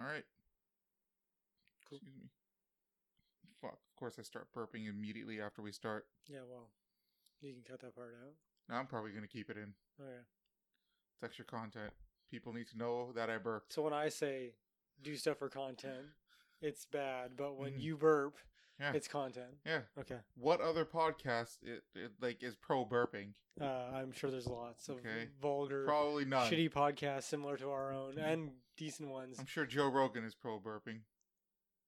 All right. Cool. Excuse me. Fuck. Of course, I start burping immediately after we start. Yeah, well, you can cut that part out. No, I'm probably gonna keep it in. Oh, yeah. It's extra content. People need to know that I burped. So when I say do stuff for content, it's bad. But when Mhm. you burp, Yeah. it's content. Yeah. Okay. What other podcast it, it like is pro burping? Uh, I'm sure there's lots of Okay. vulgar, Probably none. shitty podcasts similar to our own and decent ones. I'm sure Joe Rogan is pro burping.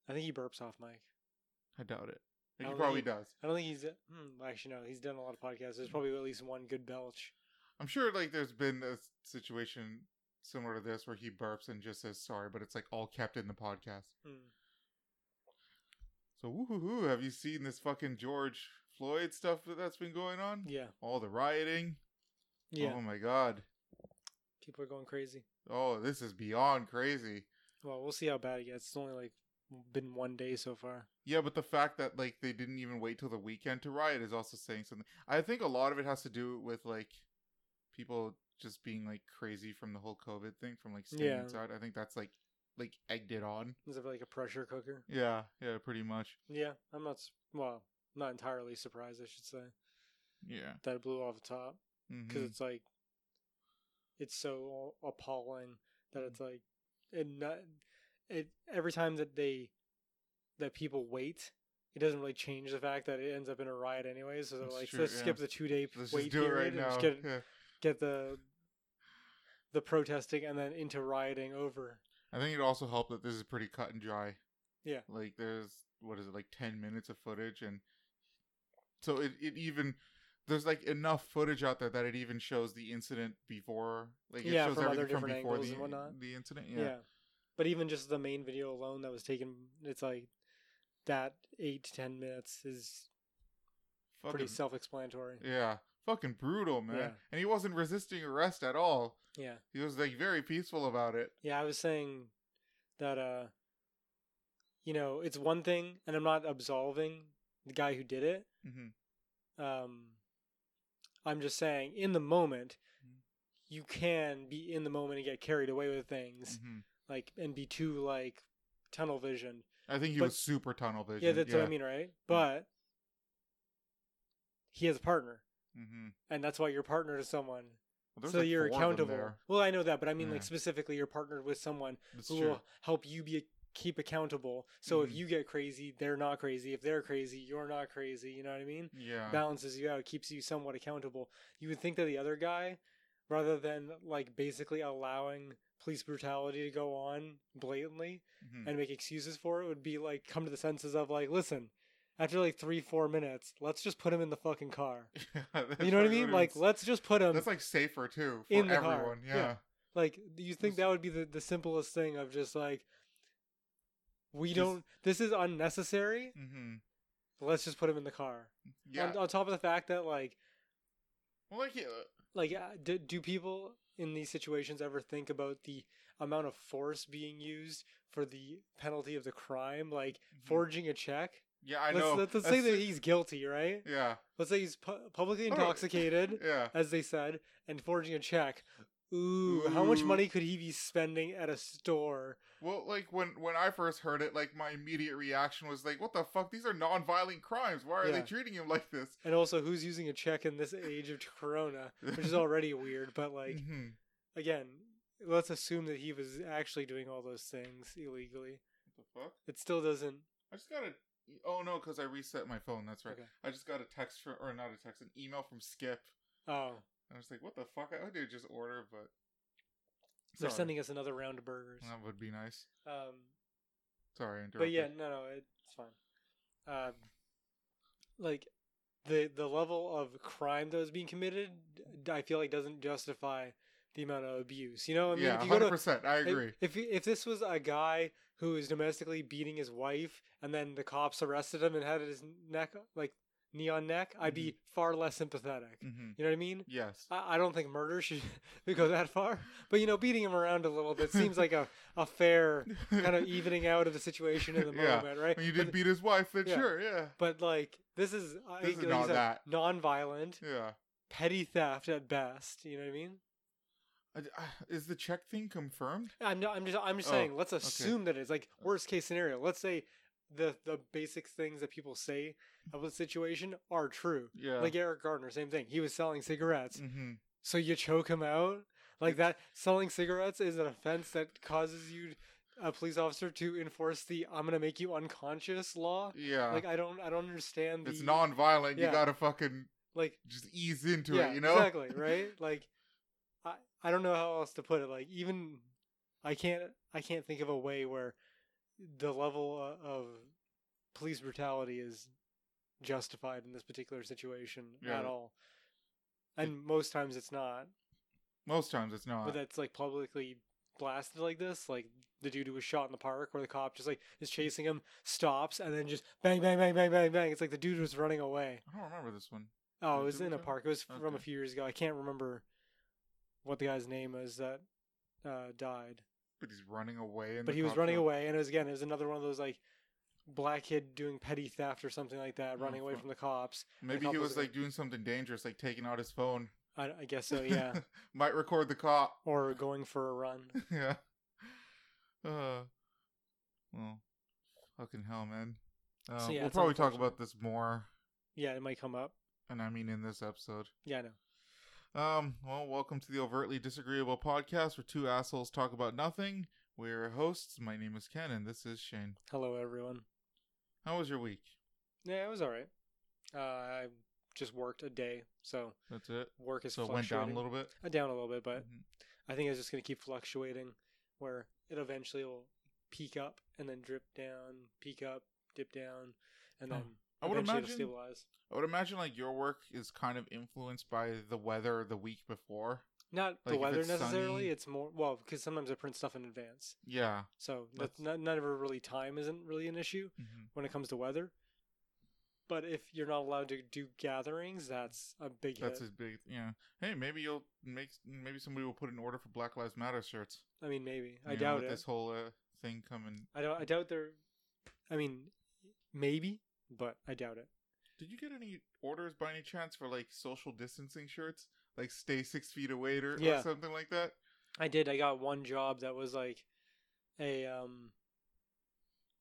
I think he burps off mic. I doubt it. I He probably think- does. I don't think he's. Hmm, actually, no. He's done a lot of podcasts. There's probably at least one good belch. I'm sure like there's been a situation similar to this where he burps and just says sorry, but it's like all kept in the podcast. Hmm. So woohoo! Have you seen this fucking George Floyd stuff that's been going on? Yeah. All the rioting. Yeah. Oh my god. People are going crazy. Oh, this is beyond crazy. Well, we'll see how bad it gets. It's only like been one day so far. Yeah, but the fact that like they didn't even wait till the weekend to riot is also saying something. I think a lot of it has to do with like people just being like crazy from the whole COVID thing, from like staying Yeah. inside. I think that's like like egged it on. Is it like a pressure cooker? Yeah, yeah, pretty much. Yeah, I'm not. Well, not entirely surprised. I should say Yeah. that it blew off the top because Mhm. it's like it's so appalling that it's like it not it every time that they that people wait it doesn't really change the fact that it ends up in a riot anyway so they're That's like true, let's yeah. skip the two day Let's wait just do it period right and now. just get Yeah. get the the protesting and then into rioting over I think it also helped that this is pretty cut and dry. Yeah. Like there's what is it like ten minutes of footage and so it, it even there's like enough footage out there that it even shows the incident before like it Yeah, shows from other everything from different before angles the and whatnot. the incident. yeah. Yeah. but even just the main video alone that was taken it's like that eight to ten minutes is Fucking, pretty self-explanatory yeah. Fucking brutal, man. Yeah. And he wasn't resisting arrest at all. Yeah He was like very peaceful about it. Yeah, I was saying that uh you know, it's one thing and I'm not absolving the guy who did it. hmm Um I'm just saying in the moment Mhm. you can be in the moment and get carried away with things hmm like and be too like tunnel vision. I think he But- was super tunnel vision. Yeah, that's what I mean, right? But he has a partner hmm and that's why you're partner to someone. Well, so like you're four of them accountable. Well, I know that, but I mean Yeah. like specifically you're partnered with someone That's who true. will help you be keep accountable. So if Mhm. you get crazy, they're not crazy. If they're crazy, you're not crazy. You know what I mean? Yeah. Balances you out, keeps you somewhat accountable. You would think that the other guy, rather than like basically allowing police brutality to go on blatantly Mhm. and make excuses for it, would be like come to the senses of like, listen, after like three, four minutes, let's just put him in the fucking car. That's you know what I mean? Like, let's just put him that's like safer too for in the car. everyone. Yeah. Yeah. Like, do you think that would be the, the simplest thing of just like, we Just- don't, this is unnecessary. Mm-hmm. Let's just put him in the car. Yeah. On, on top of the fact that, like, well, like yeah, like uh, do, do people in these situations ever think about the amount of force being used for the penalty of the crime? Like, Mhm. forging a check? Yeah, I let's, know. Let's, let's say that he's guilty, right? Yeah. Let's say he's pu- publicly Oh, intoxicated, Yeah. as they said, and forging a check. Ooh, how much money could he be spending at a store? Well, like when when I first heard it, like my immediate reaction was like, "What the fuck? These are non-violent crimes. Why are they treating him like this?" And also, who's using a check in this age of Corona, which is already weird. But like, Mhm. again, let's assume that he was actually doing all those things illegally. What the fuck? It still doesn't. I just got a. Oh no, because I reset my phone. That's right. Okay. I just got a text from, or not a text, an email from Skip. Oh, I was like, "What the fuck? I did just order, but." they're Sorry. sending us another round of burgers. That would be nice. Um, Sorry, I interrupted. but yeah, no, no, it's fine. Um, like the the level of crime that was being committed, I feel like doesn't justify the amount of abuse. You know, I mean, yeah, hundred percent. I agree. If if this was a guy who was domestically beating his wife and then the cops arrested him and had his neck like knee on neck, I'd be far less sympathetic. hmm You know what I mean? Yes. I, I don't think murder should go that far, but you know, beating him around a little bit seems like a, a fair kind of evening out of the situation in the Yeah. moment, right? When you But- did beat his wife, then Yeah. sure, yeah, but like this is I This is like not that. non-violent, yeah. petty theft at best. You know what I mean? Uh, Is the check thing confirmed? I'm not, I'm just I'm just Oh, saying. Let's assume that it's like worst case scenario. Let's say the the basic things that people say about the situation are true. Yeah. Like Eric Gardner, same thing. He was selling cigarettes, mm-hmm. so you choke him out like that. Selling cigarettes is an offense that causes you, a police officer, to enforce the "I'm gonna make you unconscious" law. Yeah. Like I don't I don't understand. it's the, non-violent. You gotta fucking like just ease into yeah it. You know. exactly right. Like I don't know how else to put it. Like even I can't I can't think of a way where the level of police brutality is justified in this particular situation Yeah. at all. And most times it's not. Most times it's not. But that's like publicly blasted like this, like the dude who was shot in the park where the cop just like is chasing him, stops, and then just bang, bang, bang, bang, bang, bang. It's like the dude was running away. I don't remember this one. Oh, it was in a park. It was from a few years ago. I can't remember what the guy's name is that uh, died. But he's running away. And But he was running away, and it was again, it was another one of those like black kid doing petty theft or something like that, Oh, running away from the cops. Maybe he was was like doing something dangerous, like taking out his phone. I, I guess so, yeah. Might record the cop. or going for a run. yeah. Uh. Well, fucking hell, man. Uh, So, yeah, we'll it's probably talk about this more, Yeah, it might come up. and I mean in this episode. Yeah, I know. Um, well, welcome to the Overtly Disagreeable podcast where two assholes talk about nothing. We're hosts. My name is Ken, and this is Shane. Hello, everyone. How was your week? Yeah, it was all right. Uh, I just worked a day, so That's it. work is So it went down a little bit. Uh, down a little bit, but Mhm. I think it's just going to keep fluctuating where it eventually will peak up and then drip down, peak up, dip down, and then I would imagine- stabilize. I would imagine like your work is kind of influenced by the weather the week before. Not Like, the weather it's necessarily. sunny- It's more well because sometimes I print stuff in advance, Yeah. so That's- that's not never really time isn't really an issue hmm when it comes to weather. But if you're not allowed to do gatherings, that's a big That's hit. his big. Yeah. Hey, maybe you'll make. Maybe somebody will put an order for Black Lives Matter shirts. I mean, maybe I know, doubt with it. This whole uh, thing coming. I don't. I doubt they're. I mean, maybe, but I doubt it. Did you get any orders by any chance for like social distancing shirts, like stay six feet away or, Yeah. or something like that? I did. I got one job that was like a um.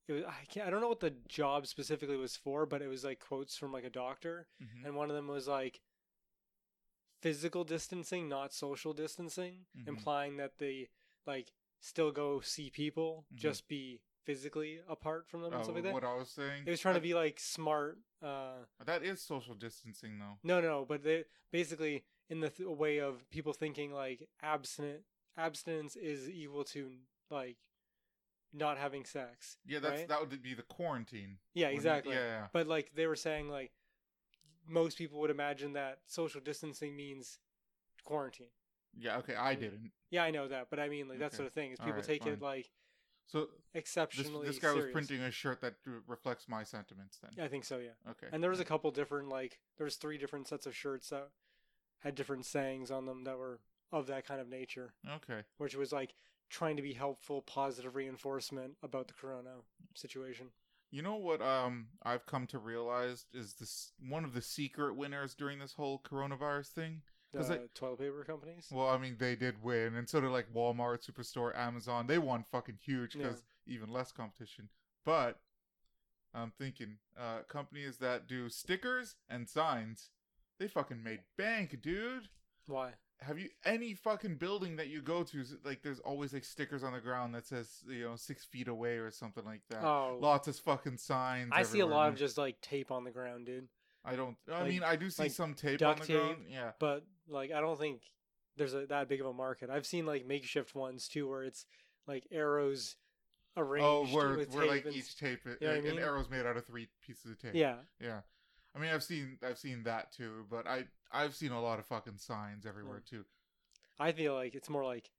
It was, I can't. I don't know what the job specifically was for, but it was like quotes from like a doctor, Mhm. and one of them was like physical distancing, not social distancing, Mhm. implying that they like still go see people, Mhm. just be physically apart from them and Oh, stuff like that. what I was saying. It was trying to be like smart. Uh, That is social distancing, though. no, no, but they basically in the th- way of people thinking like abstinent abstinence is equal to like not having sex. Yeah, that's right? that would be the quarantine. Yeah, exactly. Yeah, yeah. But like they were saying like most people would imagine that social distancing means quarantine. Yeah, okay, I didn't. Yeah, I know that, but I mean like that Okay. sort of thing is people right, take fine. it like So this exceptionally this guy was printing a shirt that reflects my sentiments. Then. yeah, I think so, yeah. Okay. And there was a couple different like there was three different sets of shirts that had different sayings on them that were of that kind of nature. Okay. which was like trying to be helpful, positive reinforcement about the corona situation. You know what? Um, I've come to realize is this one of the secret winners during this whole coronavirus thing. The 'Cause I- toilet paper companies. Well, I mean, they did win, and so did like Walmart, Superstore, Amazon. They won fucking huge Yeah. because even less competition. But I'm thinking, uh, companies that do stickers and signs, they fucking made bank, dude. Why? Have you any fucking building that you go to? is- Like, there's always like stickers on the ground that says you know six feet away or something like that. Oh, Lots of fucking signs. I see a lot of just like tape on the ground, dude. I don't. I like- mean, I do see like some tape on the ground. Yeah. But like, I don't think there's a, that big of a market. I've seen like makeshift ones too, where it's like arrows arranged Oh, where with where tape like and each tape, it, You know I mean? an arrow's made out of three pieces of tape. yeah, Yeah. I mean, I've seen I've seen that too, but I I've seen a lot of fucking signs everywhere mm. too. I feel like it's more like,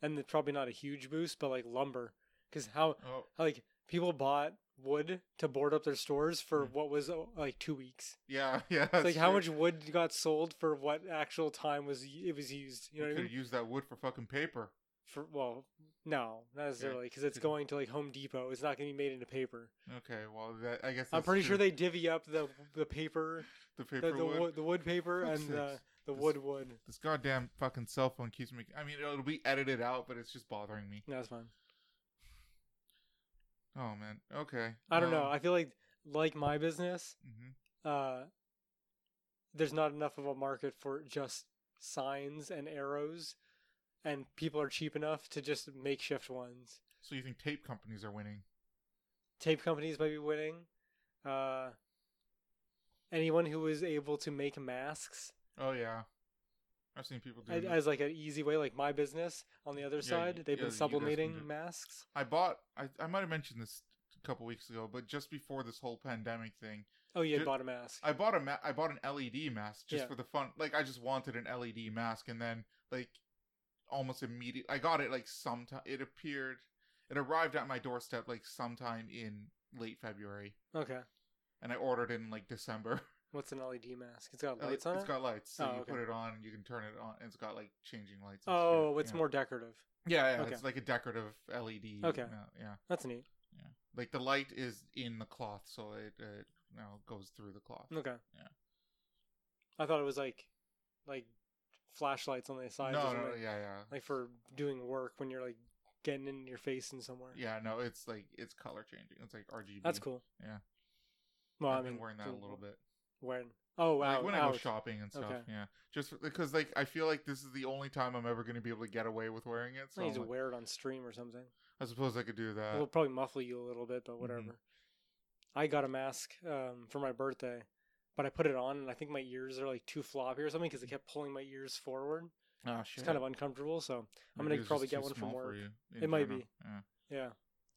and it's probably not a huge boost, but like lumber, because how Oh, like people bought wood to board up their stores for Mm. what was oh, like two weeks. yeah, yeah. It's like how true. much wood got sold for what actual time was it was used. You know what I could mean? have used that wood for fucking paper. For well, no, not necessarily because it's going to like Home Depot. It's not going to be made into paper. Okay, well, that I guess I'm pretty sure they divvy up the the paper, the the, paper the wood. wood, the wood paper, and the the This- wood wood. This goddamn fucking cell phone keeps me. I mean, it'll be edited out, but it's just bothering me. No, That's fine. Oh man. Okay. I don't know. Um, I feel like like my business, mhm. uh, there's not enough of a market for just signs and arrows, and people are cheap enough to just makeshift ones. So you think tape companies are winning? Tape companies might be winning. Uh, anyone who is able to make masks Oh yeah. I've seen people do. as, as like an easy way, like my business on the other Yeah, side, they've yeah, been sublimating masks. I bought. I I might have mentioned this a couple weeks ago, but just before this whole pandemic thing, Oh, you had Ju- bought a mask. I bought a ma- I bought an LED mask just Yeah. for the fun. Like I just wanted an LED mask, and then like almost immediate, I got it like sometime. It appeared. It arrived at my doorstep like sometime in late February, okay. and I ordered it in like December. What's an LED mask? It's got lights on it's it. got lights, so Oh, you okay. put it on, and you can turn it on. And it's got like changing lights. oh, shit, it's yeah. more decorative. Yeah, yeah, okay. it's like a decorative LED. Okay. uh, yeah, That's neat. yeah. Like the light is in the cloth, so it uh, you know goes through the cloth. Okay. Yeah. I thought it was like, like flashlights on the sides. no, no, yeah, yeah. Like for doing work when you're like getting in your face in somewhere. Yeah, no, it's like it's color changing. It's like RGB. That's cool. Yeah. Well, I've I mean, been wearing that a little bit. When? Oh, wow. Like when I go shopping and stuff. Okay. Yeah, just because like I feel like this is the only time I'm ever going to be able to get away with wearing it. So I need to like, wear it on stream or something. I suppose I could do that. It'll probably muffle you a little bit, but whatever. Mhm. I got a mask um, for my birthday, but I put it on and I think my ears are like too floppy or something because it kept pulling my ears forward. oh shit. It's kind of uncomfortable, so I'm Maybe gonna probably get one from work. It might be. Yeah. Yeah,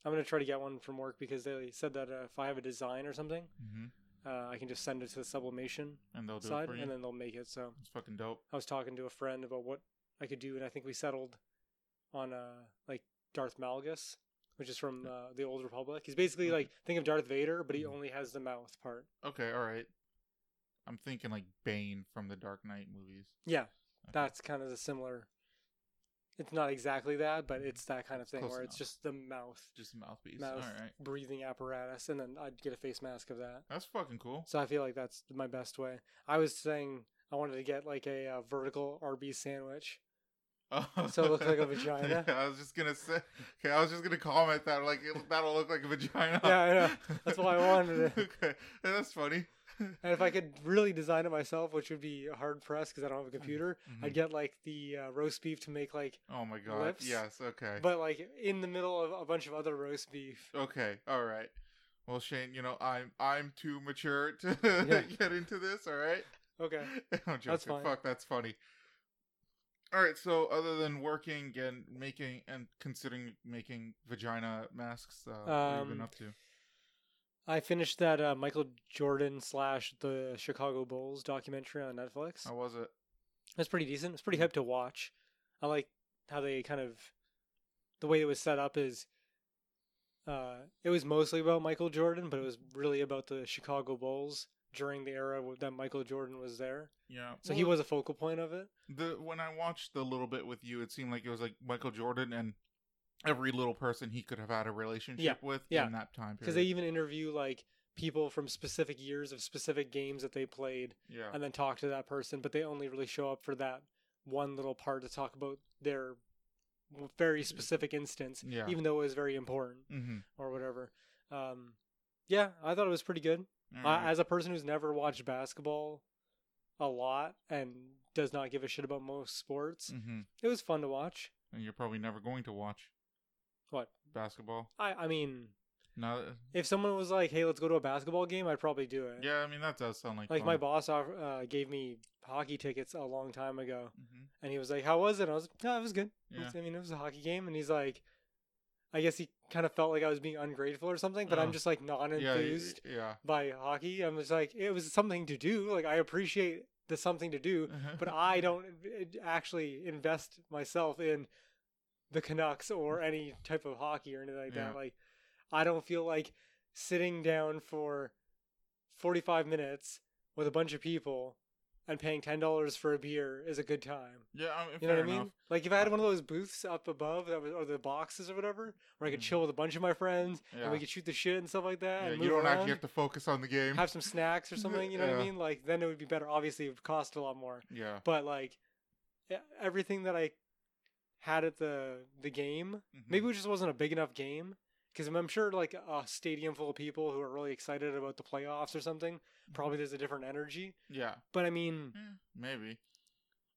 I'm gonna try to get one from work because they said that uh, if I have a design or something, hmm uh, I can just send it to the sublimation And they'll do side, it for you. and then they'll make it. So It's fucking dope. I was talking to a friend about what I could do, and I think we settled on uh like Darth Malgus, which is from uh, the Old Republic. He's basically like think of Darth Vader, but he Mhm. only has the mouth part. Okay, all right. I'm thinking like Bane from the Dark Knight movies. Yeah, Okay. that's kind of the similar. It's not exactly that, but it's that kind of thing Close where it's just the mouth, just a mouthpiece. mouth All right, breathing apparatus, and then I'd get a face mask of that. that's fucking cool. So I feel like that's my best way. I was saying I wanted to get like a uh, vertical RB sandwich. So it looks like a vagina? Yeah, I was just gonna say. Okay, I was just gonna comment that like it, that'll look like a vagina. Yeah, I know. That's why I wanted it. okay, Yeah, that's funny. And if I could really design it myself, which would be hard pressed because I don't have a computer, I'd Mhm. get like the uh, roast beef to make like, Oh my god. lips, Yes. Okay. but like in the middle of a bunch of other roast beef. Okay. All right. Well, Shane, you know I'm I'm too mature to Yeah. get into this. All right. Okay. I'm joking. That's fine. Fuck, that's funny. All right. So, other than working and making and considering making vagina masks, uh, what have you been Um, up to? I finished that uh, Michael Jordan slash the Chicago Bulls documentary on Netflix. How was it? It's pretty decent. It's pretty Mm. hype to watch. I like how they kind of the way it was set up is uh it was mostly about Michael Jordan, but it was really about the Chicago Bulls during the era that Michael Jordan was there. Yeah. So he was a focal point of it. the when I watched the little bit with you, it seemed like it was like Michael Jordan and every little person he could have had a relationship with yeah. in that time period. Because they even interview like people from specific years of specific games that they played yeah. and then talk to that person, but they only really show up for that one little part to talk about their very specific instance, Yeah. even though it was very important. mm-hmm. or whatever. Um, yeah, I thought it was pretty good. Uh, as a person who's never watched basketball a lot and does not give a shit about most sports, mm-hmm. it was fun to watch. And you're probably never going to watch What? basketball. I, I mean, No. if someone was like, "Hey, let's go to a basketball game," I'd probably do it. Yeah, I mean that does sound like Like fun. my boss uh, gave me hockey tickets a long time ago, hmm and he was like, "How was it?" And I was, like, "No, it was good. Yeah. I mean, it was a hockey game." And he's like, "I guess he kind of felt like I was being ungrateful or something," but. I'm just like Yeah, non-enthused. yeah. by hockey. I'm just like, it was something to do. Like, I appreciate the something to do, Uh-huh. but I don't actually invest myself in the Canucks or any type of hockey or anything like that. Like, I don't feel like sitting down for 45 minutes with a bunch of people and paying ten dollars for a beer is a good time. Yeah, I mean, You know what I mean? Like if I had one of those booths up above that was, or the boxes or whatever, where I could Mhm. chill with a bunch of my friends Yeah. and we could shoot the shit and stuff like that. Yeah, and you don't around, actually have to focus on the game. have some snacks or something. You know what I mean? Like then it would be better. Obviously, it would cost a lot more, yeah. but like everything that I had at the the game, Mhm. maybe it just wasn't a big enough game. Because I'm sure, like a stadium full of people who are really excited about the playoffs or something, Mm-hmm. probably there's a different energy. Yeah. But I mean, Eh, maybe.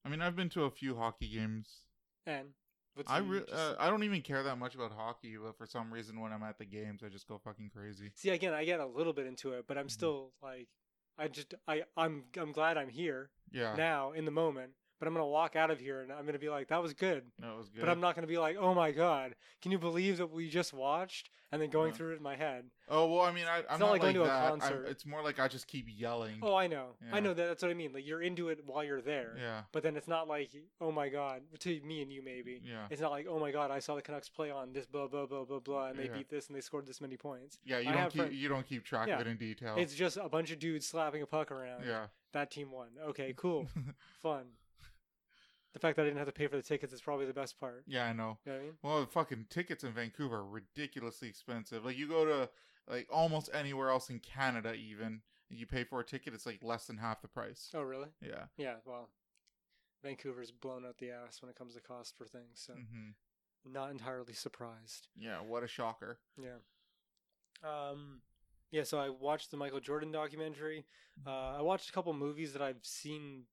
I mean, I've been to a few hockey games. and I re- just- uh, I don't even care that much about hockey, but for some reason, when I'm at the games, I just go fucking crazy. See, again, I get a little bit into it, but I'm Mhm. still like, I just, I, I'm, I'm glad I'm here Yeah. now in the moment. But I'm gonna walk out of here and I'm gonna be like, that was good. that was good. But I'm not gonna be like, oh my god, can you believe that we just watched? And then going Yeah. through it in my head. Oh well, I mean, I, I'm not like going to a that. I'm- concert. it's more like I just keep yelling. Oh, I know, I know that. That's what I mean. Like you're into it while you're there. Yeah. But then it's not like, oh my god, to me and you maybe. Yeah. It's not like, oh my god, I saw the Canucks play on this blah blah blah blah blah, and they Yeah. beat this and they scored this many points. Yeah. You I don't keep you don't keep track Yeah. of it in detail. It's just a bunch of dudes slapping a puck around. yeah. That team won. Okay, cool, fun. The fact that I didn't have to pay for the tickets is probably the best part. Yeah, I know. You know I mean? Well, the fucking tickets in Vancouver are ridiculously expensive. Like you go to like almost anywhere else in Canada, even and you pay for a ticket, it's like less than half the price. Oh, really? Yeah. Yeah. Well, Vancouver's blown out the ass when it comes to cost for things, so hmm not entirely surprised. Yeah. What a shocker. Yeah. Um. Yeah. So I watched the Michael Jordan documentary. Uh, I watched a couple movies that I've seen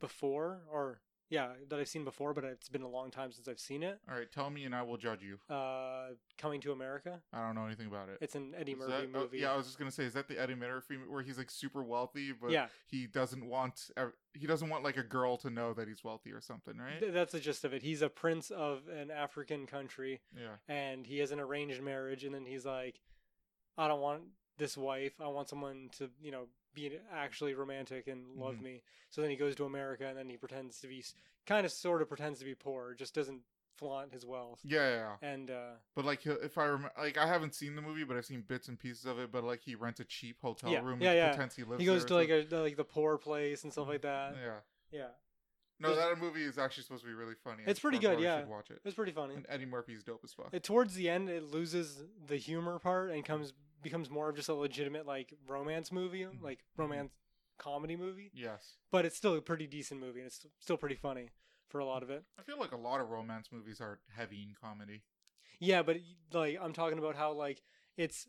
before, or yeah, that I've seen before, but it's been a long time since I've seen it. All right, tell me and I will judge you. Uh, Coming to America. I don't know anything about it. It's an Eddie Is Murphy that- oh, movie. yeah, I was just gonna say, is that the Eddie Murphy where he's like super wealthy, but yeah. he doesn't want ev- he doesn't want like a girl to know that he's wealthy or something, right? Th- that's the gist of it. He's a prince of an African country, yeah. and he has an arranged marriage, and then he's like, I don't want this wife. I want someone to, you know, be actually romantic and love Mhm. me. So then he goes to America, and then he pretends to be, kind of, sort of pretends to be poor, just doesn't flaunt his wealth. Yeah, yeah, yeah. And uh, But like, if I remember, like, I haven't seen the movie, but I've seen bits and pieces of it. But like, he rents a cheap hotel Yeah, room. yeah, and yeah. Pretends he lives. he goes to like a like the poor place and stuff like that. Yeah. Yeah, No, There's- that movie is actually supposed to be really funny. It's pretty good, yeah. Should watch it. it's pretty funny. And Eddie Murphy's dope as fuck. It, towards the end, it loses the humor part and comes becomes more of just a legitimate like romance movie, Mhm. like romance comedy movie. yes. But it's still a pretty decent movie, and it's still pretty funny for a lot of it. I feel like a lot of romance movies are heavy in comedy. Yeah, but like I'm talking about how like it's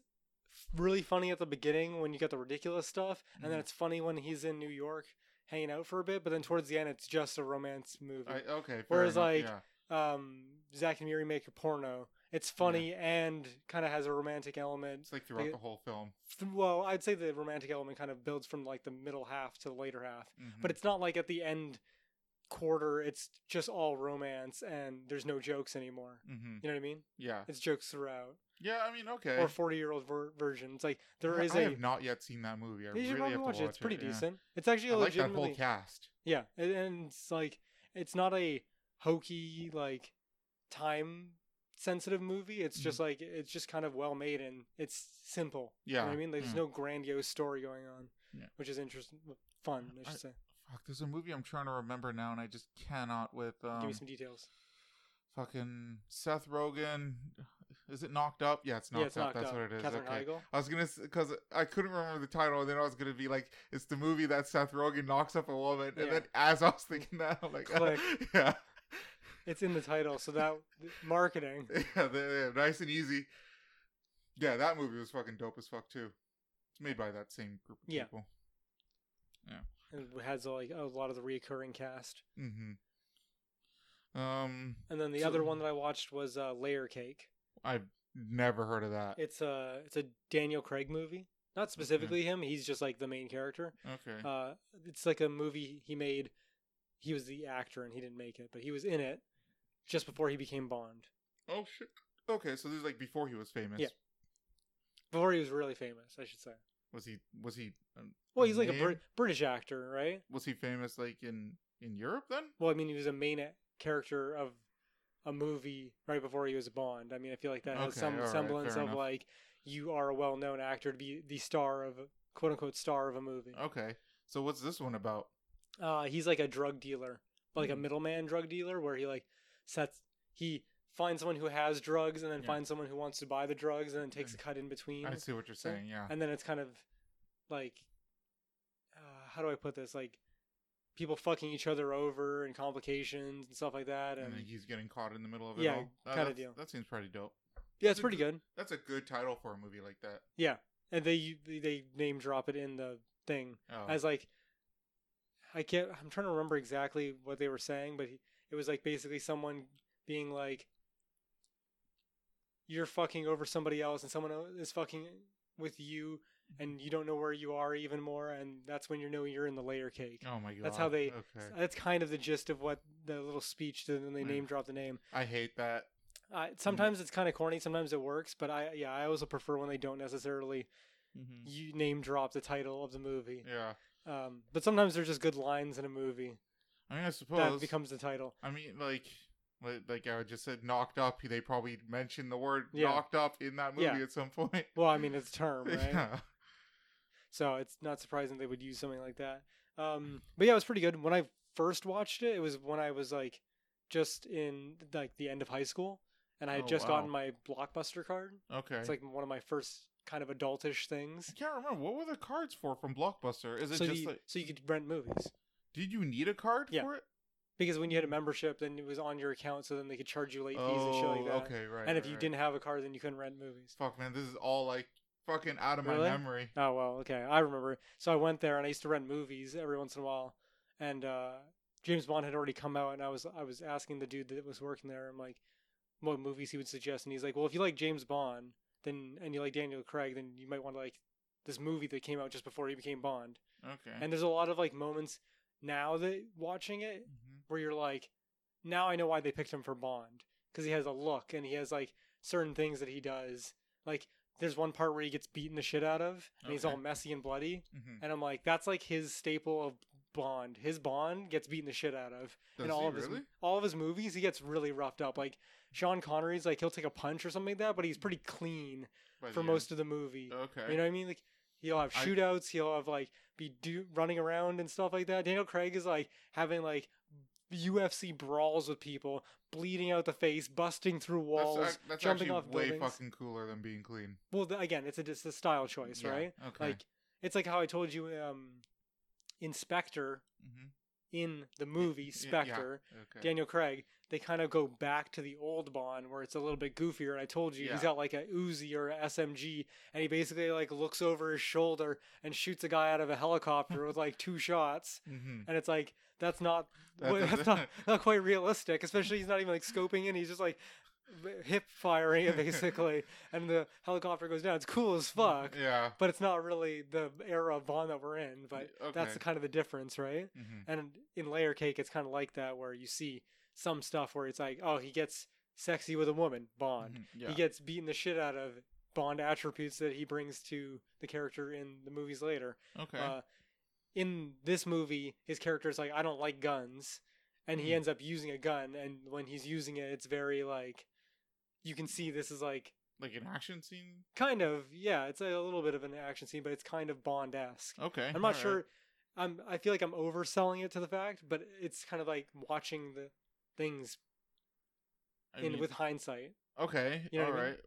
really funny at the beginning when you get the ridiculous stuff, and then Mhm. it's funny when he's in New York hanging out for a bit. But then towards the end, it's just a romance movie. I, okay. Fair Whereas, enough, like, yeah. um, Zack and Miri make a porno. It's funny and kind of has a romantic element. it's like throughout they- the whole film. Th- Well, I'd say the romantic element kind of builds from like the middle half to the later half, Mhm. but it's not like at the end quarter it's just all romance and there's no jokes anymore. Mhm. You know what I mean? yeah, It's jokes throughout. yeah. I mean, okay. Or 40 year old ver- version. It's like there I, is I a. have not yet seen that movie. I you should really have to watch it. It's pretty yeah. decent. It's actually I like that whole cast. Yeah, and it's like it's not a hokey like time sensitive movie. It's just like it's just kind of well made and it's simple. You know Yeah. I mean? Like, there's mm. no grandiose story going on, Yeah. which is interesting, fun. I I- should say. Fuck, there's a movie I'm trying to remember now, and I just cannot. With um, Give me some details. fucking Seth Rogen. Is it Knocked Up? Yeah, it's Knocked yeah, it's Up. knocked That's up. what it is. Katherine okay. Heigl. I was gonna because I couldn't remember the title, and then I was gonna be like, "It's the movie that Seth Rogen knocks up a woman," and Yeah. then as I was thinking that, I'm like, Click. "Yeah, It's in the title, so that marketing. yeah, they- nice and easy." Yeah, that movie was fucking dope as fuck too. It's made by that same group of Yeah. people. Yeah. It has like a lot of the recurring cast. Mm-hmm. Um, And then the So- other one that I watched was uh, Layer Cake. I've never heard of that. It's a it's a Daniel Craig movie. Not specifically him. He's just like the main character. Okay. Uh, it's like a movie he made. He was the actor and he didn't make it, but he was in it just before he became Bond. oh shit. Okay, so this is like before he was famous. Yeah. Before he was really famous, I should say. Was he? Was he? um, Well, he's like a name? Brit- British actor, right? Was he famous like in in Europe then? Well, I mean, he was a main character of a movie right before he was Bond. I mean, I feel like that has Okay, some semblance fair of enough. like you are a well-known actor to be the star of quote unquote star of a movie. Okay. So what's this one about? Uh, he's like a drug dealer, but like a Mhm. middleman drug dealer, where he like sets he finds someone who has drugs and then Yeah. finds someone who wants to buy the drugs and then takes Okay. a cut in between. I see what you're saying. Yeah. and then it's kind of like uh, how do I put this? Like people fucking each other over and complications and stuff like that. And, And then he's getting caught in the middle of it Yeah, all. Uh, kinda deal. That seems pretty dope. yeah, it's a pretty good- good. That's a good title for a movie like that. Yeah, and they they they name drop it in the thing Oh. as like I can't. I'm trying to remember exactly what they were saying, but he, it was like basically someone being like, "You're fucking over somebody else, and someone else is fucking with you, and you don't know where you are even more, and that's when you know you're in the layer cake." oh my god. That's how they- Okay. That's kind of the gist of what the little speech did, and they Yeah. name drop the name. I hate that. Uh, sometimes it's kind of corny, sometimes it works, but I yeah I also prefer when they don't necessarily Mm-hmm. you name drop the title of the movie. Yeah. Um, but sometimes they're just good lines in a movie I mean, I suppose that becomes the title. I mean, like, like, I just said, knocked up. They probably mentioned the word Yeah. knocked up in that movie Yeah. at some point. Well, I mean it's a term, right? Yeah. So it's not surprising they would use something like that. Um, but yeah, it was pretty good. When I first watched it, it was when I was like just in like the end of high school, and I had Oh, just wow. gotten my blockbuster card. Okay. It's like one of my first kind of adultish things. I can't remember what were the cards for from Blockbuster. Is it So just you, like so you could rent movies did you need a card Yeah. for it? because when you had a membership, then it was on your account, so then they could charge you late fees and shit Oh, like that. okay, right. and if right, you right. didn't have a card, then you couldn't rent movies. fuck, man, this is all like fucking out of Really? my memory. Oh well, okay. I remember. So I went there and I used to rent movies every once in a while. And uh James Bond had already come out and I was I was asking the dude that was working there, I'm like, what movies he would suggest and he's like, Well if you like James Bond, then and you like Daniel Craig, then you might want to like this movie that came out just before he became Bond. Okay. And there's a lot of like moments now that watching it Mhm. where you're like, now I know why they picked him for Bond because he has a look and he has like certain things that he does. Like there's one part where he gets beaten the shit out of and he's all messy and bloody, Mhm. and I'm like, that's like his staple of Bond. His Bond gets beaten the shit out of Does in all of his really? all of his movies. He gets really roughed up. Like Sean Connery's like he'll take a punch or something like that, but he's pretty clean By for most of the movie. Okay. You know what I mean? Like he'll have I- shootouts. He'll have like be do running around and stuff like that. Daniel Craig is like having like UFC brawls with people, bleeding out the face, busting through walls, ac- that's jumping off way buildings. fucking cooler than being clean. Well, th- again, it's a it's a style choice, Yeah, right? Okay. Like it's like how I told you, um, Inspector Mhm. in the movie Y- yeah, Spectre, Okay. Daniel Craig, they kind of go back to the old Bond where it's a little bit goofier. And I told you he's got like a Uzi or a SMG, and he basically like looks over his shoulder and shoots a guy out of a helicopter with like two shots. hmm And it's like that's not that's not, not quite realistic. Especially he's not even like scoping in; he's just like hip firing it basically, and the helicopter goes down. It's cool as fuck. Yeah. But it's not really the era of Bond that we're in. But that's okay. the kind of the difference, right? hmm And in Layer Cake, it's kind of like that, where you see some stuff where it's like, oh, he gets sexy with a woman, Bond. Mhm, Yeah. He gets beaten the shit out of Bond attributes that he brings to the character in the movies later. okay. Uh, in this movie, his character is like, I don't like guns. And he Mhm. ends up using a gun. And when he's using it, it's very like, you can see this is like, like an action scene. kind of, yeah, it's a little bit of an action scene, but it's kind of Bond esque. Okay. I'm not sure. I'm. I feel like I'm overselling it to the fact, but it's kind of like watching the things I in mean, with hindsight. Okay. You know all what I right. mean?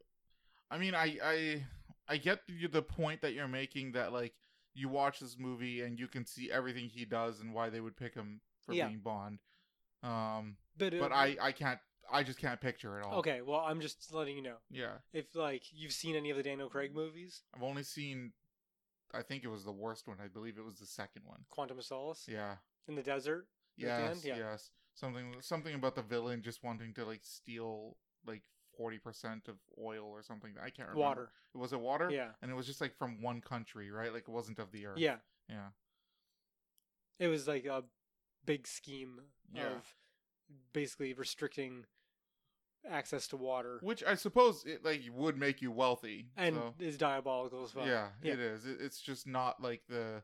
I mean, I I I get the, the point that you're making that like you watch this movie and you can see everything he does and why they would pick him for Yeah. being Bond. Um, But uh, but I I can't I just can't picture it all. okay. Well, I'm just letting you know Yeah, if like you've seen any of the Daniel Craig movies, I've only seen. I think it was the worst one. I believe it was the second one. Quantum of Solace Yeah. in the desert. Yes. Yeah. Yes. Something something about the villain just wanting to like steal like forty percent of oil or something. I can't remember. Water. It Was it water? Yeah. And it was just like from one country, right? Like it wasn't of the earth. Yeah. Yeah. It was like a big scheme Yeah. of basically restricting access to water, Which I suppose it like would make you wealthy. and so, is diabolical as well. yeah, Yeah. it is. It, it's just not like the.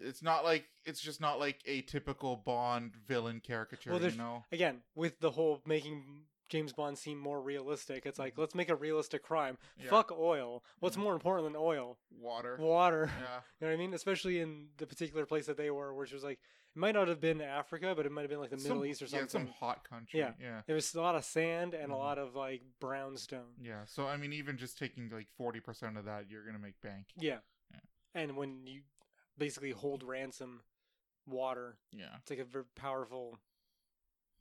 It's not like it's just not like a typical Bond villain caricature. Well, you know. Again, with the whole making James Bond seem more realistic. It's like Mhm. let's make a realistic crime. Yeah. Fuck oil. What's Mhm. more important than oil? Water. Water. Yeah. You know what I mean? Especially in the particular place that they were, which was like it might not have been Africa, but it might have been like the Some- Middle East or Yeah, something. some hot country. Yeah. Yeah. It was a lot of sand and a Mhm. lot of like brownstone. Yeah. So I mean, even just taking like forty percent of that, you're gonna make bank. Yeah. Yeah. And when you basically hold ransom water, Yeah. it's like a very powerful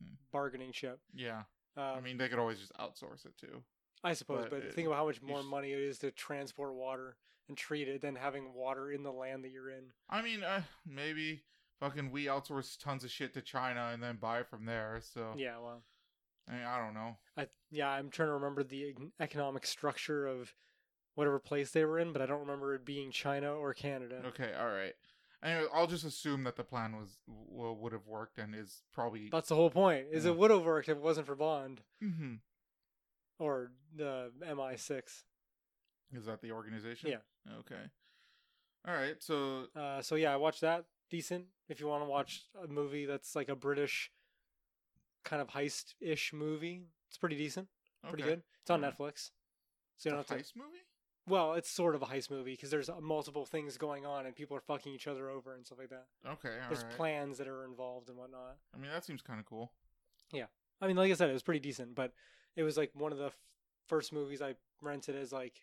Hmm. bargaining chip. Yeah. Um, I mean, they could always just outsource it too. I suppose, but but, it- think about how much more money it is to transport water and treat it than having water in the land that you're in. I mean, uh, maybe fucking we outsource tons of shit to China and then buy from there. So Yeah, well, I, mean, I don't know. I yeah, I'm trying to remember the economic structure of whatever place they were in, but I don't remember it being China or Canada. Okay. All right. Anyway, I'll just assume that the plan was w- would have worked and is probably. That's the whole point. Is Yeah. it would have worked if it wasn't for Bond Mhm. or the MI6. Is that the organization? Yeah. Okay. All right. So Uh, so yeah, I watched that. Decent. If you want to watch a movie that's like a British kind of heist-ish movie, it's pretty decent. Pretty okay. good. It's on. Netflix. So you don't a have to. heist movie. Well, it's sort of a heist movie because there's uh, multiple things going on and people are fucking each other over and stuff like that. Okay. All there's right. plans that are involved and whatnot. I mean, that seems kind of cool. Yeah, I mean, like I said, it was pretty decent, but it was like one of the f- first movies I rented as like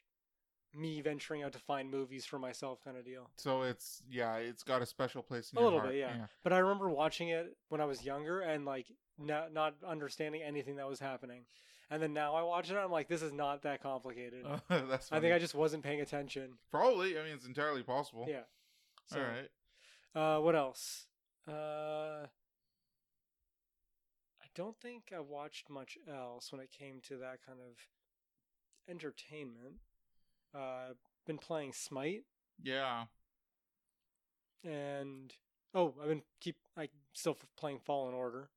me venturing out to find movies for myself kind of deal. So it's yeah, it's got a special place in A little heart. bit, yeah. But I remember watching it when I was younger and like not not understanding anything that was happening. And then now I watch it, I'm like, this is not that complicated. Oh, that's. I think. I just wasn't paying attention. probably. I mean, it's entirely possible. Yeah. So, All right. Uh, what else? Uh, I don't think I watched much else when it came to that kind of entertainment. Uh, been playing Smite Yeah. and oh, I've been keep I still playing Fallen Order.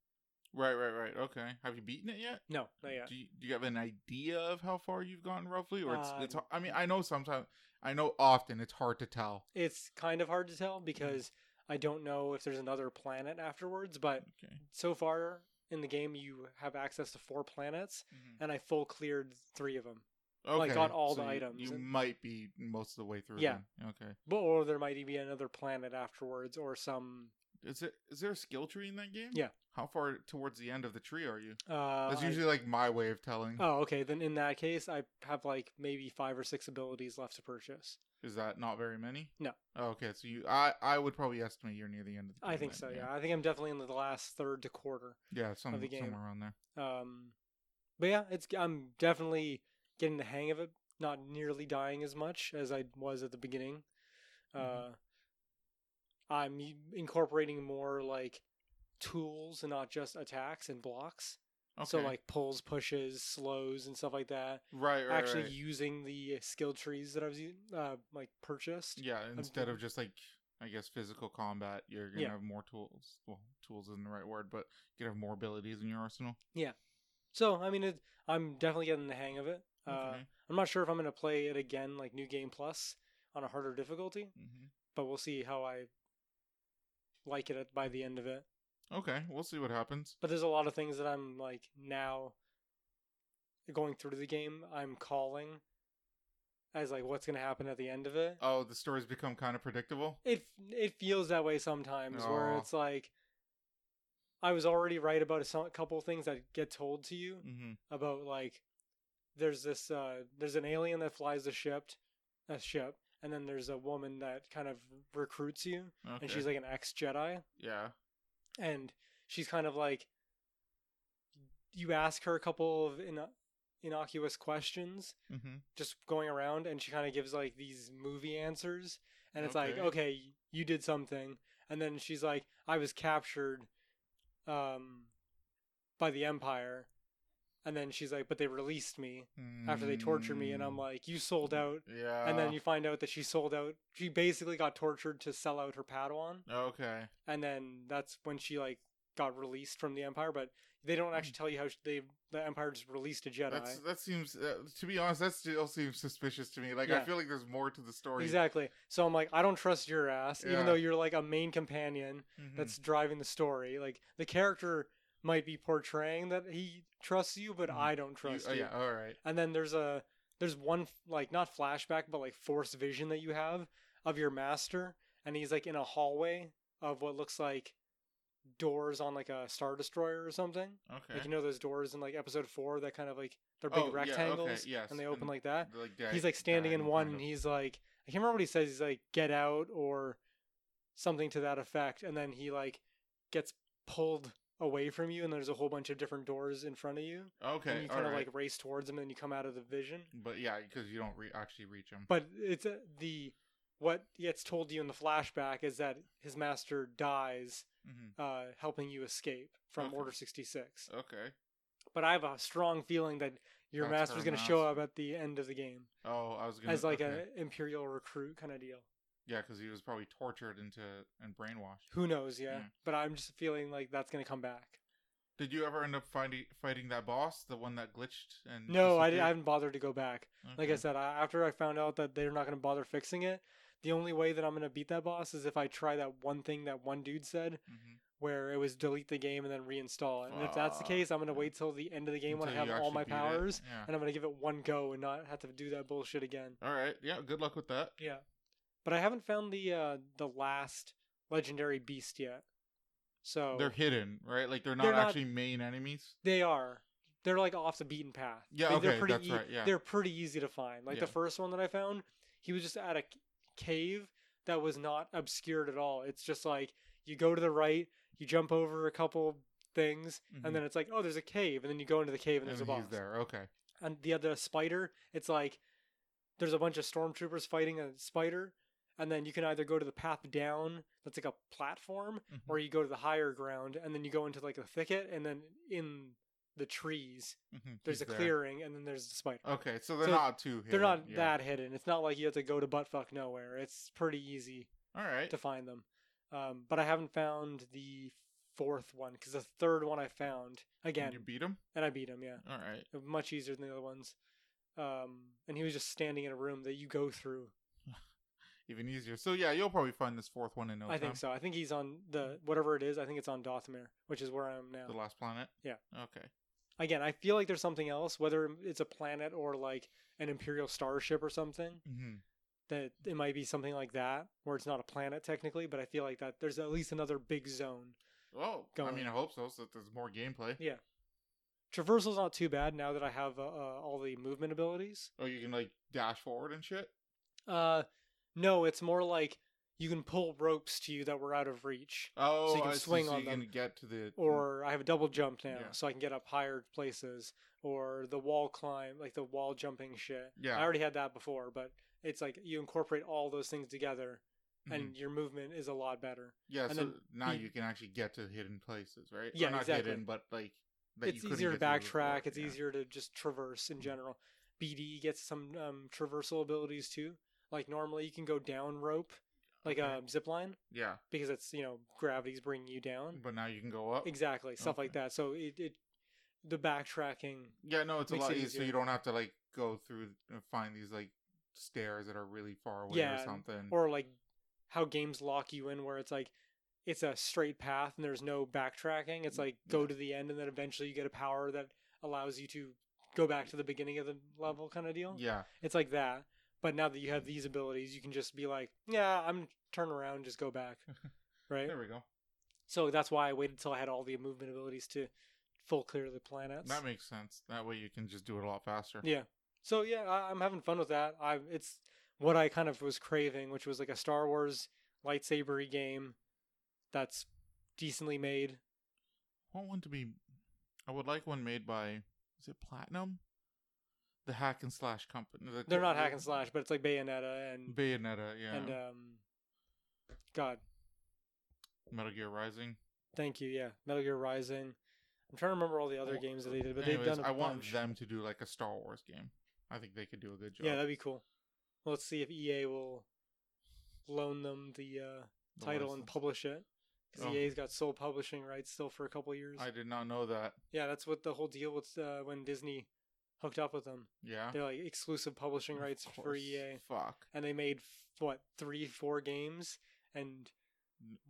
Right. Right. Right. Okay. Have you beaten it yet? No, not yet. Do you, do you have an idea of how far you've gotten roughly, or it's it's? Um, I mean, I know sometimes. I know often it's hard to tell. It's kind of hard to tell because I don't know if there's another planet afterwards. But Okay. so far in the game, you have access to four planets, and I full cleared three of them. Okay. Like, got all the you- items You and- might be most of the way through. Yeah. Okay. But or there might be another planet afterwards, or some. Is it? Is there a skill tree in that game? Yeah. How far towards the end of the tree are you? Uh, That's I- usually like my way of telling. Oh, okay. Then in that case, I have like maybe five or six abilities left to purchase. Is that not very many? No. Oh, okay, so you, I, I would probably estimate you're near the end of the. I think so. Yeah. I think I'm definitely in the last third to quarter. Yeah, some, the game. somewhere around there. Um, but yeah, it's I'm definitely getting the hang of it. Not nearly dying as much as I was at the beginning. Uh, Mhm. I'm incorporating more like tools and not just attacks and blocks. Okay. So like pulls, pushes, slows, and stuff like that. right, right, Actually right. using the skill trees that I was uh, like purchased. Yeah, instead of just like I guess physical combat, you're gonna Yeah. have more tools. Well, tools isn't the right word, but you're gonna have more abilities in your arsenal. Yeah. So I mean, it, I'm definitely getting the hang of it. Uh, Okay. I'm not sure if I'm gonna play it again, like New Game Plus, on a harder difficulty, hmm but we'll see how I like it by the end of it. Okay, we'll see what happens. But there's a lot of things that I'm like now going through the game. I'm calling as like what's gonna happen at the end of it. Oh, the stories become kind of predictable. It it feels that way sometimes, where it's like I was already right about a couple of things that get told to you Mm-hmm. about like there's this uh there's an alien that flies the ship, a ship, and then there's a woman that kind of recruits you, Okay. and she's like an ex Jedi, yeah. and she's kind of like you ask her a couple of in- innocuous questions Mm-hmm. just going around and she kind of gives like these movie answers and it's like Okay. okay you did something and then she's like i was captured um by the empire and then she's like but they released me after they tortured me and i'm like you sold out Mm, yeah. and then you find out that she sold out she basically got tortured to sell out her padawan Okay. and then that's when she like got released from the empire but they don't actually tell you how they the empire just released a jedi. That's that seems uh, to be honest that still seems suspicious to me. Like I feel like there's more to the story. exactly so i'm like i don't trust your ass Yeah. even though you're like a main companion Mhm. that's driving the story like the character might be portraying that he trusts you, but Mhm. I don't You- trust oh, you. yeah, all right. And then there's a there's one like not flashback, but like force vision that you have of your master, and he's like in a hallway of what looks like doors on like a star destroyer or something. Okay. Like you know those doors in like episode four that kind of like they're Oh, big yeah, okay, rectangles yes, and they open and like that. Like, he's like standing in one and he's like I can't remember what he says. He's like get out or something to that effect, and then he like gets pulled away from you, and there's a whole bunch of different doors in front of you, Okay. and you kind of right. like race towards them, and then you come out of the vision. But yeah, because you don't re- actually reach them. But it's uh, the what gets told to you in the flashback is that his master dies, hmm uh, helping you escape from Okay. Order sixty six. Okay. But I have a strong feeling that your That's master's going to show up at the end of the game Oh, I was gonna as like okay. a imperial recruit kind of deal. Yeah, because he was probably tortured into and brainwashed. Who knows? Yeah, Mm. but I'm just feeling like that's going to come back. Did you ever end up fighting fighting that boss, the one that glitched and? No, I, I, haven't bothered to go back. Like I said, I, after I found out that they're not going to bother fixing it, the only way that I'm going to beat that boss is if I try that one thing that one dude said, Mhm. where it was delete the game and then reinstall it. And if that's the case, I'm going to wait till the end of the game when I have all my actually beat it. powers, Yeah. and I'm going to give it one go and not have to do that bullshit again. All right. Yeah. Good luck with that. Yeah, but I haven't found the uh, the last legendary beast yet. So They're hidden, right? Like they're not They're not- actually main enemies. They are. They're like off the beaten path. Yeah, Like, they're okay, pretty that's ea- right, yeah. They're pretty easy to find. Like Yeah. the first one that I found, he was just at a c- cave that was not obscured at all. It's just like you go to the right, you jump over a couple things, Mhm. and then it's like, oh, there's a cave, and then you go into the cave and there's a boss. there. Okay. And the other spider, it's like there's a bunch of stormtroopers fighting a spider, and then you can either go to the path down that's like a platform, Mhm. or you go to the higher ground, and then you go into like a thicket, and then in the trees Mhm, there's he's a there. clearing, and then there's the spider. Okay, so they're So not too. Hidden. They're not yeah. that hidden. It's not like you have to go to buttfuck nowhere. It's pretty easy All right. to find them. Um, but I haven't found the fourth one because the third one I found And again, you beat him. and I beat him. Yeah, All right. much easier than the other ones. Um, and he was just standing in a room that you go through. Even easier. So yeah, you'll probably find this fourth one in no I time. think so. I think he's on the whatever it is. I think it's on Dathomir, which is where I am now. The last planet. Yeah. Okay. Again, I feel like there's something else, whether it's a planet or like an Imperial starship or something. hmm that it might be something like that, where it's not a planet technically, but I feel like that there's at least another big zone. Well, I mean, I hope so. So that there's more gameplay. Yeah. Traversal's not too bad now that I have uh, uh, all the movement abilities. Oh, you can like dash forward and shit. Uh, no, it's more like you can pull ropes to you that were out of reach, Oh, so you can I see, swing so on you them. can get to the or I have a double jump now, Yeah. so I can get up higher places, or the wall climb, like the wall jumping shit. Yeah. I already had that before, but it's like you incorporate all those things together, Mhm. and your movement is a lot better. yeah. and So now you- you can actually get to hidden places, right? Or Yeah, not exactly. hidden, but like it's easier to backtrack. It's Yeah. easier to just traverse in general. BD gets some um, traversal abilities too. Like normally you can go down rope, like Okay. a zip line, Yeah, because it's you know gravity's bringing you down. but now you can go up. Exactly, stuff like that. So it, it the backtracking. Yeah, no, it's a Makes lot it easier. So easier. you don't have to like go through and find these like stairs that are really far away Yeah, or something. or like how games lock you in where it's like it's a straight path and there's no backtracking it's like go Yeah. to the end and then eventually you get a power that allows you to go back to the beginning of the level kind of deal yeah, it's like that but now that you have these abilities you can just be like yeah i'm turn around just go back right there we go. so that's why i waited till i had all the movement abilities to full clear the planets That makes sense. That way you can just do it a lot faster. yeah. So yeah, I, I'm having fun with that. I it's what I kind of was craving, which was like a Star Wars lightsabery game that's decently made. I want one to be. I would like one made by. Is it Platinum? The hack and slash company. The- They're not hack and slash, but it's like Bayonetta and Bayonetta, yeah. and um, God, Metal Gear Rising. thank you. Yeah, Metal Gear Rising. I'm trying to remember all the other games that they did, but Anyways, they've done a I want them to do like a Star Wars game. I think they could do a good job. Yeah, that'd be cool. Well, let's see if EA will loan them the uh, The title and publish it. Because Oh. EA's got sole publishing rights still for a couple years. I did not know that. Yeah, that's what the whole deal with uh, when Disney hooked up with them. Yeah. They're like exclusive publishing rights for. EA, Fuck. and they made what three, four games, and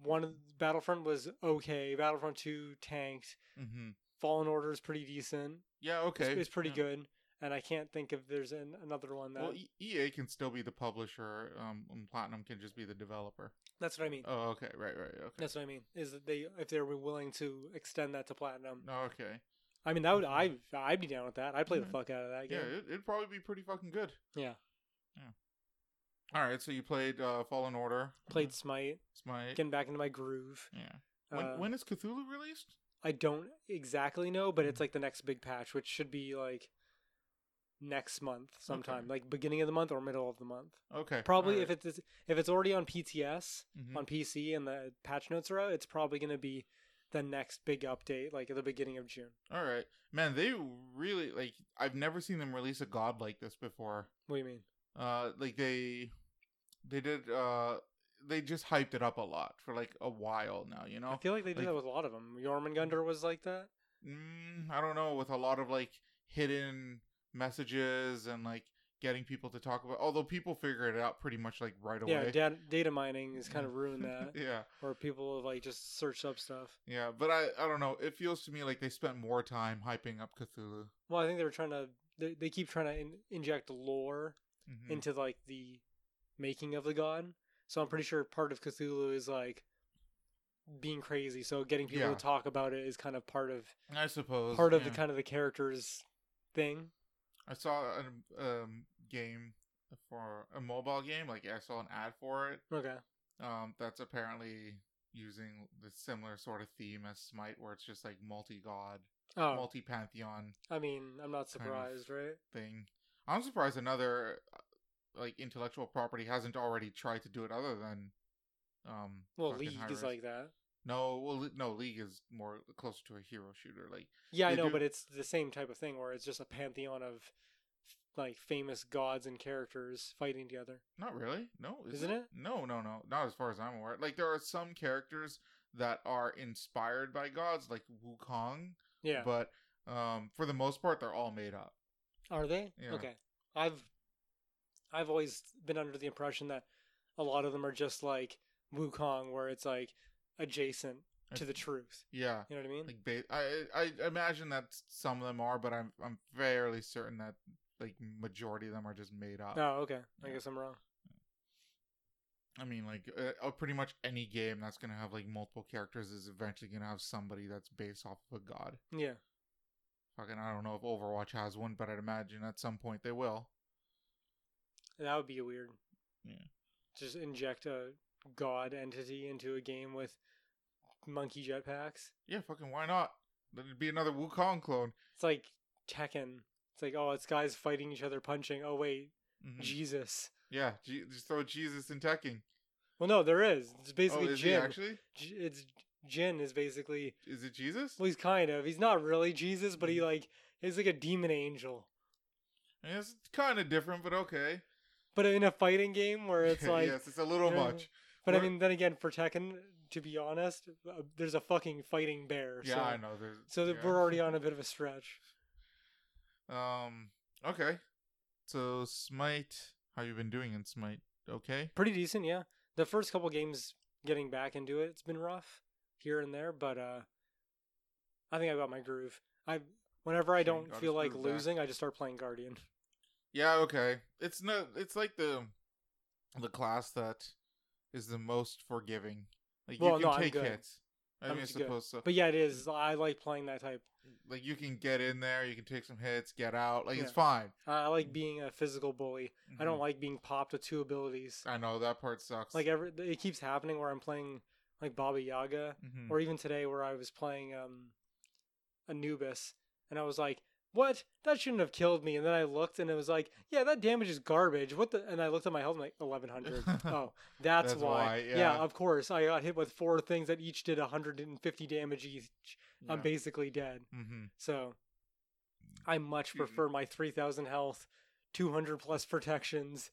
one of Battlefront was okay. Battlefront Two tanked. Mm-hmm. Fallen Order is pretty decent. Yeah. Okay. It's, pretty yeah. good. And I can't think if there's an, another one that. Well, EA can still be the publisher. Um, and Platinum can just be the developer. that's what I mean. Oh, okay. Right. Right. Okay. That's what I mean. Is that they if they were willing to extend that to platinum? Oh, okay. I mean, that would. I I'd be down with that. I'd play the Mhm. fuck out of that Yeah, game. it, it'd probably be pretty fucking good. Yeah. Yeah. All right. So you played uh, Fallen Order. Played Smite, Smite. getting back into my groove. Yeah. When, Uh, when is Cthulhu released? I don't exactly know, but it's like the next big patch, which should be like next month sometime, Okay. like beginning of the month or middle of the month. Okay. Probably if it's if it's already on PTS Mhm. on PC and the patch notes are out, it's probably going to be the next big update, like at the beginning of June. All right, man. They really like. I've never seen them release a god like this before. What do you mean? Uh, like they, they did. Uh, they just hyped it up a lot for like a while now. You know. I feel like they did like- that with a lot of them. Jormungandr was like that. Mm, I don't know. With a lot of like hidden messages and like getting people to talk about. Although people figure it out pretty much like right Yeah, away. data, data mining has kind of ruined that, yeah. or people have like just searched up stuff. Yeah, but I I don't know. It feels to me like they spent more time hyping up Cthulhu. Well, I think they were trying to. They, they keep trying to in, inject lore Mhm. into like the making of the god. So I'm pretty sure part of Cthulhu is like being crazy. So getting people Yeah. to talk about it is kind of part of I suppose part of the kind of the character's thing. I saw a um, game for a mobile game. Like I saw an ad for it. Okay. Um, that's apparently using the similar sort of theme as Smite, where it's just like multi-god, Oh, multi-pantheon I mean, I'm not kind of- surprised, right? thing. I'm surprised another uh, like intellectual property hasn't already tried to do it, other than um. Well, League is like that. no, well, no, League is more closer to a hero shooter. Like Yeah, I know, do- but it's the same type of thing where it's just a pantheon of like famous gods and characters fighting together. Not really. No, is Isn't it? No, no, no. Not as far as I'm aware. Like there are some characters that are inspired by gods, like Wukong, Yeah. but um, for the most part, they're all made up. Are they? Yeah. Okay. I've I've always been under the impression that a lot of them are just like Wukong, where it's like adjacent to the truth. Yeah, You know what I mean? like ba- I I imagine that some of them are, but I'm I'm fairly certain that like majority of them are just made up. oh, okay. I Yeah. guess I'm wrong. I mean, like uh, uh, pretty much any game that's gonna have like multiple characters is eventually gonna have somebody that's based off of a god. Yeah. Fucking, I don't know if Overwatch has one, but I'd imagine at some point they will. That would be weird. Yeah. Just inject a god entity into a game with monkey jetpacks. Yeah, fucking why not? Then it'd be another Wukong clone. It's like Tekken. It's like, oh, it's guys fighting each other, punching. Oh wait, Mhm. Jesus. Yeah, G- just throw Jesus in Tekken. Well, no, there is. It's Oh, basically is he Jin. actually? It's Jin is basically. Is it Jesus? Well, he's kind of. He's not really Jesus, but he Mm-hmm. like he's like a demon angel. It's kind of different, but okay. But in a fighting game where it's like, yes, it's a little Yeah. much. but I We're- mean, then again, for Tekken, to be honest, uh, there's a fucking fighting bear. Yeah, so, I know. There's, So yeah. we're already on a bit of a stretch. Um. Okay. So Smite, how you been doing in Smite? Okay. Pretty decent, yeah. The first couple games, getting back into it, it's been rough here and there, but uh, I think I got my groove. I whenever I don't feel like groove back. losing, I just start playing Guardian. Yeah. Okay. It's no. It's like the the class that is the most forgiving. Like Well, you no, can I'm take hits. I mean, just good. so. But yeah, it is. I like playing that type. like you can get in there, you can take some hits, get out. Like it's Yeah. fine. I like being a physical bully. I don't Mhm. like being popped with two abilities. I know that part sucks. Like every it keeps happening where I'm playing like Baba Yaga, Mhm. or even today where I was playing um Anubis, and I was like, "What? That shouldn't have killed me." And then I looked, and it was like, "Yeah, that damage is garbage." What the? And I looked at my health, I'm like, "1100." oh, that's, That's why. why, Yeah. yeah. of course. I got hit with four things that each did 150 damage each. I'm basically dead. Mhm. So, I much prefer my 3000 health, 200 plus protections.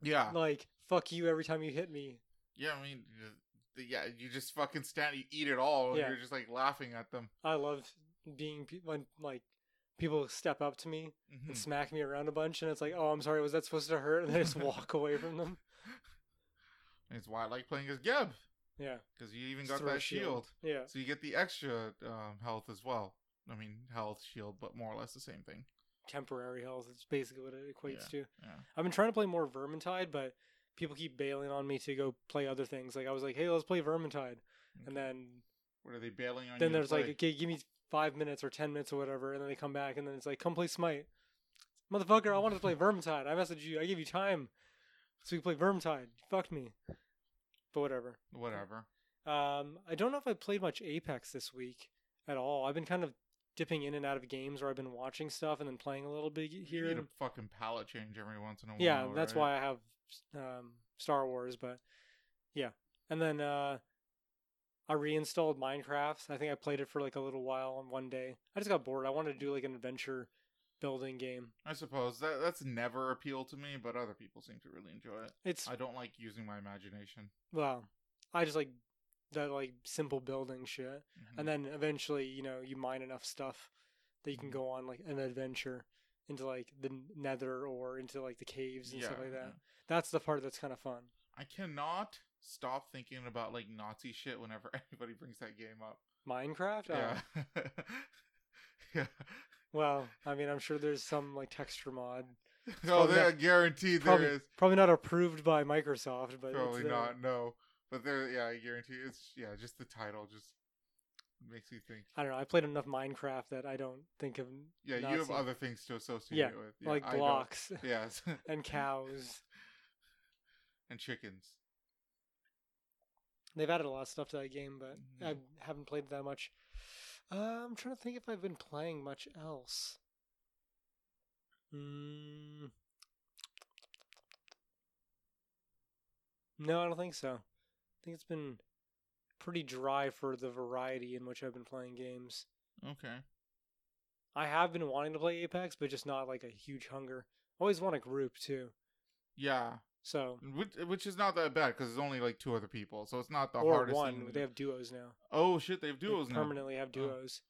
Yeah. Like, fuck you every time you hit me. Yeah, I mean, yeah, you just fucking stand, you eat it all, and Yeah. you're just like laughing at them. I love being when like people step up to me Mhm. and smack me around a bunch, and it's like, oh, I'm sorry, was that supposed to hurt? And I just walk away from them. It's why I like playing as Geb. Yeah. because you even got that shield. Yeah. so you get the extra um, health as well. I mean, health shield, but more or less the same thing. Temporary health. It's basically what it equates to. Yeah, I've been trying to play more Vermintide, but people keep bailing on me to go play other things. Like I was like, hey, let's play Vermintide, and then what are they bailing on? then you there's like, okay, give me five minutes or ten minutes or whatever, and then they come back, and then it's like, come play Smite, motherfucker. I wanted to play Vermintide. I messaged you. I gave you time, so we can play Vermintide. You fucked me, but whatever. whatever. Um, I don't know if I played much Apex this week at all. I've been kind of dipping in and out of games where I've been watching stuff and then playing a little bit You here. need a fucking palette change every once in a while. yeah, that's right? why I have um, Star Wars. But yeah, and then uh, I reinstalled Minecraft. I think I played it for like a little while on one day. I just got bored. I wanted to do like an adventure building game. I suppose that that's never appealed to me, but other people seem to really enjoy it. It's I don't like using my imagination. well, I just like that like simple building shit. Mhm. and then eventually you know you mine enough stuff that you can Mhm. go on like an adventure into like the nether or into like the caves and stuff like that yeah. that's the part that's kind of fun I cannot stop thinking about like Nazi shit whenever anybody brings that game up. minecraft Oh, Yeah. yeah. well i mean i'm sure there's some like texture mod Oh, they're not- guaranteed probably, there is. probably not approved by microsoft but Probably it's not. No, but there. Yeah, I guarantee it's. Yeah, just the title just makes you think. i don't know i played enough minecraft that i don't think of Yeah, you have other things to associate Yeah, it with. Yeah, like blocks Yes, and cows and chickens. They've added a lot of stuff to that game but Mhm. i haven't played that much uh, i'm trying to think if i've been playing much else Mm. No, I don't think so. I think it's been pretty dry for the variety in which I've been playing games. Okay. I have been wanting to play Apex, but just not like a huge hunger. I always want a group too. Yeah, So which, which is not that bad because it's only like two other people, so it's not the or hardest. one. thing They do. have duos now. Oh shit, they have They duos now. permanently have Oh. duos.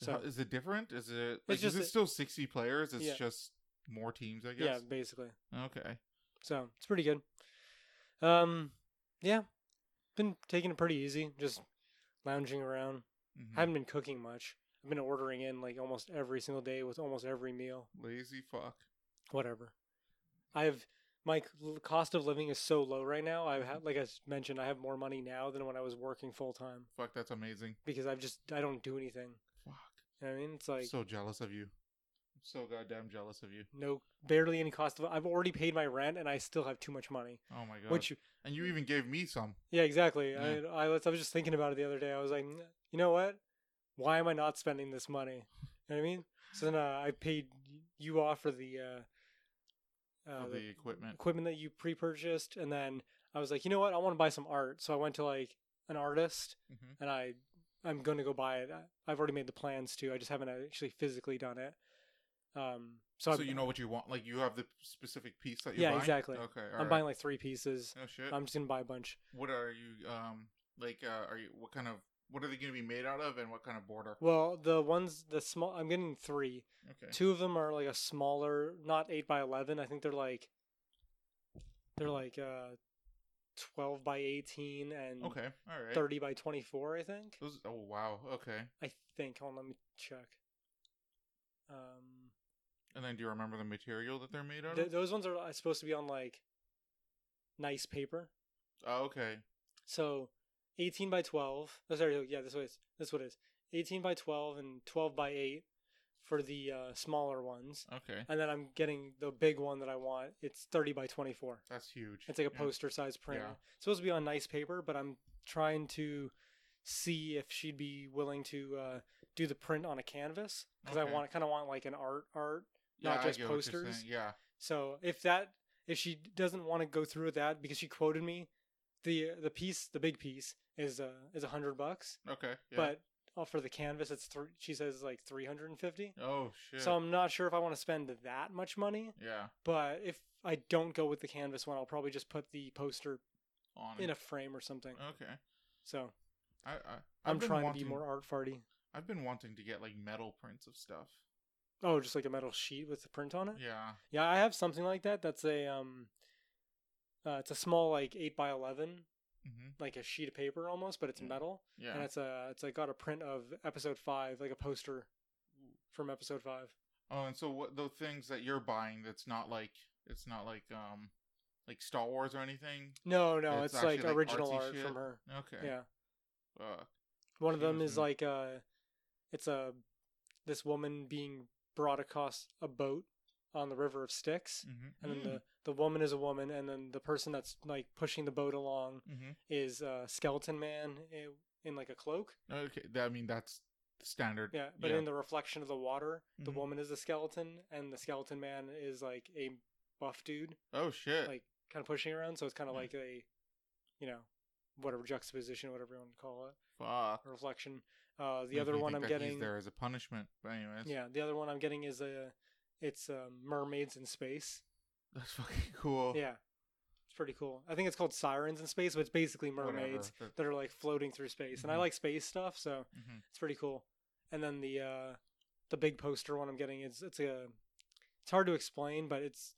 So So is it different? Is it like, is it a- still sixty players? It's Yeah. just more teams, I guess. yeah, basically. Okay. So it's pretty good. Um, yeah, been taking it pretty easy, just lounging around. Mhm. haven't been cooking much. I've been ordering in like almost every single day with almost every meal. Lazy fuck. Whatever. I've my cost of living is so low right now. I have like I mentioned, I have more money now than when I was working full time Fuck, that's amazing. because I've just I don't do anything. Fuck. You know I mean, it's like so jealous of you. I'm so goddamn jealous of you. no barely any cost of. I've already paid my rent and I still have too much money. Oh my god. Which and you even gave me some. yeah, exactly. Yeah. I I was, I was just thinking about it the other day. I was like, you know what? Why am I not spending this money? You know what I mean? So then uh, I paid you off for the uh, uh, the the equipment. equipment that you pre-purchased, and then I was like, you know what? I want to buy some art. So I went to like an artist, hmm and I I'm gonna go buy it. I've already made the plans to. I just haven't actually physically done it. Um, so, So, I'm, you know what you want? Like you have the specific piece that you're Yeah, buying? exactly. Okay. I'm buying like three pieces. Oh shit. I'm just gonna buy a bunch. what are you um like uh are you what kind of what are they going to be made out of and what kind of border? Well, the ones the small I'm getting three. Okay. Two of them are like a smaller, not eight by eleven. I think they're like they're like uh twelve by eighteen and Okay. All right. thirty by twenty four. I think. Those oh wow. Okay. I think. Hold on, let me check. Um, And then do you remember the material that they're made out th- of? those ones are uh, supposed to be on like nice paper. Oh, okay. So, eighteen by twelve. Oh, sorry, yeah, this is this what it is. Eighteen by twelve and twelve by eight for the uh, smaller ones, Okay. and then I'm getting the big one that I want. It's thirty by twenty four. That's huge. It's like a Yeah. poster size print. Yeah. It's supposed to be on nice paper, but I'm trying to see if she'd be willing to uh, do the print on a canvas because Okay. I want kind of want like an art art, Yeah, not I just get what you're posters. Yeah. So if that if she doesn't want to go through with that because she quoted me, the the piece the big piece is uh is a hundred bucks, Okay. Yeah. but uh, for the canvas it's three. She says like three hundred and fifty. oh shit. So I'm not sure if I want to spend that much money. yeah. But if I don't go with the canvas one, I'll probably just put the poster On. in a frame or something. okay. So I, I I'm trying wanting, to be more art farty. I've been wanting to get like metal prints of stuff. Oh, just like a metal sheet with the print on it. Yeah. Yeah, I have something like that. That's a um, uh, it's a small like eight by eleven Mm-hmm. like a sheet of paper almost, but it's Yeah. metal, Yeah. and it's a it's like got a print of episode five, like a poster from episode five. oh, and so what the things that you're buying? That's not like it's not like um like Star Wars or anything. No, no, It's it's, like like, original art shit? from her. Okay. Yeah, Fuck. one of them is like uh, it's a this woman being brought across a boat on the river of Styx, Mm-hmm. and then the the woman is a woman, and then the person that's like pushing the boat along Mm-hmm. is a skeleton man in, in like a cloak. Okay. I mean that's standard. Yeah, but Yeah. in the reflection of the water, the Mhm. woman is a skeleton, and the skeleton man is like a buff dude, Oh shit. like kind of pushing around. So it's kind of Yeah. like a, you know, whatever juxtaposition, whatever you want to call it, Fuck. reflection. Uh, the Makes other one I'm getting, there as a punishment. But anyways. yeah, the other one I'm getting is a, it's um, mermaids in space. That's fucking cool. Yeah, it's pretty cool. I think it's called sirens in space, but it's basically mermaids That- that are like floating through space, and I Mhm. like space stuff, so mhm. It's pretty cool. And then the uh the big poster one I'm getting is it's a it's hard to explain, but it's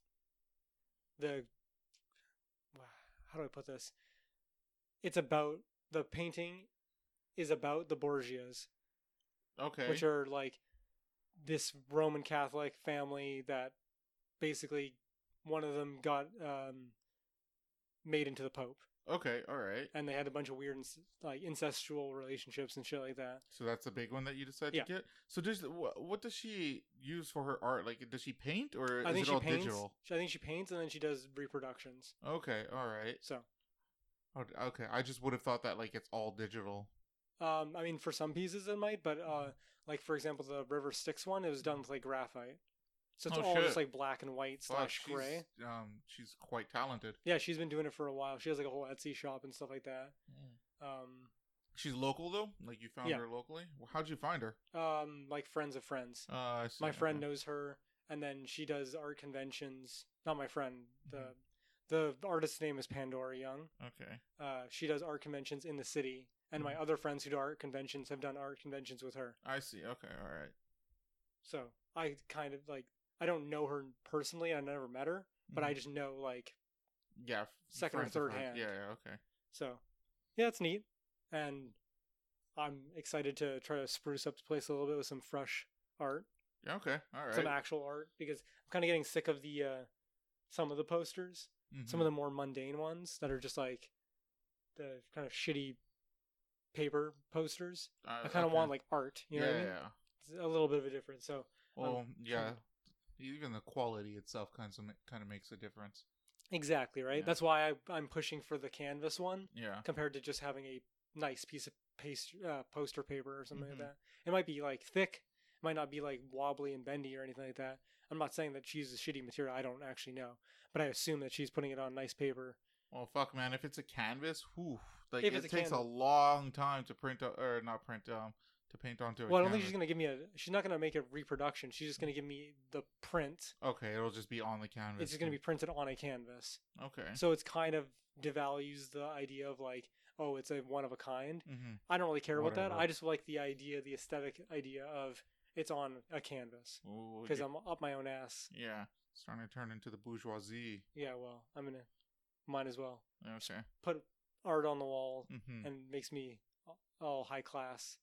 the how do I put this? It's about the painting is about the Borgias, Okay. which are like this Roman Catholic family that basically one of them got um made into the Pope, okay. All right. and they had a bunch of weird like incestual relationships and shit like that. So that's the big one that you decided Yeah. to get. So does what does she use for her art? Like, does she paint or is I think it she all paints. digital? I think she paints and then she does reproductions. Okay. All right. So, Oh, Okay. I just would have thought that like it's all digital. Um, I mean, for some pieces it might, but uh, like for example, the River Styx one, it was done with like graphite, so it's Oh, all shit. just like black and white slash gray. Um, she's quite talented. Yeah, she's been doing it for a while. She has like a whole Etsy shop and stuff like that. Um, She's local though. Like you found Yeah. her locally. Well, How'd you find her? um, like friends of friends. Uh, I see. My friend okay. knows her, and then she does art conventions. Not my friend. The Mhm. the artist's name is Pandora Young. Okay. Uh, she does art conventions in the city, and my other friends who do art conventions have done art conventions with her. I see. Okay. All right. So I kind of like I don't know her personally. I never met her, but I Mhm. just know like yeah. second or third hand. Yeah. Yeah. Okay. so. Yeah, it's neat, and I'm excited to try to spruce up the place a little bit with some fresh art, Yeah. Okay. All right. some actual art, because I'm kind of getting sick of the uh, some of the posters, some Mhm. of the more mundane ones that are just like the kind of shitty paper posters. Uh, I kind of okay. want like art, you know yeah. what I mean? Yeah. It's a little bit of a difference. So Well, yeah. trying- Even the quality itself kind of kind of makes a difference. exactly right. Yeah. That's why I, I'm pushing for the canvas one. Yeah. compared to just having a nice piece of paste, uh, poster paper or something Mhm. like that. It might be like thick, it might not be like wobbly and bendy or anything like that. I'm not saying that she uses shitty material. I don't actually know, but I assume that she's putting it on nice paper. Well, fuck, man. If it's a canvas, whew, like If it takes a long time to print or not print um to paint onto. Well, I don't think she's gonna give me a. She's not gonna make a reproduction. She's just gonna give me the print. Okay, it'll just be on the canvas. It's just gonna be printed on a canvas. Okay. So it's kind of devalues the idea of like, oh, it's a one of a kind. Mm-hmm. I don't really care about that. I just like the idea, the aesthetic idea of it's on a canvas because I'm up my own ass. yeah starting to turn into the bourgeoisie. Yeah, well, I'm gonna might as well Okay. put art on the wall Mm-hmm. and makes me all high class.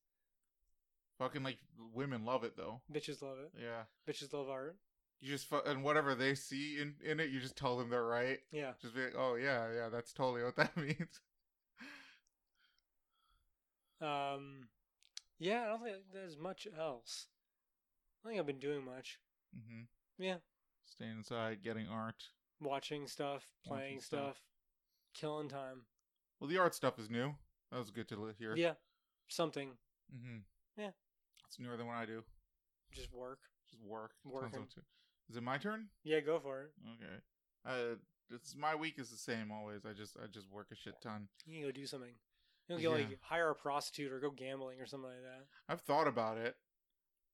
Fucking like women love it though. Bitches love it. Yeah. Bitches love art. You just fu- and whatever they see in in it, you just tell them they're right. Yeah. Just be like, oh yeah, yeah, that's totally what that means. Um, yeah, I don't think there's much else. I think I've been doing much. mm-hmm. Yeah, Staying inside, getting art. watching stuff, playing Watching stuff. stuff, killing time. Well, the art stuff is new. That was good to hear. Yeah, something. Mm-hmm. Yeah. It's newer than what I do. Just work. Just work. Working. Is it my turn? Yeah, go for it. Okay. Uh, it's my week is the same always. I just I just work a shit ton. You can go do something. You can go Yeah. like hire a prostitute or go gambling or something like that. I've thought about it.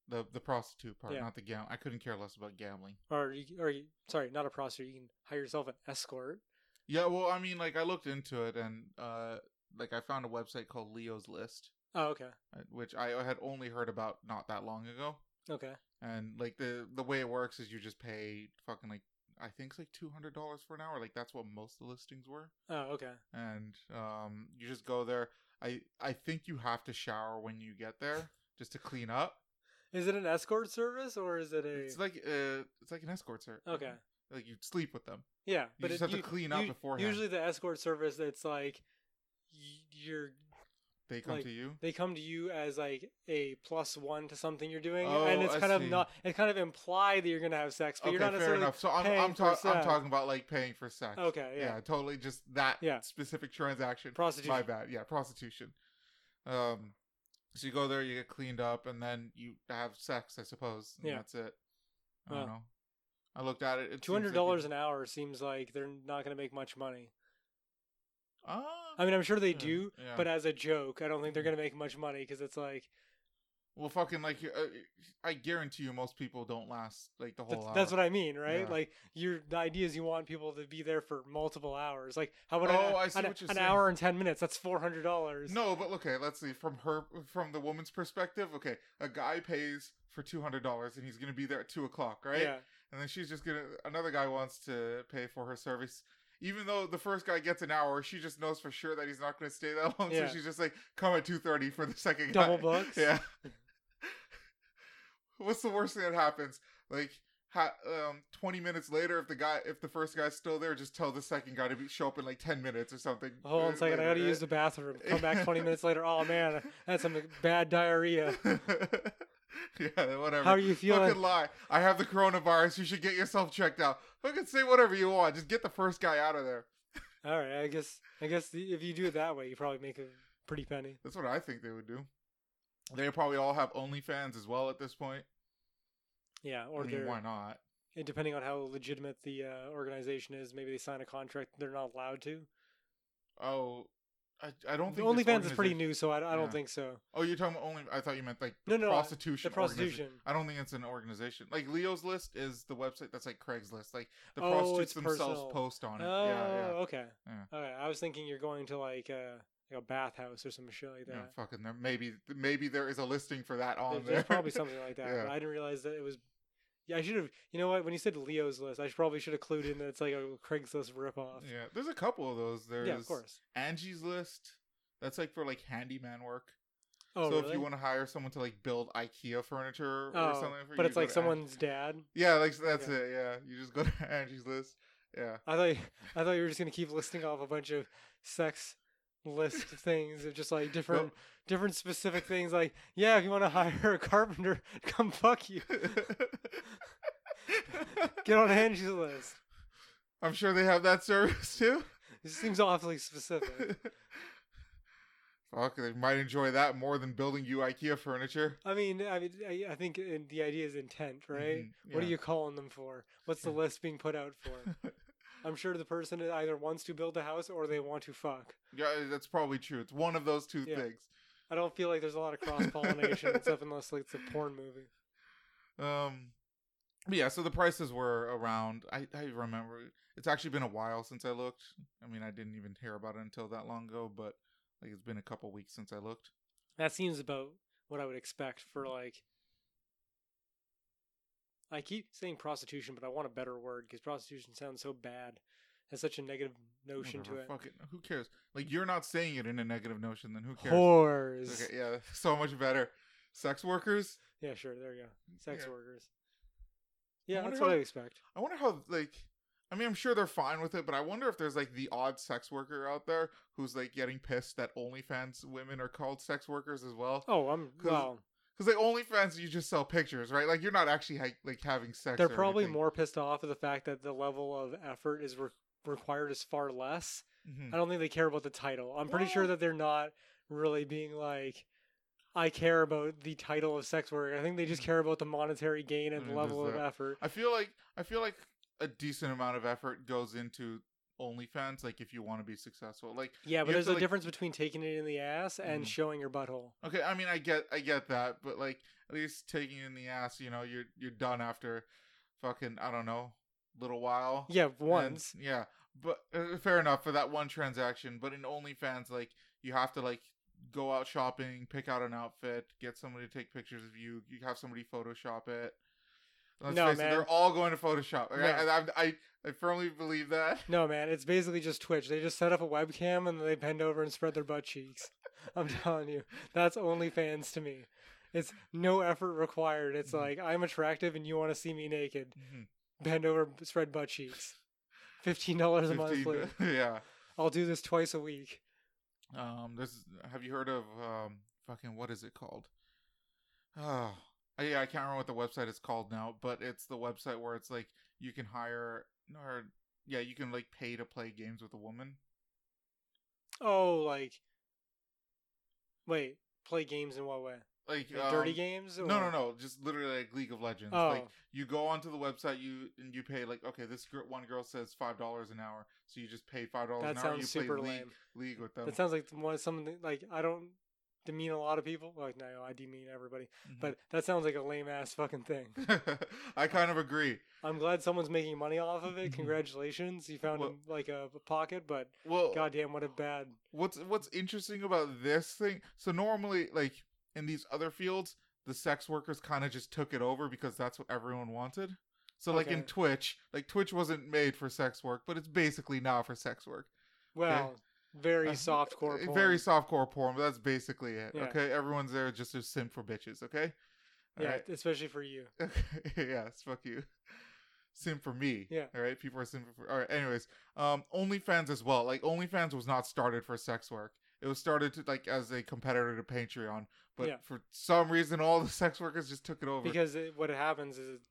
The the prostitute part, Yeah. not the gam. I couldn't care less about gambling. Or you, or you, sorry, not a prostitute. You can hire yourself an escort. Yeah, well, I mean, like I looked into it and uh, like I found a website called Leo's List, Oh, okay, uh, which I had only heard about not that long ago. okay. And like the the way it works is you just pay fucking like I think it's like two hundred dollars for an hour. Like that's what most of the listings were. Oh, okay. And um, you just go there. I I think you have to shower when you get there just to clean up. Is it an escort service or is it a? It's like uh, it's like an escort service. Okay. Like you sleep with them. yeah, You but just it- have to clean up beforehand. Usually, the escort service, it's like you're They come Like, to you. they come to you as like a plus one to something you're doing, Oh, and it's I kind of not. It kind of implied that you're gonna have sex, but Okay, you're not fair necessarily. enough. So I'm I'm, ta- I'm talking about like paying for sex. Okay, yeah. Yeah, totally. Just that Yeah. specific transaction. Prostitution. My bad. Yeah, prostitution. Um, so you go there, you get cleaned up, and then you have sex. I suppose. And Yeah. That's it. I don't know. I looked at it. it Two hundred dollars an hour seems like they're not gonna make much money. Ah. I mean, I'm sure they Yeah, do, yeah. but as a joke, I don't think they're gonna make much money because it's like well, fucking like, uh, I guarantee you, most people don't last like the whole that's, hour. that's what I mean, right? Yeah. Like your the idea is you want people to be there for multiple hours. Like how about Oh, an, I see an, what you're an saying. hour and ten minutes? That's four hundred dollars. No, but okay, let's see from her from the woman's perspective. Okay, a guy pays for two hundred dollars and he's gonna be there at two o'clock, right? Yeah. And then she's just gonna another guy wants to pay for her service. Even though the first guy gets an hour, she just knows for sure that he's not gonna stay that long. Yeah. So she's just like, come at two thirty for the second Double guy. bucks? Yeah. What's the worst thing that happens? Like ha- um, twenty minutes later, if the guy, if the first guy's still there, just tell the second guy to be, show up in like ten minutes or something. Hold on a second. I gotta use the bathroom. Come back 20 minutes later. Oh man, had some bad diarrhea. yeah, whatever. How are you feeling? Fucking lie. I have the coronavirus. You should get yourself checked out. Fucking say whatever you want. Just get the first guy out of there. All right, I guess I guess if you do it that way, you probably make a pretty penny. That's what I think they would do. They probably all have OnlyFans as well at this point. Yeah, or I mean, why not? and depending on how legitimate the uh, organization is, maybe they sign a contract they're not allowed to. Oh, I, I don't think OnlyFans is pretty new, so I, I Yeah. don't think so. Oh, you're talking about only? I thought you meant like No, the no, I- prostitution. The prostitution. I don't think it's an organization. Like Leo's List is the website that's like Craigslist. Like the Oh, prostitutes themselves personal. post on it. Oh, yeah, yeah. Oh, okay. Yeah. Okay, I was thinking you're going to like a like a bathhouse or some shit like that. Yeah, fucking there. Maybe maybe there is a listing for that on there. there's probably something like that. Yeah. I didn't realize that it was. Yeah, I should have. You know what? When you said Leo's list, I should probably should have clued in that it's like a Craigslist ripoff. yeah, there's a couple of those. There's Yeah, of course. Angie's List. That's like for like handyman work. Oh, so really? if you want to hire someone to like build IKEA furniture or oh, something, for but you, it's go like someone's dad. Yeah, like that's Okay. it. Yeah, you just go to Angie's List. Yeah. I thought you, I thought you were just gonna keep listing off a bunch of sex list of things of just like different different specific things. Like, yeah, if you want to hire a carpenter, come fuck you. Get on Angie's list. I'm sure they have that service too. It seems awfully specific. Fuck, they might enjoy that more than building you IKEA furniture. I mean, I mean, I, I think the idea is intent, right? Mhm, What are you calling them for? What's the list being put out for? I'm sure the person either wants to build a house or they want to fuck. Yeah, that's probably true. It's one of those two Yeah. things. I don't feel like there's a lot of cross pollination and stuff unless like it's a porn movie. Um, yeah. So the prices were around. I I remember. It's actually been a while since I looked. I mean, I didn't even hear about it until that long ago. But like, it's been a couple weeks since I looked. That seems about what I would expect for like. I keep saying prostitution, but I want a better word because prostitution sounds so bad. Has such a negative notion to it. Fuck it. Who cares? Like, you're not saying it in a negative notion. Then who cares? Whores. Okay, yeah, so much better. Sex workers. Yeah, sure. There you go. Sex Yeah. workers. Yeah, that's what how- I expect. I wonder how like I mean I'm sure they're fine with it, but I wonder if there's like the odd sex worker out there who's like getting pissed that OnlyFans women are called sex workers as well. Oh, I'm well. Because like OnlyFans, you just sell pictures, right? Like you're not actually ha- like having sex. They're or probably anything. more pissed off at the fact that the level of effort is re- required is far less. Mhm. I don't think they care about the title. I'm pretty sure that they're not really being like, I care about the title of sex work. I think they just care about the monetary gain and Mm, the level of effort. I feel like I feel like a decent amount of effort goes into OnlyFans. Like if you want to be successful, like Yeah, but there's to, a like- difference between taking it in the ass and Mhm. showing your butthole. Okay, I mean, I get, I get that, but like, at least taking it in the ass, you know, you're you're done after, fucking, I don't know, little while. Yeah, And- once. yeah, but uh, fair enough for that one transaction. But in OnlyFans, like, you have to like go out shopping, pick out an outfit, get somebody to take pictures of you. You have somebody Photoshop it. Let's No, face it, man. they're all going to Photoshop. Like, No. I, I, I, I firmly believe that. No, man, it's basically just Twitch. They just set up a webcam and they bend over and spread their butt cheeks. I'm telling you, that's OnlyFans to me. It's no effort required. It's Mhm. like I'm attractive and you want to see me naked. Mhm. Bend over, spread butt cheeks. Fifteen dollars a month. 15 yeah. I'll do this twice a week. Um, this have you heard of um fucking what is it called? Oh, yeah, I can't remember what the website is called now, but it's the website where it's like you can hire or yeah, you can like pay to play games with a woman. Oh, like, wait, play games in what way? Like, Like dirty um, games? No, or- no, no, just literally like League of Legends. Oh, Like you go onto the website, you and you pay like okay, this gr- one girl says five dollars an hour, so you just pay five dollars an hour. and sounds You play super league, lame. league with them. That sounds like one something like I don't demean a lot of people. Like no, I demean everybody. Mhm. But that sounds like a lame ass fucking thing. I kind of agree. I'm glad someone's making money off of it. Mhm. Congratulations, you found Well- like a, pocket. But Well, goddamn, what a bad. what's what's interesting about this thing so normally like in these other fields the sex workers kind of just took it over because that's what everyone wanted so like in twitch like twitch wasn't made for sex work but it's basically now for sex work Well, very soft core. Uh, Porn. very softcore porn but that's basically it Yeah. okay everyone's there just to simp for bitches okay Yeah, Alright? especially for you. Okay. yes fuck you sim for me Yeah. all right people are simping for all right anyways um onlyfans as well like onlyfans was not started for sex work it was started to like as a competitor to patreon but Yeah. for some reason all the sex workers just took it over Because it, what happens is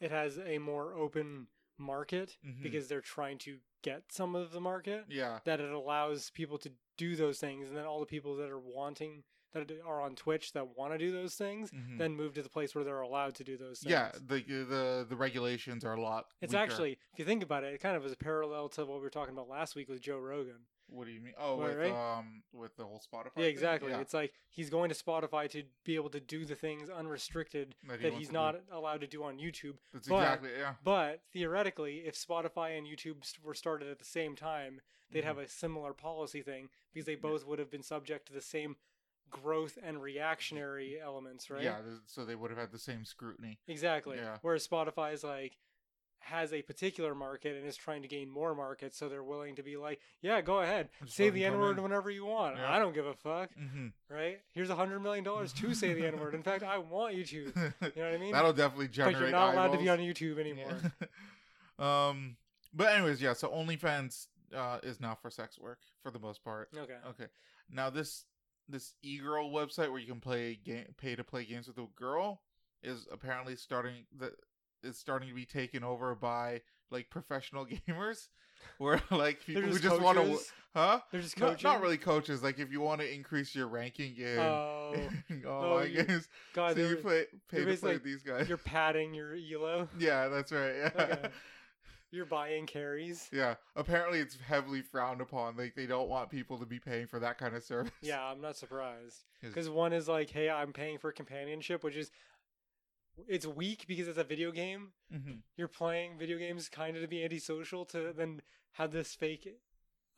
it has a more open market Mhm. because they're trying to get some of the market. yeah that it allows people to do those things and then all the people that are wanting that are on twitch that want to do those things mhm. then move to the place where they're allowed to do those things yeah the the the regulations are a lot it's weaker. actually if you think about it it kind of is a parallel to what we were talking about last week with joe rogan what do you mean oh Right, with right? um with the whole spotify yeah exactly yeah. it's like he's going to spotify to be able to do the things unrestricted That he that he's to do. not allowed to do on youtube that's but- exactly yeah but theoretically if spotify and youtube were started at the same time they'd Mhm. have a similar policy thing because they both would have been subject to the same growth and reactionary elements, right? yeah so they would have had the same scrutiny Exactly. Yeah. Whereas Spotify is like has a particular market and is trying to gain more markets, so they're willing to be like, yeah, go ahead, say the N word whenever you want. Yeah. I don't give a fuck, mm-hmm. right? Here's a hundred million dollars to say the N word. In fact, I want you to. You know what I mean? That'll definitely generate. but you're not allowed to be on. YouTube anymore. Yeah. um, but anyways, yeah. So OnlyFans uh, is now for sex work for the most part. Okay. Okay. Now this this e-girl website where you can play game, pay to play games with a girl is apparently starting that is starting to be taken over by like professional gamers, where like people who just just want to, coaches? huh? They're just Not, coaching. not really coaches. Like if you want to increase your ranking in Oh, Oh, online you- games, God, so you play pay to play like- with these guys. you're padding your elo. Yeah, that's right. Yeah. Okay. You're buying carries. Yeah. Apparently it's heavily frowned upon. Like they don't want people to be paying for that kind of service. Yeah, I'm not surprised. Because one is like, hey, I'm paying for companionship, which is it's weak because it's a video game. Mhm. You're playing video games kind of to be antisocial to then have this fake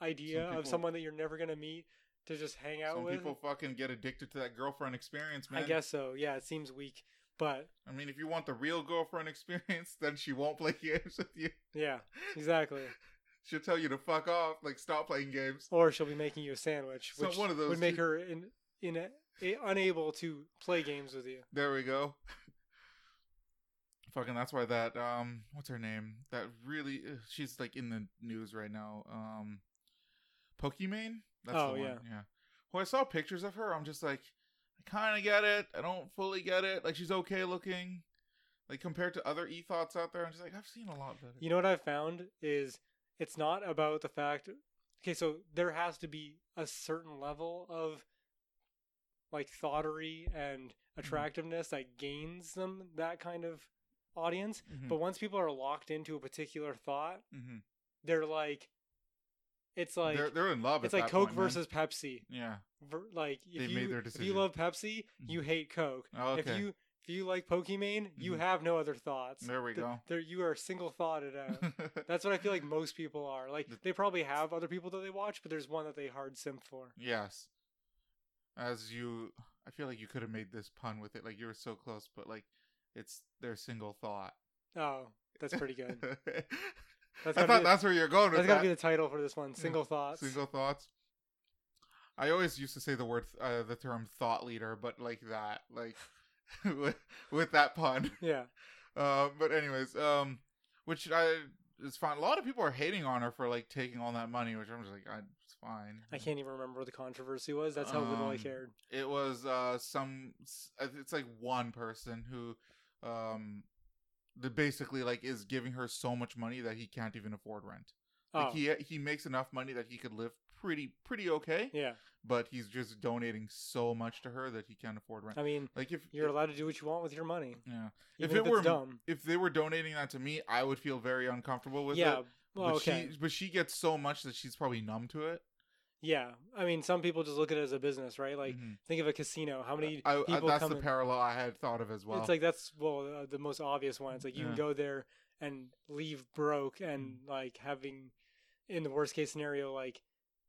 idea Some of someone that you're never gonna meet to just hang out Some with. people fucking get addicted to that girlfriend experience, man. I guess so. Yeah, it seems weak, but I mean, if you want the real girlfriend experience, then she won't play games with you. yeah, exactly. She'll tell you to fuck off, like stop playing games. Or she'll be making you a sandwich, So which one of those would make two- her in in a, a- unable to play games with you. There we go. Fucking that's why that um what's her name? That really she's like in the news right now. Um Pokimane? That's Oh, the one. yeah. Yeah. When I saw pictures of her, I'm just like I kind of get it. I don't fully get it. Like she's okay looking. Like compared to other e-thots out there, I'm just like I've seen a lot better. You know what I found is it's not about the fact. Okay, so there has to be a certain level of like thoughterry and attractiveness that gains them that kind of audience. Mhm. But once people are locked into a particular thought, Mhm. they're like, it's like they're they're in love. it's like Coke point, man. versus Pepsi. Yeah. Ver- Like if They've you made their if you love Pepsi, you hate Coke. Oh, If you if you like Pokimane, you Mhm. have no other thoughts. There we Th- go. There you are single thoughted out. That's what I feel like most people are. Like The- they probably have other people that they watch, but there's one that they hard simp for. Yes. As you, I feel like you could have made this pun with it. Like you were so close, but like it's their single thought. Oh, that's pretty good. That's I thought that's where you're going with That's got to be the title for this one. Single thoughts. Single thoughts. I always used to say the word, uh, the term thought leader, but like that, like with, with that pun. Yeah. Uh, but anyways, um, which I is fine. A lot of people are hating on her for like taking all that money, which I'm just like, I, it's fine. I can't even remember what the controversy was. That's how little I Um, cared. It was uh some. It's like one person who, um, that basically like is giving her so much money that he can't even afford rent. Like Oh, he he makes enough money that he could live pretty pretty okay, yeah. but he's just donating so much to her that he can't afford rent. I mean, Like if you're allowed to do what you want with your money, yeah, if if, it were dumb. if they were donating that to me, I would feel very uncomfortable with Yeah. it. Well, but okay. she but she gets so much that she's probably numb to it. Yeah. I mean, some people just look at it as a business, right? Like, Mhm. think of a casino. How many I, I, people that's the in? parallel I had thought of as well. It's like that's well uh, the most obvious one. It's like you Yeah. can go there and leave broke and Mm. like having, in the worst case scenario, like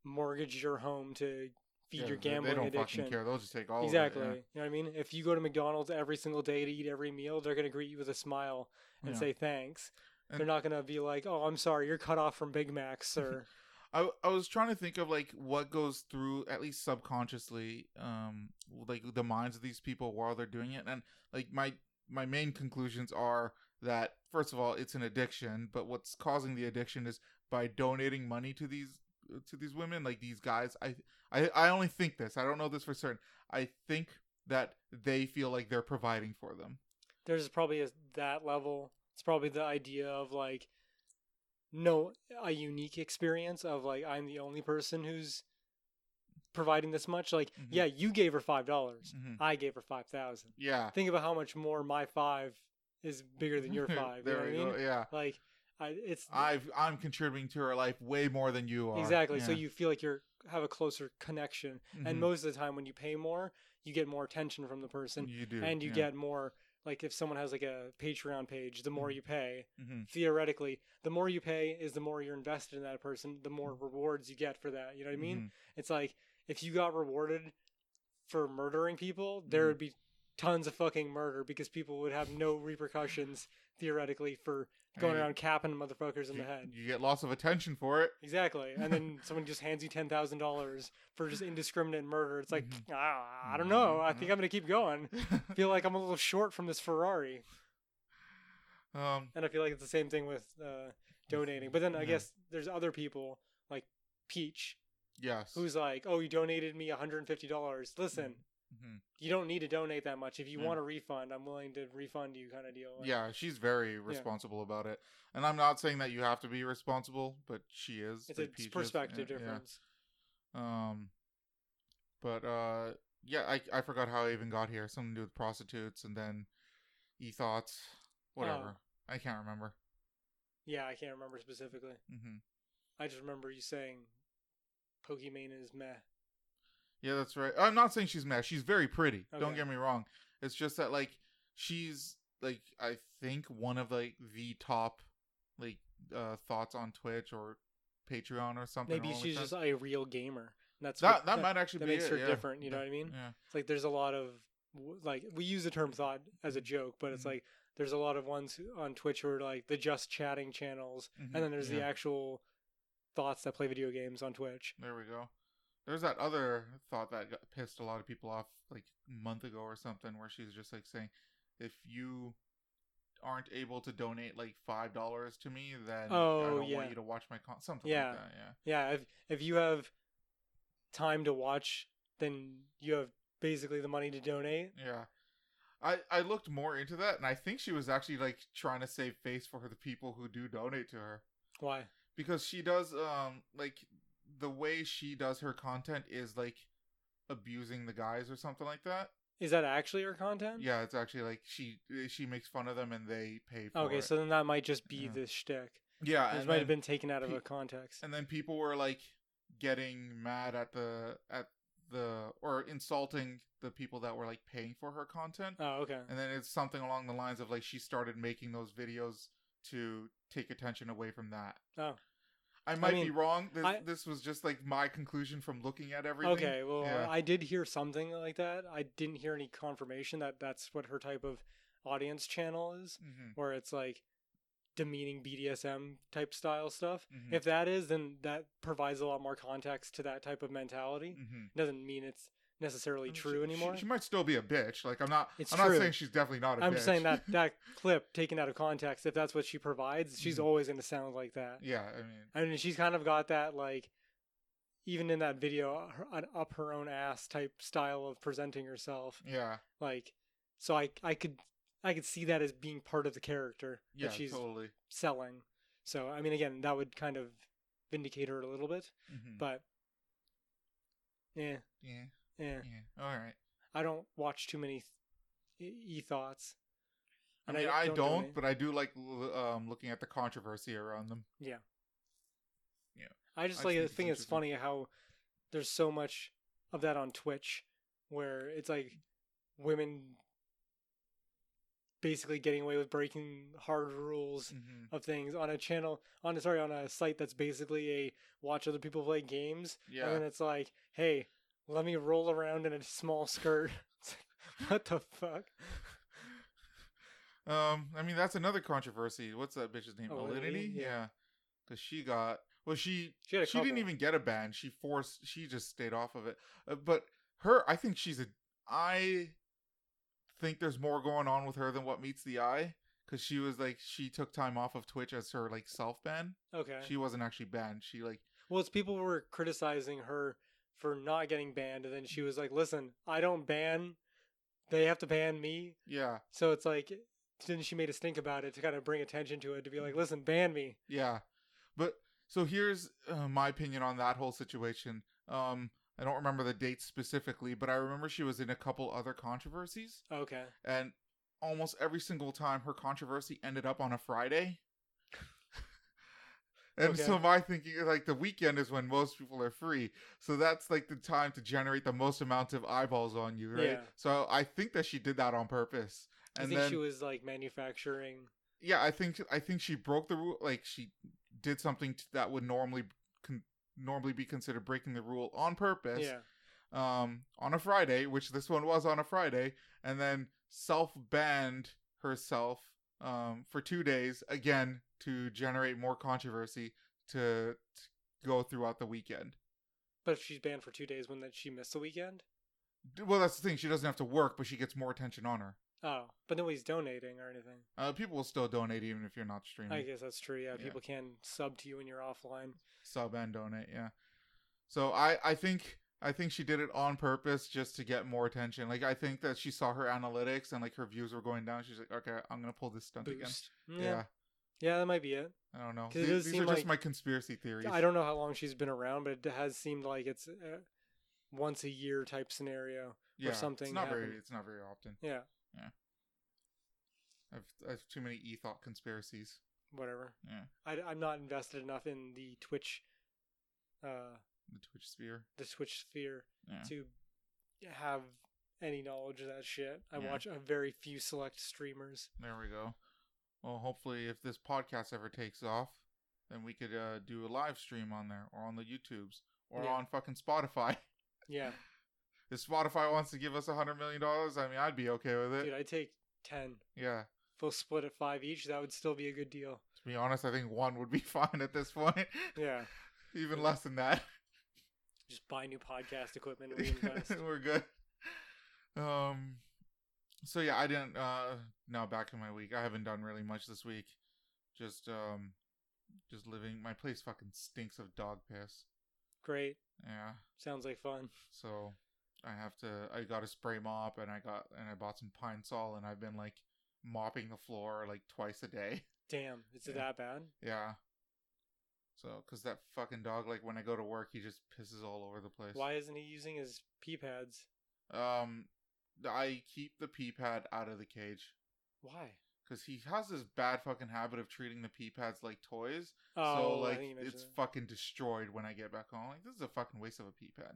mortgage your home to feed Yeah, your gambling they don't addiction. fucking care. They'll just take all exactly. Of it, You know what I mean? If you go to McDonald's every single day to eat every meal, they're gonna greet you with a smile and Yeah. say thanks. And- they're not gonna be like, "Oh, I'm sorry, you're cut off from Big Macs, sir." I I was trying to think of like what goes through at least subconsciously, um, like the minds of these people while they're doing it, and like my my main conclusions are that first of all it's an addiction, but what's causing the addiction is by donating money to these to these women, like these guys. I I I only think this. I don't know this for certain. I think that they feel like they're providing for them. There's probably a, that level. It's probably the idea of like, no, a unique experience of like I'm the only person who's providing this much. Like, Mhm. yeah, you gave her five dollars. hmm I gave her five thousand. Yeah. Think about how much more my five is bigger than your five. you know there what I mean? go. Yeah. Like, I it's I've I'm contributing to her life way more than you are. exactly. So you feel like you're have a closer connection, and Mhm. most of the time when you pay more, you get more attention from the person, you do, and you yeah. get more. Like if someone has like a Patreon page, the more Mhm. you pay, Mhm. theoretically, the more you pay is the more you're invested in that person, the more rewards you get for that. You know what I mean? Mhm. It's like if you got rewarded for murdering people, there Mhm. would be tons of fucking murder because people would have no repercussions theoretically for going And around capping motherfuckers in you, the head. you get lots of attention for it. Exactly. And then someone just hands you ten thousand dollars for just indiscriminate murder. It's like Mhm. ah, I don't know. I think. I'm gonna keep going. I feel like I'm a little short from this Ferrari. um, And I feel like it's the same thing with uh, donating. But then I Yeah. guess there's other people like Peach yes. who's like, "Oh, you donated me $150. Listen, Mhm. you don't need to donate that much. If you Yeah. want a refund, I'm willing to refund you, kind of deal." Like, Yeah, she's very responsible about it, and I'm not saying that you have to be responsible, but she is. it's a like Peach is. perspective Yeah, yeah. difference. Um, but uh, yeah, I I forgot how I even got here. Something to do with prostitutes, and then e thoughts, whatever. Oh. I can't remember. Yeah, I can't remember specifically. Mm-hmm. I just remember you saying Pokimane is meh. Yeah, that's right. I'm not saying she's mad. She's very pretty. Don't get me wrong. It's just that like she's like I think one of like the top like uh thots on Twitch or Patreon or something. Maybe or she's just a real gamer. And that's that what, that, might actually that be makes it, her yeah. different. You know what I mean? Yeah. It's like there's a lot of like we use the term thot as a joke, but it's Mhm. like there's a lot of ones on Twitch who are like the just chatting channels, Mhm, and then there's the actual thots that play video games on Twitch. There we go. There's that other thot that got pissed a lot of people off like a month ago or something, where she's just like saying, if you aren't able to donate like five dollars to me, then I Oh, don't yeah. want you to watch my con something Yeah. like that. Yeah. Yeah, if if you have time to watch, then you have basically the money to donate. Yeah. I, I looked more into that and I think she was actually like trying to save face for the people who do donate to her. Why? Because she does um like the way she does her content is like abusing the guys or something like that. Is that actually her content? Yeah, it's actually like she she makes fun of them and they pay for Okay, it. so then that might just be Yeah. the shtick. yeah, This might have been taken out of pe- a context. and then people were like getting mad at the at the or insulting the people that were like paying for her content. Oh, okay. and then it's something along the lines of like she started making those videos to take attention away from that. Oh. I might be mean, wrong. This, I- this was just like my conclusion from looking at everything. Okay, well, Yeah. I did hear something like that. I didn't hear any confirmation that that's what her type of audience channel is, Mhm. where it's like demeaning BDSM type style stuff. Mhm. If that is, then that provides a lot more context to that type of mentality. Mhm. Doesn't mean it's necessarily she- true she- anymore. She, might still be a bitch. Like I'm not. It's I'm not saying she's definitely not a I'm bitch. just saying that that clip taken out of context, if that's what she provides, she's Mhm. always going to sound like that. yeah, I mean, I mean, she's kind of got that like, even in that video, her, an up her own ass type style of presenting herself. yeah, Like, so I I could I could see that as being part of the character yeah, that she's totally. selling. So I mean, again, that would kind of vindicate her a little bit, Mhm. but yeah, yeah, yeah. yeah. All right. I don't watch too many e thoughts. I mean, I, don't, donate. but I do like um, looking at the controversy around them. Yeah. Yeah. I just I like the thing it's think it's interesting. funny how there's so much of that on Twitch where it's like women basically getting away with breaking hard rules Mm-hmm. of things on a channel on a sorry on a site that's basically a watch other people play games Yeah. and then it's like hey let me roll around in a small skirt what the fuck Um, I mean that's another controversy. What's that bitch's name? Alinity? Alinity? Yeah. Yeah, because she got well, she She she didn't even get a ban. She forced. She just stayed off of it. Uh, but her, I think she's a. I think there's more going on with her than what meets the eye. Because she was like, she took time off of Twitch as her like self ban. okay She wasn't actually banned. She like, Well, it's people were criticizing her for not getting banned, and then she was like, "Listen, I don't ban; they have to ban me." yeah, So it's like, then she made a stink about it to kind of bring attention to it, to be like, "Listen, ban me." yeah. But so here's uh, my opinion on that whole situation. Um, I don't remember the dates specifically, but I remember she was in a couple other controversies. Okay, and almost every single time her controversy ended up on a Friday. And Okay. so my thinking is like the weekend is when most people are free. So that's like the time to generate the most amount of eyeballs on you, right? Yeah. So I think that she did that on purpose. I think then she was like manufacturing. yeah, I think I think she broke the rule like she did something that would normally con- normally be considered breaking the rule on purpose Yeah, um, on a Friday, which this one was on a Friday, and then self banned herself um, for two days again to generate more controversy to, to go throughout the weekend. but if she's banned for two days, when that she missed the weekend. Well, that's the thing; she doesn't have to work, but she gets more attention on her. Oh, but nobody's donating or anything. Uh, people will still donate even if you're not streaming. I guess that's true. Yeah, Yeah. people can sub to you when you're offline. Sub and donate, yeah. So I, I think I think she did it on purpose just to get more attention. Like I think that she saw her analytics and like her views were going down. She's like, okay, I'm gonna pull this stunt again. Yeah. Yeah, yeah, that might be it. I don't know. These, these are just like- my conspiracy theories. I don't know how long she's been around, but it has seemed like it's a once a year type scenario. yeah, something It's not very. It's not very often. Yeah, Yeah. I've I've too many e thought conspiracies. whatever. Yeah, I, am not invested enough in the Twitch, uh, the Twitch sphere. the Twitch sphere Yeah. to have any knowledge of that shit. I Yeah. watch a very few select streamers. There we go. Well, hopefully, if this podcast ever takes off, then we could uh, do a live stream on there or on the YouTubes or Yeah. on fucking Spotify. Yeah, if Spotify wants to give us a hundred million dollars, I mean, I'd be okay with it. dude, I take ten. yeah. If we'll split at five each, that would still be a good deal. To be honest, I think one would be fine at this point. Yeah, Even less than that. just buy new podcast equipment and. We're good. Um. So yeah, I didn't. Uh. Now back in my week. I haven't done really much this week. Just um. Just living. My place fucking stinks of dog piss. Great, Yeah. sounds like fun. So I have to. I got a spray mop and I got and I bought some Pine Sol and I've been like mopping the floor like twice a day. Damn, is it Yeah. that bad? Yeah. So, cause that fucking dog, like when I go to work, he just pisses all over the place. Why isn't he using his pee pads? Um, I keep the pee pad out of the cage Why? because he has this bad fucking habit of treating the pee pads like toys. Oh, so I like think you mentioned it's that. fucking destroyed when I get back home. Like this is a fucking waste of a pee pad.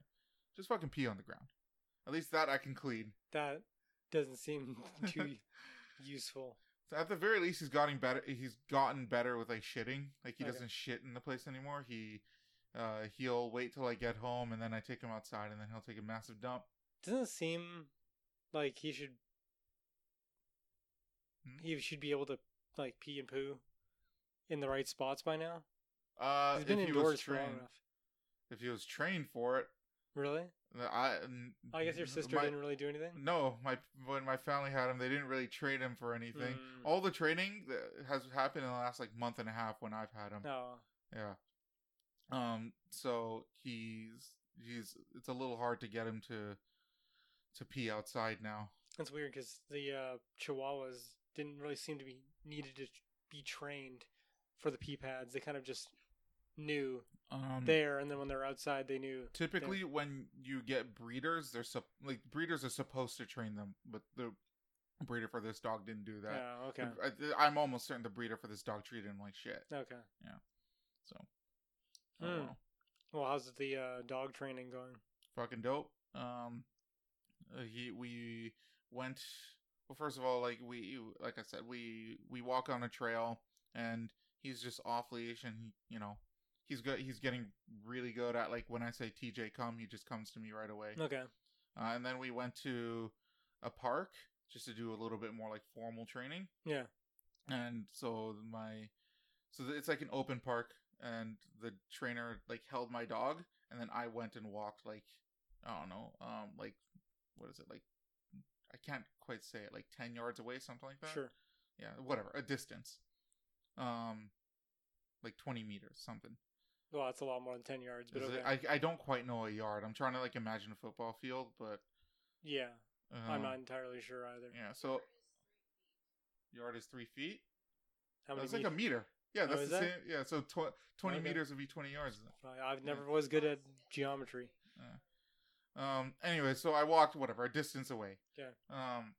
Just fucking pee on the ground. At least that I can clean. that doesn't seem too useful. So at the very least, he's gotten better. He's gotten better with like shitting. Like he Okay. doesn't shit in the place anymore. He, uh, he'll wait till I get home and then I take him outside and then he'll take a massive dump. Doesn't seem like he should Hmm? he should be able to like pee and poo in the right spots by now? Uh, He's been if he was indoors for long trained, enough. if he was trained for it, Really? I. n- I guess your sister my- didn't really do anything. No, my when my family had him, they didn't really train him for anything. Mm. All the training that has happened in the last like month and a half when I've had him. No. Yeah. Um. So he's he's it's a little hard to get him to to pee outside now. That's weird because the uh, Chihuahuas didn't really seem to be needed to be trained for the pee pads. They kind of just knew Um. there, and then when they're outside, they knew. typically, when you get breeders, they're sup- like breeders are supposed to train them, but the breeder for this dog didn't do that. Yeah. Okay. I, I'm almost certain the breeder for this dog treated him like shit. Okay. Yeah. So. Oh, Hmm. well. How's the uh, dog training going? fucking dope. Um, he we went. Well, first of all, like we like I said, we we walk on a trail, and he's just off leash, and he, you know, he's good. He's getting really good at like when I say TJ come, he just comes to me right away. Okay. Uh, and then we went to a park just to do a little bit more like formal training, Yeah. and so my so it's like an open park, and the trainer like held my dog, and then I went and walked like I don't know, um, like what is it like? I can't quite say it, like ten yards away, something like that. Sure. Yeah, whatever, a distance, um, like twenty meters, something. Well, that's a lot more than ten yards, but okay. I I don't quite know a yard. I'm trying to like imagine a football field, but yeah, um, I'm not entirely sure either. Yeah, so yard is three feet. How many? That's like a meter. Yeah, Oh, that's is the that? same. Yeah, so tw- twenty Okay. meters would be twenty yards. I've never was good at geometry. Um. Anyway, so I walked whatever a distance away. Yeah. Um,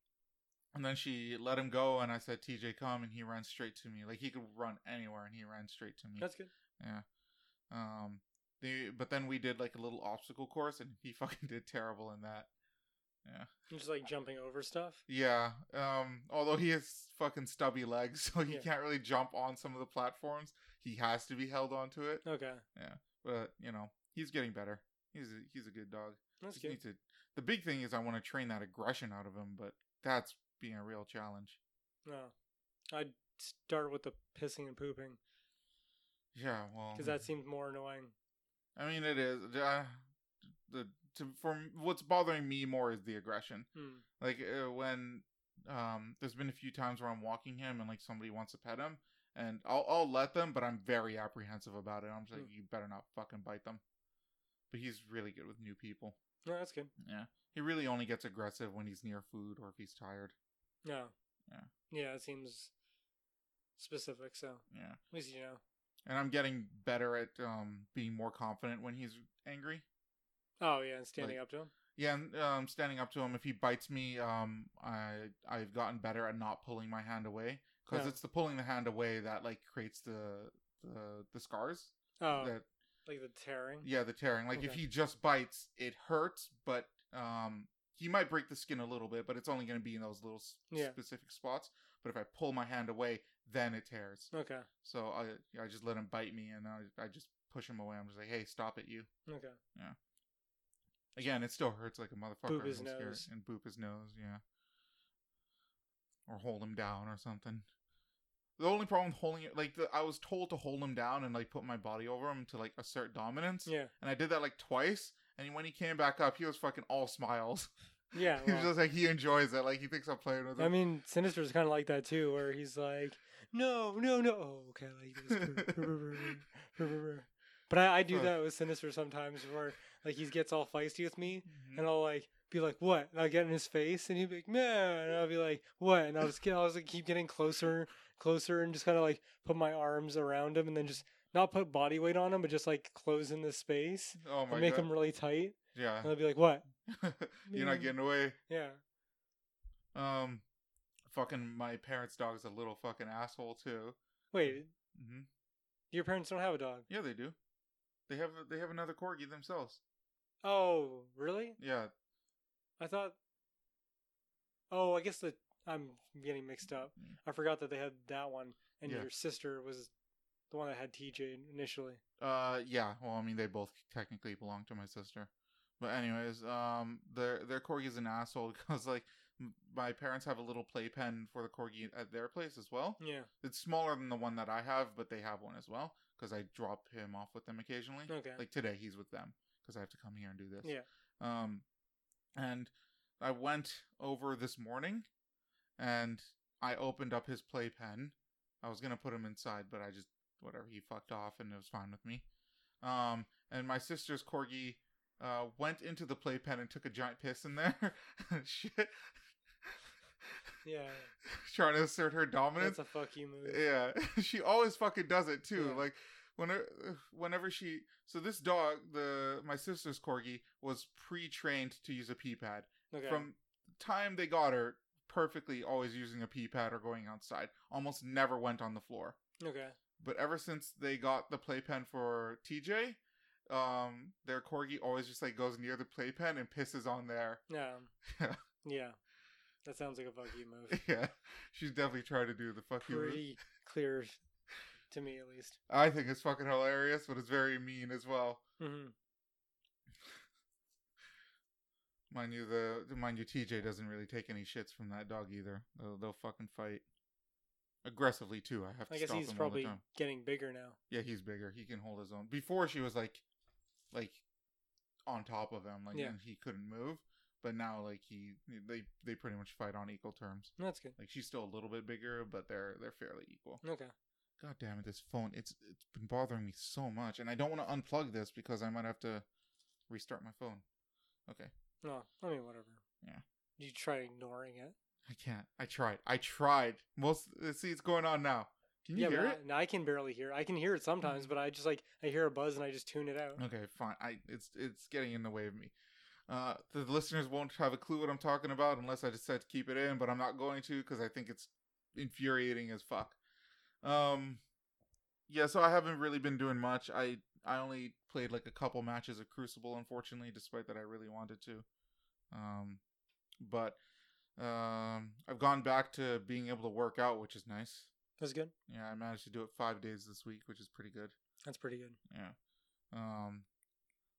and then she let him go, and I said, "TJ, come," and he ran straight to me. Like he could run anywhere, and he ran straight to me. That's good. yeah. Um. The but then we did like a little obstacle course, and he fucking did terrible in that. Yeah. Just like jumping over stuff. Yeah. Um. Although he has fucking stubby legs, so he Yeah. can't really jump on some of the platforms. He has to be held onto it. Okay, Yeah. But you know, he's getting better. He's a, he's a good dog. That's Just good. need to. The big thing is I want to train that aggression out of him, but that's being a real challenge. No, I'd start with the pissing and pooping Yeah. Well. because that seems more annoying. I mean, it is. Uh, the to for what's bothering me more is the aggression. Hmm. Like uh, when um, there's been a few times where I'm walking him and like somebody wants to pet him, and I'll I'll let them, but I'm very apprehensive about it. I'm just like, Hmm. you better not fucking bite them. But he's really good with new people. No, that's good. Yeah. He really only gets aggressive when he's near food or if he's tired. No. Yeah. Yeah, it seems specific. So Yeah. at least you know. And I'm getting better at um being more confident when he's angry. Oh yeah, and standing Like- up to him. Yeah, and um standing up to him if he bites me, um I I've gotten better at not pulling my hand away Yeah. it's the pulling the hand away that like creates the the the scars. Oh, That like the tearing. yeah, the tearing. Like if he just bites, it hurts, but um he might break the skin a little bit, but it's only going to be in those little s- Yeah. specific spots. But if I pull my hand away, then it tears. Okay. So I I just let him bite me, and I I just push him away. I'm just like, hey, stop it, you. Okay. Yeah. Again, it still hurts like a motherfucker. Boop his nose. and boop his nose, yeah. Or hold him down or something. The only problem with holding it, like the, I was told to hold him down and like put my body over him to like assert dominance, Yeah. and I did that like twice. And when he came back up, he was fucking all smiles. Yeah. he was well, just like he enjoys it, like he thinks I'm playing with him. I mean, Sinister's kind of like that too, where he's like, "No, no, no." Oh, okay, like this. but I, I do that with Sinister sometimes, where like he gets all feisty with me, Mhm. and I'll like be like, "What?" And I'll get in his face, and he'd be like, "Man," and I'll be like, "What?" And I'll just get, I'll just like, keep getting closer, closer, and just kind of like put my arms around him, and then just not put body weight on him, but just like close in the space oh my and make god, him really tight. yeah, And I'll be like, "What?" you're not getting away. Yeah. Um, fucking my parents' dog's a little fucking asshole too. Wait, hmm your parents don't have a dog? Yeah, they do. They have they have another corgi themselves. Oh, really? Yeah, I thought. Oh, I guess that I'm getting mixed up. Mm. I forgot that they had that one, and Yeah. your sister was the one that had TJ initially. Uh, yeah. Well, I mean, they both technically belong to my sister. But anyways, um, their their corgi is an asshole because like m- my parents have a little playpen for the corgi at their place as well. Yeah. It's smaller than the one that I have, but they have one as well because I drop him off with them occasionally. Okay. Like today, he's with them because I have to come here and do this. yeah. Um, and I went over this morning, and I opened up his playpen. I was gonna put him inside, but I just whatever he fucked off, and it was fine with me. Um, and my sister's corgi uh went into the playpen and took a giant piss in there. Shit, Yeah. trying to assert her dominance. That's a fuck you move. Yeah, she always fucking does it too. Yeah. Like whenever, whenever she. So this dog, the my sister's corgi, was pre-trained to use a pee pad Okay. from the time they got her. Perfectly, always using a pee pad or going outside. Almost never went on the floor. okay. But ever since they got the playpen for TJ, um, their corgi always just like goes near the playpen and pisses on there. Yeah. Yeah. Yeah. That sounds like a fuck you move. yeah, she's definitely trying to do the fuck you. move. Pretty clear to me, at least. I think it's fucking hilarious, but it's very mean as well. hmm Mind you, the mind you, TJ doesn't really take any shits from that dog either. They'll, they'll fucking fight aggressively too. I have to I guess stop he's them probably all the time. getting bigger now. Yeah, he's bigger. He can hold his own. Before she was like, like on top of him, like Yeah. and he couldn't move. But now, like he, they they pretty much fight on equal terms. That's good. Like she's still a little bit bigger, but they're they're fairly equal. Okay. God damn it, this phone! It's it's been bothering me so much, and I don't want to unplug this because I might have to restart my phone. Okay. No, I mean whatever. Yeah. You try ignoring it. I can't. I tried. I tried. Most see, it's going on now. Can you yeah, hear it? I, I can barely hear. I can hear it sometimes, but I just like I hear a buzz and I just tune it out. Okay, fine. I it's it's getting in the way of me. Uh, the listeners won't have a clue what I'm talking about unless I decide to keep it in, but I'm not going to because I think it's infuriating as fuck. Um, yeah. So I haven't really been doing much. I I only played like a couple matches of Crucible, unfortunately, despite that I really wanted to. Um, but um, I've gone back to being able to work out, which is nice. That's good. Yeah, I managed to do it five days this week, which is pretty good. That's pretty good. Yeah. Um,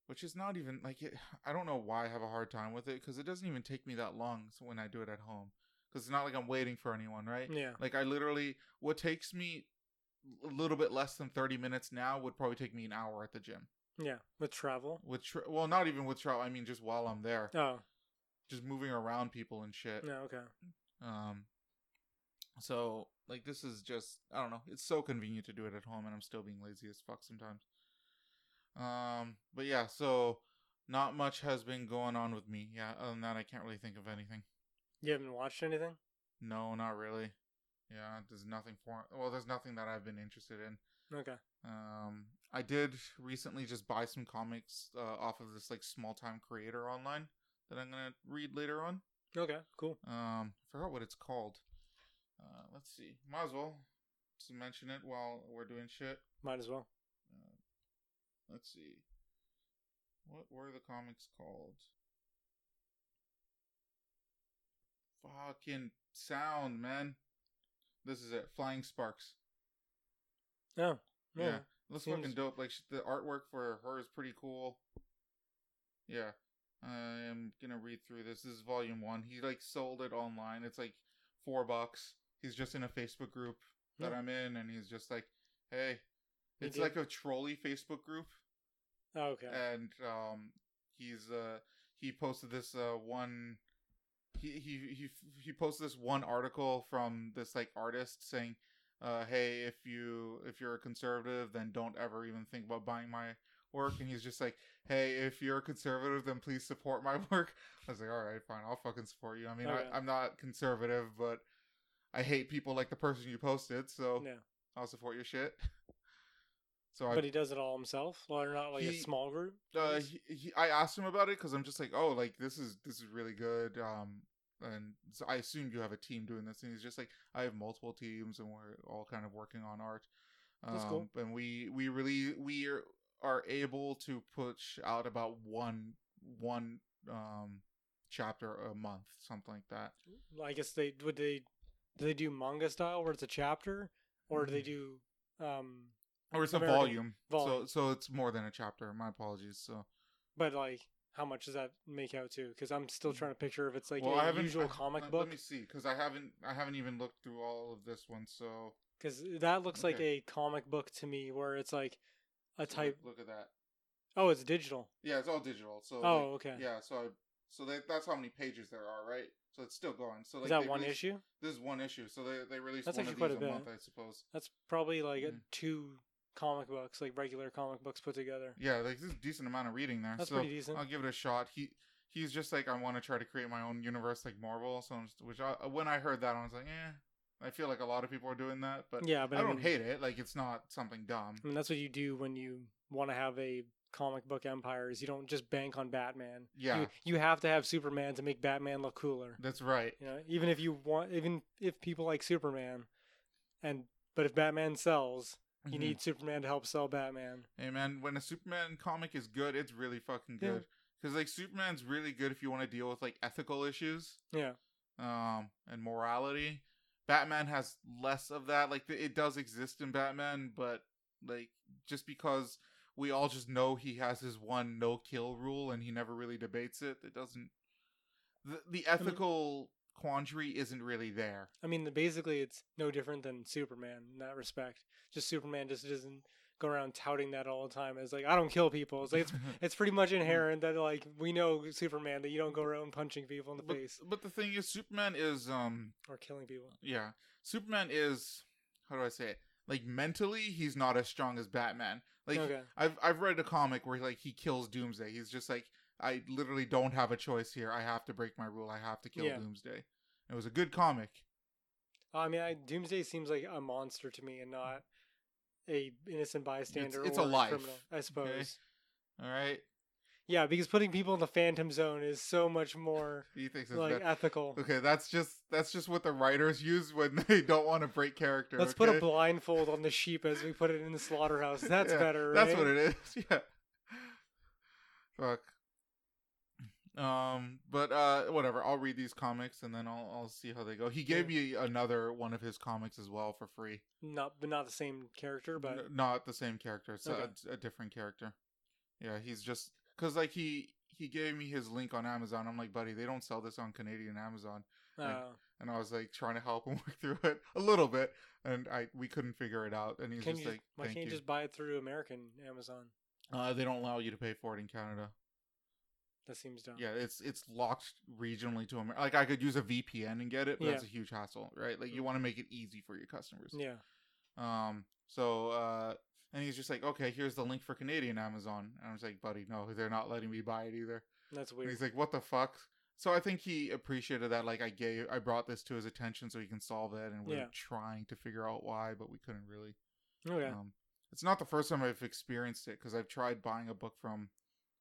which is not even like it. I don't know why I have a hard time with it because it doesn't even take me that long when I do it at home. Because it's not like I'm waiting for anyone, right? Yeah. Like I literally, what takes me a little bit less than 30 minutes now would probably take me an hour at the gym. Yeah. With travel. With tra- well, not even with travel. I mean, just while I'm there, Oh. just moving around people and shit. Yeah. Okay. Um, so like this is just I don't know. It's so convenient to do it at home, and I'm still being lazy as fuck sometimes. Um, but yeah, so not much has been going on with me. Yeah, other than that, I can't really think of anything. You haven't watched anything? No, not really. Yeah, there's nothing for. Well, there's nothing that I've been interested in. Okay. Um, I did recently just buy some comics uh, off of this like small time creator online that I'm gonna read later on. Okay. Cool. Um, I forgot what it's called. Uh, let's see. Might as well just mention it while we're doing shit. Might as well. Uh, let's see. What were the comics called? Fucking sound, man. This is it. Flying Sparks. Oh. Yeah. Yeah. Looks Seems- fucking dope. Like the artwork for her is pretty cool. Yeah. I am gonna read through this. This is volume one. He like sold it online. It's like four bucks. He's just in a Facebook group that Yeah. I'm in, and he's just like, "Hey, it's like a trolley Facebook group." Oh, okay. and um he's uh he posted this uh one he he he he posted this one article from this like artist saying uh hey if you if you're a conservative then don't ever even think about buying my work and he's just like hey if you're a conservative then please support my work i was like all right fine i'll fucking support you i mean Okay. I, i'm not conservative but i hate people like the person you posted so yeah. i'll support your shit so i But he does it all himself. Well, not like a small group. uh, he, he, I asked him about it because I'm just like, oh, like this is this is really good. Um, and so I assume you have a team doing this, and he's just like, I have multiple teams, and we're all kind of working on art. Um, That's cool. And we we really we are, are able to push out about one one um chapter a month, something like that. I guess they would they do they do manga style where it's a chapter, or do they do um Or it's a volume, volume. so so it's more than a chapter. My apologies. So but like how much does that make out to? Because I'm still trying to picture if it's like well, I a usual I- comic let, book. Let me see, because I haven't I haven't even looked through all of this one. So Because that looks like a comic book to me, where it's like a so type. Look, at that. Oh, it's digital. Yeah, it's all digital. So Oh, like, okay. Yeah, so I, so that, that's how many pages there are, right? So it's still going. So like Is that one released- issue? This is one issue. So they they released That's one actually of these quite a a bit. month, I suppose. That's probably like a Mhm. two comic books, like regular comic books put together. Yeah, like there's a decent amount of reading there. That's so pretty decent. I'll give it a shot. He he's just like I want to try to create my own universe like Marvel. So I'm just, which I, when I heard that I was like, eh. I feel like a lot of people are doing that, but yeah, but I don't mean, hate it. Like it's not something dumb. I mean, that's what you do when you want to have a comic book empire. Is you don't just bank on Batman. Yeah, You, you have to have Superman to make Batman look cooler. that's right. You know, even if you want, even if people like Superman, and but if Batman sells, you Mhm. need Superman to help sell Batman. Hey man, when a Superman comic is good, it's really fucking Yeah. good. Because like Superman's really good if you want to deal with like ethical issues, Yeah, um, and morality. Batman has less of that. Like it does exist in Batman, but like just because we all just know he has his one no kill rule and he never really debates it, it doesn't. The the ethical quandary isn't really there. I mean, basically, it's no different than Superman in that respect. Just Superman just doesn't go around touting that all the time as like I don't kill people. It's like it's it's pretty much inherent that like we know Superman that you don't go around punching people in the but, face but the thing is, Superman is um or killing people. yeah superman is how do i say it like mentally he's not as strong as batman like okay, i've i've read a comic where like he kills doomsday he's just like i literally don't have a choice here i have to break my rule i have to kill Yeah. doomsday it was a good comic oh, I mean, I, Doomsday seems like a monster to me and not a innocent bystander. it's or a life, criminal, I suppose. all right Yeah, because putting people in the Phantom Zone is so much more he thinks it's like bad. ethical. okay that's just that's just what the writers use when they don't want to break character Let's put a blindfold on the sheep as we put it in the slaughterhouse. That's Yeah, better. Right? That's what it is. Yeah. Fuck. Um, but uh, whatever. I'll read these comics and then I'll I'll see how they go. He gave me another one of his comics as well for free. Not, but not the same character, but N- not the same character. It's Okay. a, a different character. Yeah, he's just because like he he gave me his link on Amazon. I'm like, buddy, they don't sell this on Canadian Amazon. like, uh, And I was like trying to help him work through it a little bit, and I we couldn't figure it out. And he's can just you like, why thank can't you you. just buy it through American Amazon? Uh, they don't allow you to pay for it in Canada. That seems dumb. Yeah, it's it's locked regionally to America. Like I could use a VPN and get it, but that's a huge hassle, right? Like you Mm. want to make it easy for your customers. Yeah. Um. So, uh, and he's just like, okay, here's the link for Canadian Amazon, and I was like, buddy, no, they're not letting me buy it either. That's And weird. he's like, what the fuck? So I think he appreciated that. Like I gave, I brought this to his attention so he can solve it, and we're Yeah. trying to figure out why, but we couldn't really. okay. Um, it's not the first time I've experienced it because I've tried buying a book from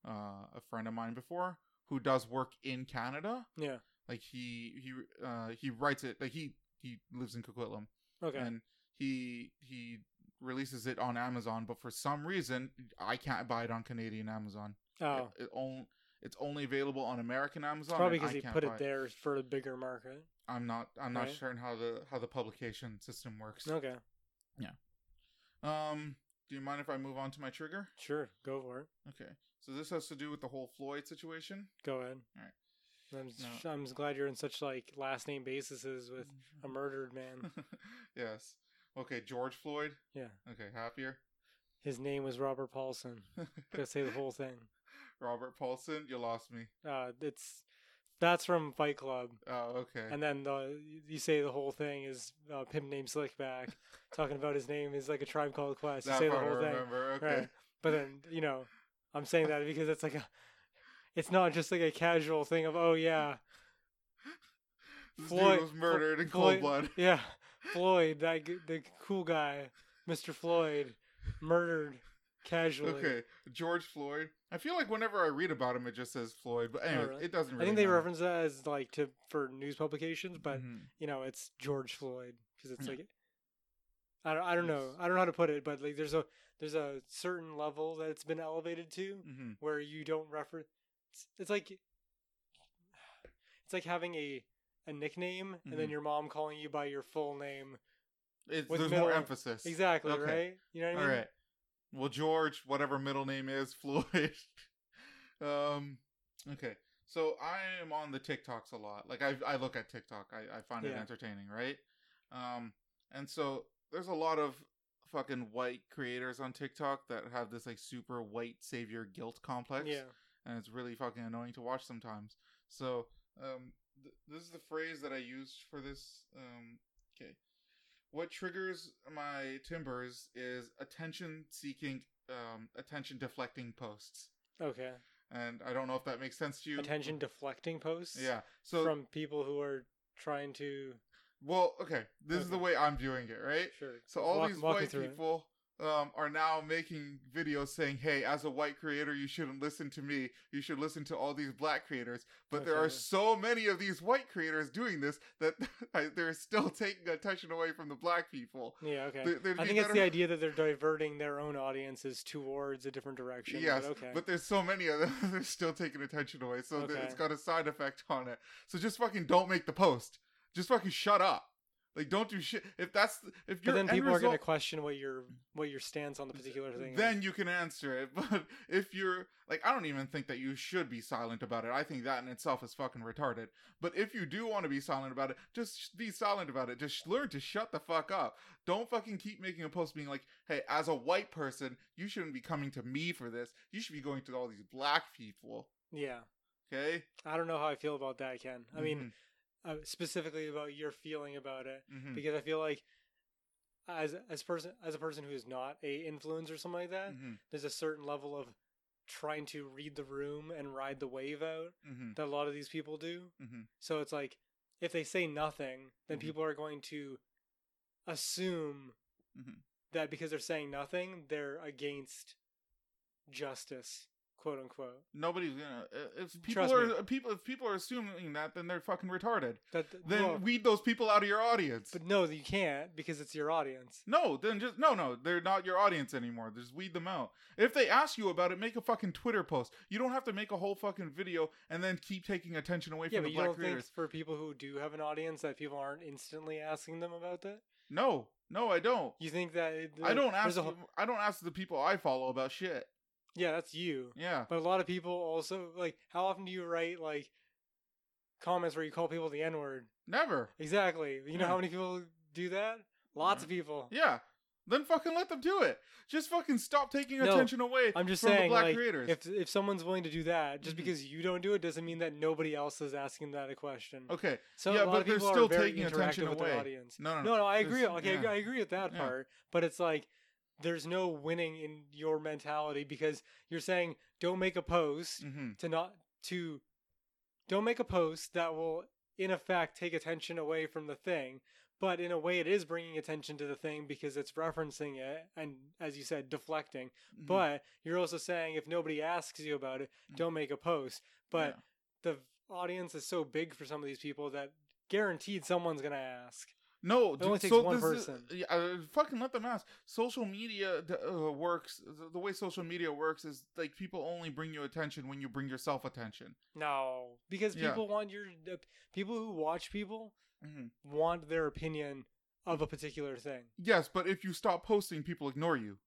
uh, a friend of mine before who does work in Canada. yeah. Like he he uh, he writes it like he he lives in Coquitlam Okay. and he he releases it on Amazon, but for some reason I can't buy it on Canadian Amazon. oh. It, it on, it's only available on American Amazon. Probably because he put it there for the bigger market. I'm not I'm not Right. certain how the how the publication system works. Okay. Yeah. Um, do you mind if I move on to my trigger? Sure. Go for it. Okay. So this has to do with the whole Floyd situation. Go ahead. Alright. I'm, s- No. I'm glad you're in such like last name bases with a murdered man. yes. Okay, George Floyd. Yeah. Okay, happier. His name was Robert Paulson. Gotta say the whole thing. Robert Paulson, you lost me. Uh, it's that's from Fight Club, Oh, okay. and then the you say the whole thing is uh, pimp named Slickback, talking about his name is like a tribe called Quest. You that say the whole thing, remember. Okay. right? But then you know, I'm saying that because it's like a, it's not just like a casual thing of oh yeah, This Floyd- was murdered in Floyd- cold blood. yeah, Floyd, that the cool guy, Mr. Floyd, murdered casually. Okay, George Floyd. I feel like whenever I read about him, it just says Floyd. But anyway, really? it doesn't. Really I think they matter. reference that as like to for news publications, but Mhm. you know, it's George Floyd because it's Yeah. like I don't, I don't know. I don't know how to put it, but like there's a there's a certain level that it's been elevated to Mhm. where you don't reference. It's, it's like it's like having a a nickname and then Mhm. your mom calling you by your full name. It's, there's middle- more emphasis. Exactly Okay. right. You know what I mean? right. Well, George, whatever middle name is, Floyd. um, Okay. So I am on the TikToks a lot. Like I I look at TikTok. I, I find it entertaining, right? Um and so there's a lot of fucking white creators on TikTok that have this like super white savior guilt complex. Yeah. And it's really fucking annoying to watch sometimes. So um th- this is the phrase that I used for this um okay. What triggers my timbers is attention seeking um attention deflecting posts. Okay. And I don't know if that makes sense to you. Attention deflecting posts. Yeah. So from people who are trying to. well, okay. This is the way I'm viewing it, right? Sure. So all Walk- these white people um, are now making videos saying, "Hey, as a white creator, you shouldn't listen to me. You should listen to all these black creators." But there are so many of these white creators doing this that they're still taking attention away from the black people. Yeah. Okay. There'd I think it's the idea that they're diverting their own audiences towards a different direction. Yes, But okay. but there's so many of them. They're still taking attention away, so Okay. it's got a side effect on it. So just fucking don't make the post. Just fucking shut up. Like don't do shit. If that's if but your then people are going to question what your what your stance on the particular thing. then is. you can answer it. But if you're like, I don't even think that you should be silent about it. I think that in itself is fucking retarded. But if you do want to be silent about it, just be silent about it. Just learn to shut the fuck up. Don't fucking keep making a post being like, hey, as a white person, you shouldn't be coming to me for this. You should be going to all these black people. yeah, Okay. I don't know how I feel about that, Ken. I mean, Mhm, uh, specifically about your feeling about it, mhm, because I feel like as as person as a person who is not a influencer or something like that, mhm, there's a certain level of trying to read the room and ride the wave out mhm, that a lot of these people do. mhm. So it's like if they say nothing, then Mhm. people are going to assume Mhm. that because they're saying nothing, they're against justice, quote unquote. Nobody's gonna. uh, If people Trust are me. people, if people are assuming that, then they're fucking retarded. That Then well, weed those people out of your audience. but no, you can't because it's your audience. No, then just no, no. They're not your audience anymore. Just weed them out. If they ask you about it, make a fucking Twitter post. You don't have to make a whole fucking video and then keep taking attention away Yeah, from the you black creators. for people who do have an audience that people aren't instantly asking them about that? No, no, I don't. You think that it- I don't ask. whole- I don't ask the people I follow about shit. Yeah, that's you. Yeah. But a lot of people also like. How often do you write like comments where you call people the N word? Never. Exactly. You know how many people do that? Lots Yeah. of people. Yeah. Then fucking let them do it. Just fucking stop taking No, attention away I'm just from the saying, black like, creators. if if someone's willing to do that, just Mhm. because you don't do it doesn't mean that nobody else is asking that a question. okay. So Yeah, but they're still taking attention away. No, no, No, no, I agree. There's- Okay, yeah. I agree with that Yeah. part. But it's like there's no winning in your mentality because you're saying don't make a post Mm-hmm. to not to don't make a post that will in effect take attention away from the thing but in a way it is bringing attention to the thing because it's referencing it and as you said deflecting Mm-hmm. but you're also saying if nobody asks you about it Mm. don't make a post but the audience is so big for some of these people that guaranteed someone's going to ask No, It only dude, takes so one this is- person. yeah, uh, fucking let them ask. Social media uh, works. The way social media works is like people only bring you attention when you bring yourself attention. no because Yeah. people want your uh, people who watch people hmm want their opinion of a particular thing Yes, but if you stop posting, people ignore you.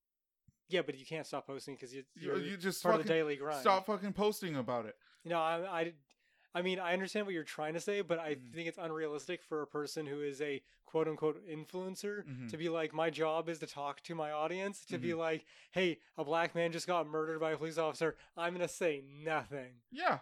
Yeah, but you can't stop posting because You, you're you just part of the daily grind. stop fucking posting about it. You know, I, I, I mean, I understand what you're trying to say, but I Mhm. think it's unrealistic for a person who is a quote unquote influencer Mhm. to be like, my job is to talk to my audience, to be Mm-hmm. like, hey, a black man just got murdered by a police officer. I'm gonna say nothing. Yeah.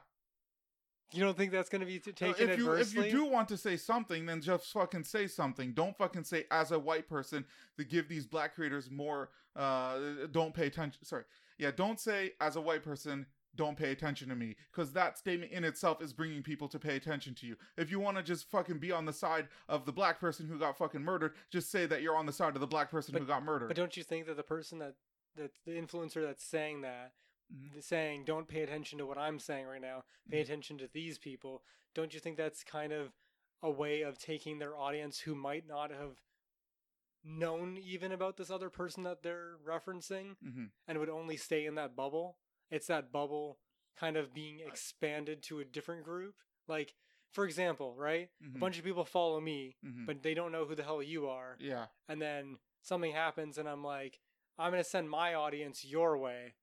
You don't think that's gonna be t- Uh, taken if you if you do want to say something, then just fucking say something. Don't fucking say as a white person to give these black creators more. Uh, don't pay attention. Sorry, yeah, don't say as a white person. Don't pay attention to me because that statement in itself is bringing people to pay attention to you. If you want to just fucking be on the side of the black person who got fucking murdered, just say that you're on the side of the black person who got murdered. But don't you think that the person that that the influencer that's saying that, Mhm. saying don't pay attention to what I'm saying right now, pay Mhm. attention to these people, don't you think that's kind of a way of taking their audience who might not have known even about this other person that they're referencing Mhm. and would only stay in that bubble? It's that bubble kind of being expanded to a different group. Like, for example, right? Mhm. A bunch of people follow me, Mhm. but they don't know who the hell you are yeah, and then something happens and I'm like, I'm gonna send my audience your way.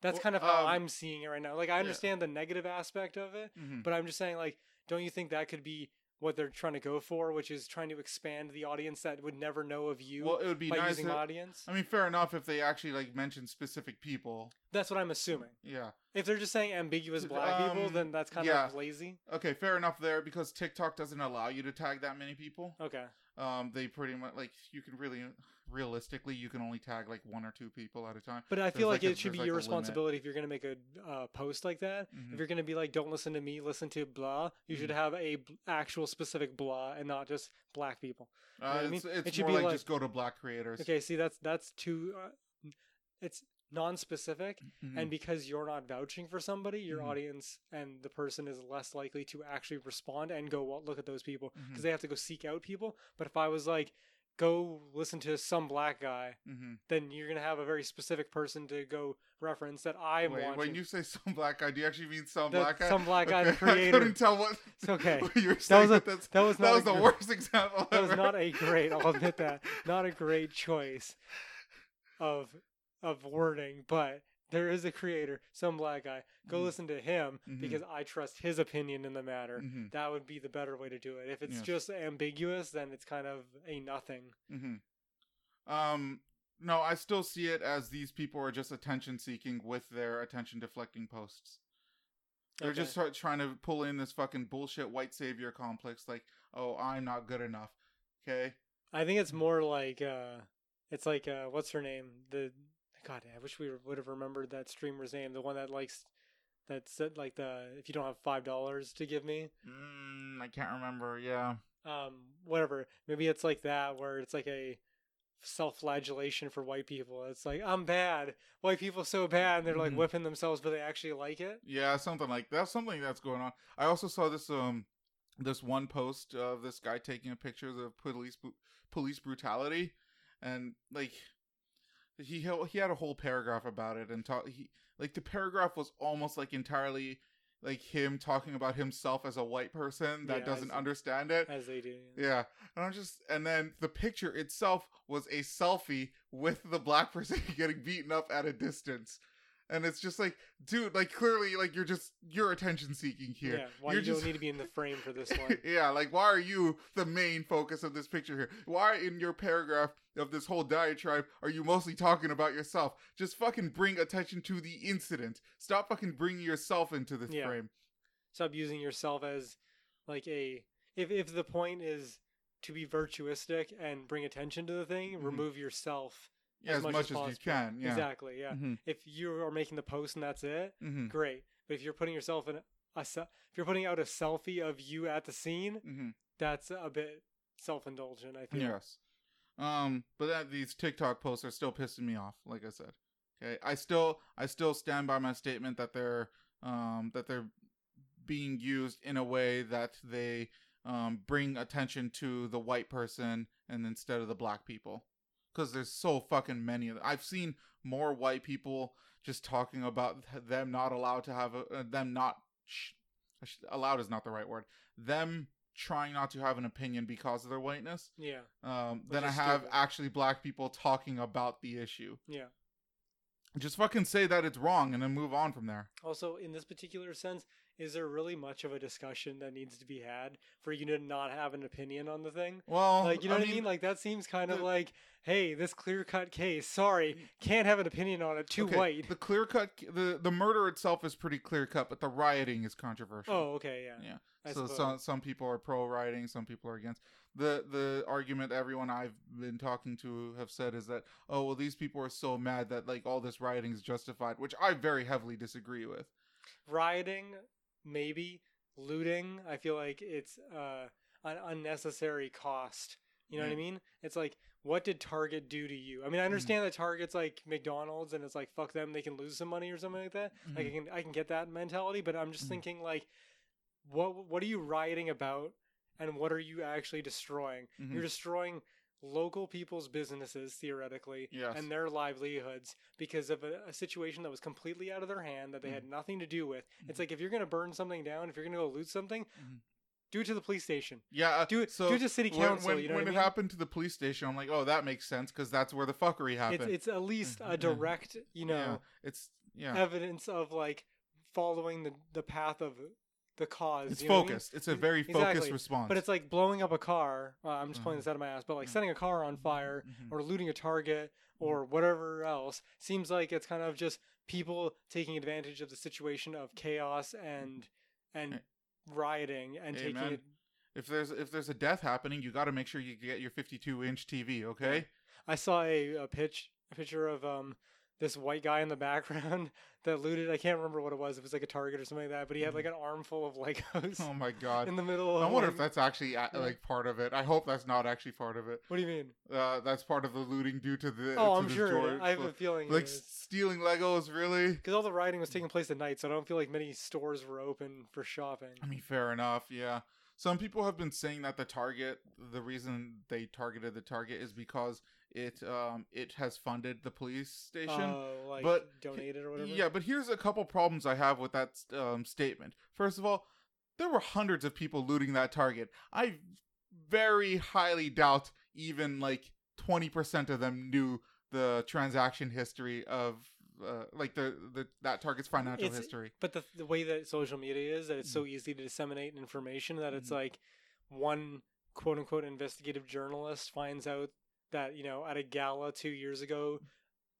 That's Well, kind of how um, I'm seeing it right now. Like I yeah. understand the negative aspect of it, Mhm. but I'm just saying like don't you think that could be what they're trying to go for, which is trying to expand the audience that would never know of you Well, it would be by nice. using if- audience? I mean, fair enough if they actually like mention specific people. That's what I'm assuming. Yeah. If they're just saying ambiguous black people, Um, then that's kind yeah. of lazy. Okay, fair enough there because TikTok doesn't allow you to tag that many people. Okay. Um, they pretty much like you can really, realistically, you can only tag like one or two people at a time. But I feel like, like a- it should be there's your like a limit. responsibility if you're going to make a uh, post like that. Mhm. If you're going to be like, don't listen to me, listen to blah, you should Mhm. have a b- actual specific blah and not just black people. Uh, what I mean? it's it's It should more be like, like- just go to black creators. Okay, see, that's that's too. Uh, it's non-specific, Mhm. and because you're not vouching for somebody, your Mhm. audience and the person is less likely to actually respond and go well, look at those people because Mhm. they have to go seek out people. But if I was like, go listen to some black guy, Mhm. then you're gonna have a very specific person to go reference that I'm Wait, watching. when you say some black guy, do you actually mean some The- black guy? some black guy, the I couldn't tell what. It's okay. what you were That was a- that was that was the worst example. that was not a great. I'll admit that not a great choice of of wording, but there is a creator, some black guy. Go Mhm. listen to him Mhm. because I trust his opinion in the matter. Mhm. That would be the better way to do it. If it's Yes. just ambiguous, then it's kind of a nothing. hmm Um, no, I still see it as these people are just attention seeking with their attention deflecting posts. They're Okay. just trying to pull in this fucking bullshit white savior complex, like, oh, I'm not good enough. Okay. I think it's more like uh it's like uh what's her name? The God, I wish we would have remembered that streamer's name. The one that likes that said like the if you don't have five dollars to give me, Mm, I can't remember. Yeah. um, whatever. Maybe it's like that where it's like a self-flagellation for white people. It's like I'm bad. White people so bad, and they're like Mhm. whipping themselves, but they actually like it. Yeah, something like that's something that's going on. I also saw this um this one post of this guy taking a picture of police police brutality, and like he he had a whole paragraph about it and talk he like the paragraph was almost like entirely like him talking about himself as a white person that Yeah, doesn't as- understand it. As they do. Yeah, and I'm just, and then the picture itself was a selfie with the black person getting beaten up at a distance, and it's just like, dude, like clearly, like you're just you're attention seeking here. Yeah. Why You're you just- don't need to be in the frame for this one? yeah, like why are you the main focus of this picture here? Why in your paragraph of this whole diatribe are you mostly talking about yourself? Just fucking bring attention to the incident. Stop fucking bringing yourself into this Yeah. frame. Stop using yourself as like a if if the point is to be virtuistic and bring attention to the thing, Mhm. remove yourself. Yeah, as, much, as, you can. Yeah. Exactly. Yeah. Mhm, If you are making the post and that's it, mhm, great. But if you're putting yourself in a se- if you're putting out a selfie of you at the scene, mhm. that's a bit self-indulgent. I think. Yes. Um, but that, these TikTok posts are still pissing me off. Like I said, okay, I still I still stand by my statement that they're um that they're being used in a way that they um bring attention to the white person and instead of the black people because there's so fucking many of them. I've seen more white people just talking about them not allowed to have a uh, them not sh- allowed is not the right word them trying not to have an opinion because of their whiteness Yeah. um, then I have stupid. actually black people talking about the issue. Yeah. Just fucking say that it's wrong and then move on from there. Also, in this particular sense, is there really much of a discussion that needs to be had for you to not have an opinion on the thing? Well, Like, you know what I mean? Like, that seems kind of like, hey, this clear cut case, sorry, can't have an opinion on it, too okay, white. The clear cut, the the murder itself is pretty clear cut, but the rioting is controversial. Oh, okay, yeah. yeah. I so suppose. some some people are pro rioting, some people are against. The the argument everyone I've been talking to have said is that oh well these people are so mad that like all this rioting is justified, which I very heavily disagree with. Rioting, maybe. Looting, I feel like it's uh, an unnecessary cost. You know what I mm. mean? It's like, what did Target do to you? I mean, I mm. understand that Target's like McDonald's and it's like, fuck them, they can lose some money or something like that. Like I mm. can I can get that mentality, but I'm just thinking like what what are you rioting about and what are you actually destroying? Mhm. You're destroying local people's businesses theoretically Yes. and their livelihoods because of a, a situation that was completely out of their hand that they had nothing to do with. It's Mhm. like if you're going to burn something down, if you're going to go loot something, Mhm. do it to the police station. Yeah, uh, Do it so do it to city council, When, you know when it mean? happened to the police station, I'm like, oh, that makes sense because that's where the fuckery happened. It's it's at least Mhm. a direct, you know, Yeah, it's yeah. evidence of like following the the path of the cause. It's you know what I mean? focused. It's a very Exactly. focused response. But it's like blowing up a car. Uh, I'm just pulling Mhm. this out of my ass, but like Yeah. setting a car on fire Mhm. or looting a target or whatever else seems like it's kind of just people taking advantage of the situation of chaos and and rioting and taking it. if there's if there's a death happening, you got to make sure you get your 52 inch TV. Okay. I saw a, a pitch a picture of um this white guy in the background that looted. I can't remember what it was. It was like a Target or something like that. But he had like mm-hmm. an armful of Legos Oh my god. in the middle. Of I wonder if that's actually a- Yeah. like part of it. I hope that's not actually part of it. What do you mean? Uh, that's part of the looting due to the. Oh, to I'm sure. George- I have a feeling. like stealing Legos, really. because all the rioting was taking mm. place at night, so I don't feel like many stores were open for shopping. I mean, fair enough. Yeah. Some people have been saying that the target, the reason they targeted the target is because it um it has funded the police station. Oh, like but- donated or whatever. Yeah, but here's a couple problems I have with that um, statement. First of all, there were hundreds of people looting that target. I very highly doubt even like 20% of them knew the transaction history of uh, like the, the that target's financial It's- history. But the the way that social media is, that it's so easy to disseminate information that it's Mhm. like one quote unquote investigative journalist finds out that you know at a gala two years ago,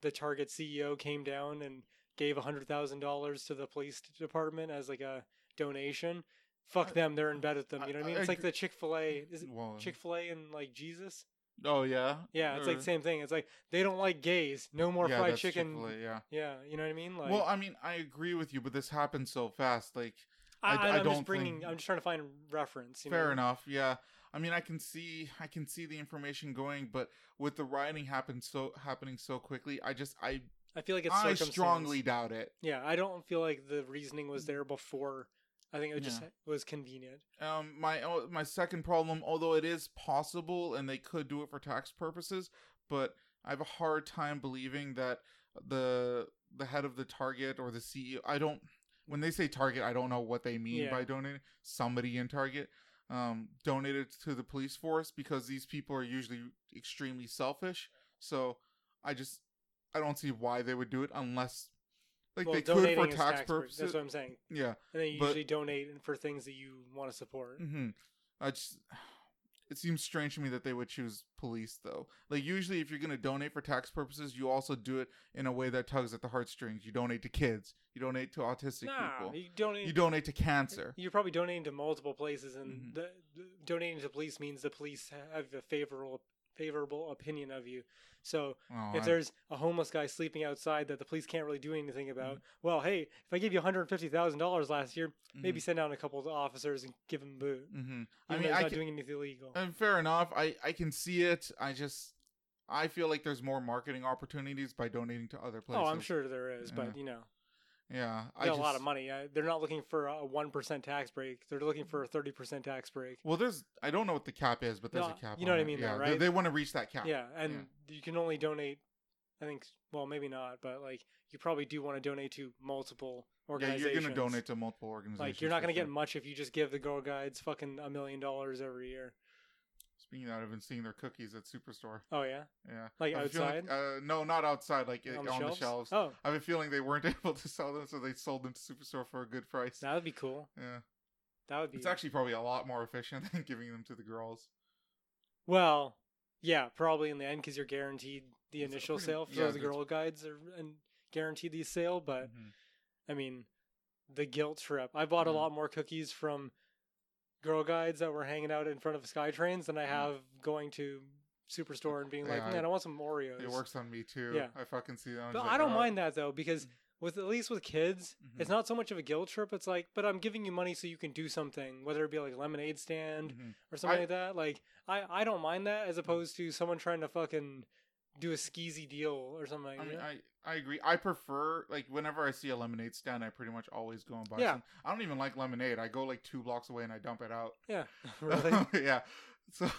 the Target CEO came down and gave a hundred thousand dollars to the police department as like a donation. Fuck I- them, they're in bed with them. You know what I mean? It's I like the Chick Fil A. Well, mm, Chick Fil A and like Jesus? oh yeah. Yeah, it's like Or- the same thing. It's like they don't like gays. No more yeah, fried chicken. Yeah. Yeah, you know what I mean? Like, well, I mean, I agree with you, but this happened so fast. Like, I, I- I, don't just bringing. think- I'm just trying to find reference. You fair know? enough. Yeah. I mean, I can see, I can see the information going, but with the rioting happen so happening so quickly, I just, I, I feel like it's I strongly doubt it. Yeah, I don't feel like the reasoning was there before. I think it just Yeah. was convenient. Um, my my second problem, although it is possible and they could do it for tax purposes, but I have a hard time believing that the the head of the Target or the CEO. I don't. When they say Target, I don't know what they mean Yeah. by donating. Somebody in Target um, donated to the police force because these people are usually extremely selfish. So I just I don't see why they would do it unless like well, they could for tax, tax purposes. That's what I'm saying. yeah. And they you but- usually donate for things that you want to support. hmm I just it seems strange to me that they would choose police though. Like usually if you're going to donate for tax purposes, you also do it in a way that tugs at the heartstrings. You donate to kids, you donate to autistic Nah, people. you donate. You donate to cancer. You're probably donating to multiple places, and Mhm. the, the- donating to police means the police have a favorable favorable opinion of you. So Oh, if I- there's a homeless guy sleeping outside that the police can't really do anything Mm-hmm. about, well, hey, if I gave you one hundred fifty thousand dollars last year, maybe Mhm. send down a couple of officers and give them a boot. Mhm. I mean, I not can, doing anything illegal. and fair enough. I I can see it. I just I feel like there's more marketing opportunities by donating to other places. oh, I'm sure there is, Yeah. but you know, Yeah, they I got a lot of money. Uh, they're not looking for a one percent tax break. They're looking for a thirty percent tax break. Well, there's I don't know what the cap is, but there's No, a cap. you know what I mean though, Yeah, right? They, want to reach that cap. Yeah, and you can only donate. I think, well, maybe not, but like you probably do want to donate to multiple organizations. Yeah, you're gonna donate to multiple organizations. Like you're not gonna get much if you just give the Girl Guides fucking a million dollars every year. Speaking of that, I've been seeing their cookies at Superstore. Oh yeah, Yeah, like I have a feeling- outside uh, no, not outside. Like on, on the shelves. Oh, I have a feeling they weren't able to sell them, so they sold them to Superstore for a good price. that would be cool. yeah, That would be. it's actually probably a lot more efficient than giving them to the girls. well, yeah, probably in the end because you're guaranteed the It's initial pretty- sale. yeah, So the Girl Guides are and guaranteed the sale, but Mhm. I mean, the guilt trip. I bought a lot more cookies from Girl Guides that were hanging out in front of SkyTrains than I have going to Superstore and being like, Yeah, I- man, I want some Oreos. It works on me too. Yeah. I fucking see that. But I like, don't "Oh." mind that though because with at least with kids, Mhm. it's not so much of a guilt trip. It's like, but I'm giving you money so you can do something, whether it be like a lemonade stand Mhm. or something I- like that. Like I, I don't mind that as opposed to someone trying to fucking do a skeezy deal or something. Like I mean. I, I agree. I prefer like whenever I see a lemonade stand, I pretty much always go and buy Yeah. some. I don't even like lemonade. I go like two blocks away and I dump it out. yeah, really. yeah. So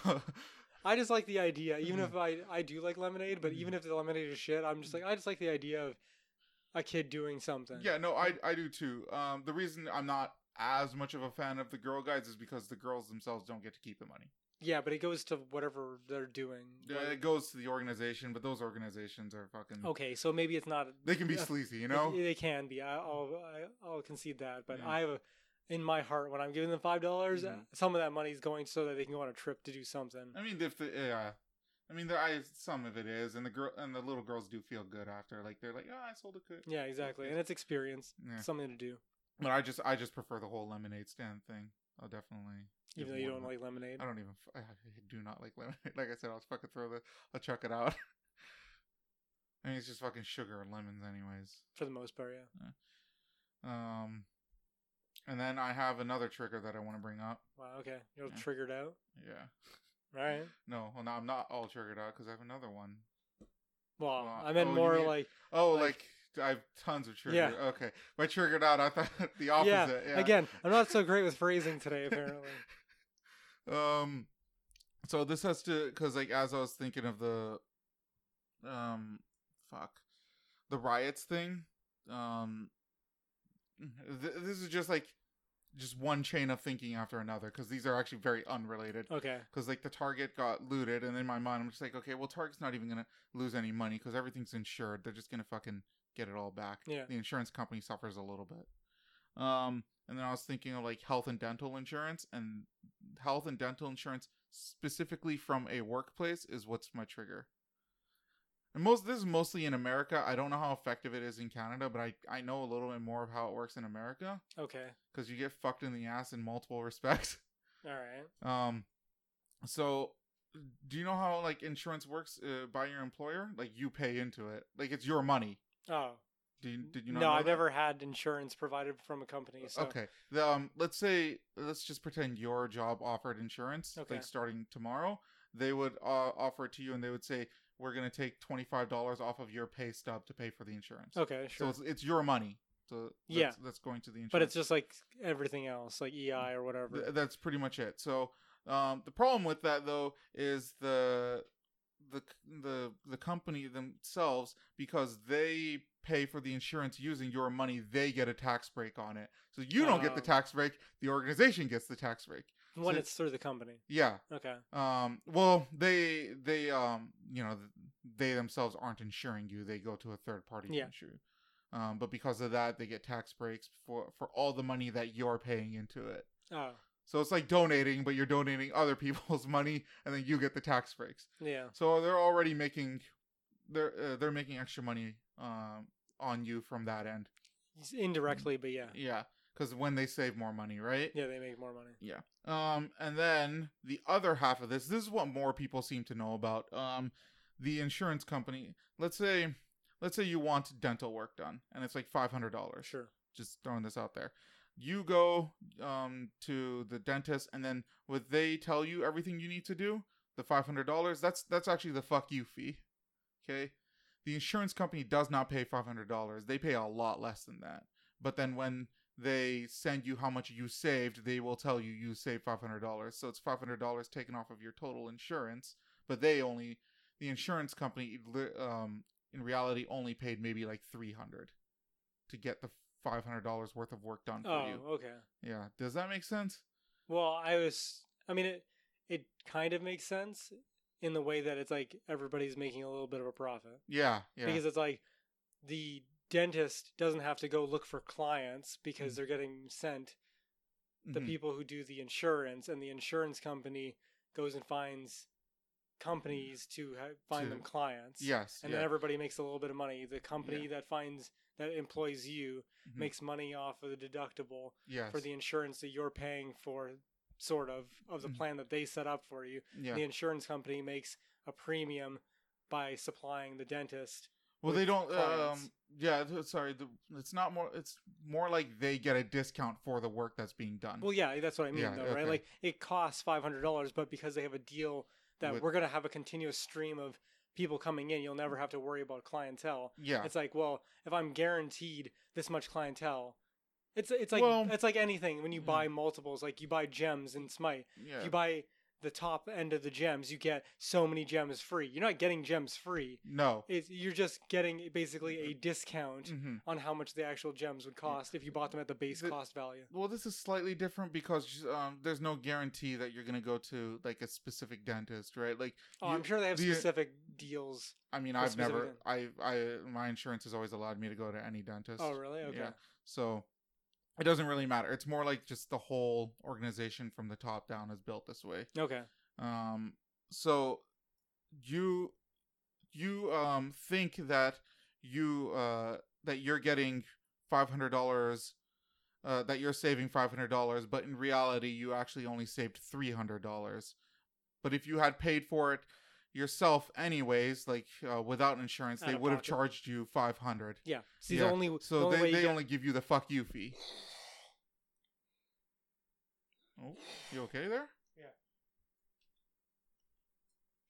I just like the idea, even if I I do like lemonade, but even if the lemonade is shit, I'm just like I just like the idea of a kid doing something. yeah, no, I I do too. Um, the reason I'm not as much of a fan of the girl guides is because the girls themselves don't get to keep the money. Yeah, but it goes to whatever they're doing. Yeah, Like- it goes to the organization, but those organizations are fucking. okay, so maybe it's not. They can be yeah, sleazy, you know. They, can be. I, I'll I, I'll concede that, but Yeah. I have a, in my heart when I'm giving them five dollars, Mhm. some of that money is going so that they can go on a trip to do something. I mean, if the yeah, I mean, there I some of it is, and the girl and the little girls do feel good after. Like they're like, oh, I sold a cook. Yeah, exactly, and it's experience, Yeah. something to do. But I just I just prefer the whole lemonade stand thing. I'll definitely. Even though you don't like lemonade. I don't even. I do not like lemonade. Like I said, I'll fucking throw the. I'll chuck it out. I mean, it's just fucking sugar and lemons, anyways. For the most part, yeah. Um, and then I have another trigger that I want to bring up. Wow. Okay, you're Yeah. triggered out. Yeah. All right. No, well, no, I'm not all triggered out because I have another one. Well, Well, I meant oh, more mean- like Oh, Like- like, I have tons of trigger. Yeah. Okay, by triggered out, I thought the yeah, opposite. Yeah. Again, I'm not so great with phrasing today. Apparently. Um, so this has to because like as I was thinking of the, um, fuck, the riots thing. Um, th- this is just like just one chain of thinking after another because these are actually very unrelated. Okay. because like the target got looted and in my mind i'm just like okay well target's not even gonna lose any money because everything's insured they're just gonna fucking get it all back Yeah. the insurance company suffers a little bit um and then i was thinking of like health and dental insurance and health and dental insurance specifically from a workplace is what's my trigger and most this is mostly in america i don't know how effective it is in canada but i i know a little bit more of how it works in america Okay. because you get fucked in the ass in multiple respects All right. um, so do you know how like insurance works uh, by your employer? Like you pay into it, like it's your money. Oh. Do you, did you not no, know I've that? never had insurance provided from a company. So. Okay. The, um, let's say let's just pretend your job offered insurance, Okay. like starting tomorrow. They would uh, offer it to you, and they would say, "We're going to take twenty five dollars off of your pay stub to pay for the insurance." Okay. So Sure. it's, it's your money. So that's, Yeah. that's going to the insurance. but it's just like everything else, like EI or whatever. Th- that's pretty much it. So um, the problem with that though is the the the the company themselves because they pay for the insurance using your money, they get a tax break on it. So you don't get the Oh. tax break; the organization gets the tax break. when so- it's through the company. Yeah. Okay. Um. Well, they they um you know they themselves aren't insuring you; they go to a third party to Yeah. insure. Um, but because of that, they get tax breaks for for all the money that you're paying into it. Oh. So it's like donating, but you're donating other people's money, and then you get the tax breaks. Yeah. So they're already making, they're uh, they're making extra money um, on you from that end. Indirectly, but yeah. Yeah, because when they save more money, right? Yeah, they make more money. Yeah. Um, and then the other half of this, this is what more people seem to know about. Um, the insurance company. Let's say, let's say you want dental work done, and it's like five hundred dollars. Sure. just throwing this out there. You go um, to the dentist, and then would they tell you everything you need to do? The five hundred dollars. That's that's actually the fuck you fee. Okay, the insurance company does not pay five hundred dollars. They pay a lot less than that. But then when they send you how much you saved, they will tell you you saved five hundred dollars. So it's five hundred dollars taken off of your total insurance. But they only the insurance company um, in reality only paid maybe like three hundred to get the five hundred dollars worth of work done for Oh, you. okay. Yeah, does that make sense? Well, I was. I mean, it it kind of makes sense in the way that it's like everybody's making a little bit of a profit Yeah, yeah, because it's like the dentist doesn't have to go look for clients because Mm. they're getting sent the Mhm. people who do the insurance, and the insurance company goes and finds companies to ha- find To- them clients. Yes, and yeah. then everybody makes a little bit of money. The company that finds that employs you Mhm. makes money off of the deductible yes, for the insurance that you're paying for, sort of, of the Mhm. plan that they set up for you. yeah. The insurance company makes a premium by supplying the dentist. well, they don't. Um, yeah, sorry. The, it's not more. It's more like they get a discount for the work that's being done. Well, yeah, that's what I mean, Yeah, though, right? Like it costs five hundred dollars, but because they have a deal that With- we're gonna have a continuous stream of people coming in, you'll never have to worry about clientele. yeah, It's like, well, if I'm guaranteed this much clientele, it's it's like Well- it's like anything when you Yeah. buy multiples. Like you buy gems in Smite, yeah. you buy the top end of the gems, you get so many gems free. You're not getting gems free. No. It's, you're just getting basically a discount hmm on how much the actual gems would cost if you bought them at the base The- cost value. Well, this is slightly different because um, there's no guarantee that you're gonna go to like a specific dentist, right? Like, Oh, you- I'm sure they have the- specific deals. I mean, I've never, I, I, my insurance has always allowed me to go to any dentist. Oh, really? Okay. Yeah. So it doesn't really matter. It's more like just the whole organization from the top down is built this way. Okay. Um, so you you um think that you uh that you're getting five hundred dollars. Uh, that you're saving five hundred dollars, but in reality, you actually only saved three hundred dollars. But if you had paid for it yourself, anyways, like uh, without insurance, Out they of would have pocket. charged you five hundred. Yeah. See, Yeah, the only the So only way they, you they get- only give you the fuck you fee. Oh, you okay there? Yeah,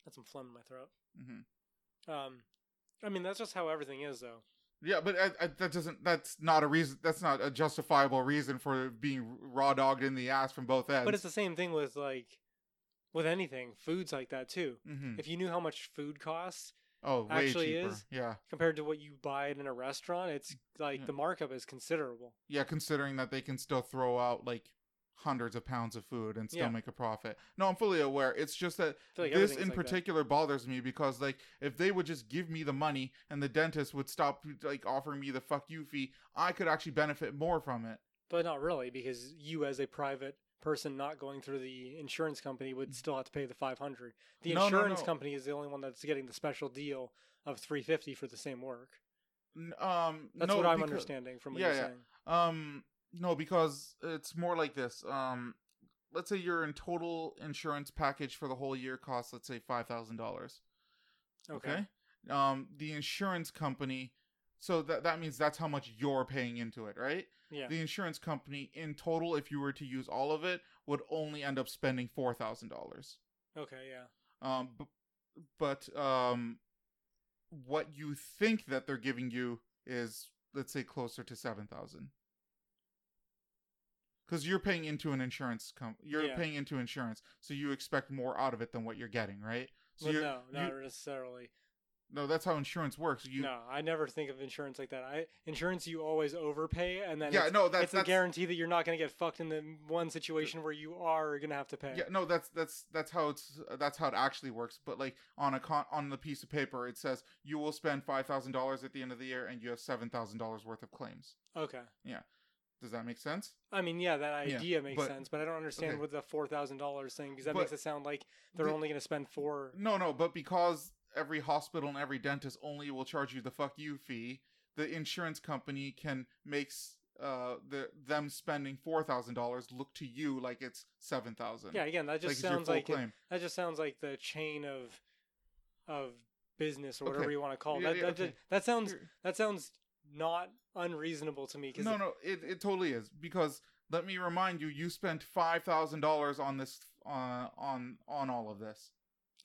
got some phlegm in my throat. hmm Um, I mean that's just how everything is, though. Yeah, but I, I, that doesn't. That's not a reason. That's not a justifiable reason for being raw dogged in the ass from both ends. But it's the same thing with like with anything, foods like that too. hmm If you knew how much food costs oh, way actually cheaper. is- Yeah, compared to what you buy it in a restaurant, it's like Yeah. the markup is considerable. yeah. Considering that they can still throw out like hundreds of pounds of food and still Yeah. make a profit. No, I'm fully aware. It's just that like this in like that. particular bothers me because like if they would just give me the money and the dentist would stop like offering me the fuck you fee, I could actually benefit more from it. But not really, because you as a private person not going through the insurance company would still have to pay the five hundred. The No, no, insurance no. company is the only one that's getting the special deal of three fifty for the same work. Um, That's no, what I'm because- understanding from what yeah, you're yeah. saying. Um, no, because it's more like this. Um, let's say your in total insurance package for the whole year costs, let's say five thousand dollars. Okay. Um, the insurance company, so that that means that's how much you're paying into it, right? Yeah. The insurance company in total, if you were to use all of it, would only end up spending four thousand dollars. Okay. Yeah. Um, but, but um, what you think that they're giving you is, let's say, closer to seven thousand. Because you're paying into an insurance com- you're Yeah. paying into insurance, so you expect more out of it than what you're getting, right? So Well, no, not you- necessarily. No, that's how insurance works. You, no, I never think of insurance like that. I insurance you always overpay, and then yeah, it's, no, that's it's a guarantee that you're not going to get fucked in the one situation where you are going to have to pay. Yeah, no, that's that's that's how it's that's how it actually works. But like on a con- on the piece of paper, it says you will spend five thousand dollars at the end of the year, and you have seven thousand dollars worth of claims. Okay. Yeah. Does that make sense? I mean, yeah, that Yeah, idea makes but- sense, but I don't understand okay. what the four thousand dollars thing because that But makes it sound like they're the- only going to spend four. No, no, but because every hospital and every dentist only will charge you the fuck you fee, the insurance company can makes uh the them spending four thousand dollars look to you like it's seven thousand. Yeah, again, that just your sounds like it- that just sounds like the chain of of business or Okay. whatever you want to call it. Yeah, that, yeah, that, okay. just- that sounds that sounds not unreasonable to me No, no, it, it totally is because let me remind you, you spent five thousand dollars on this uh, on on all of this.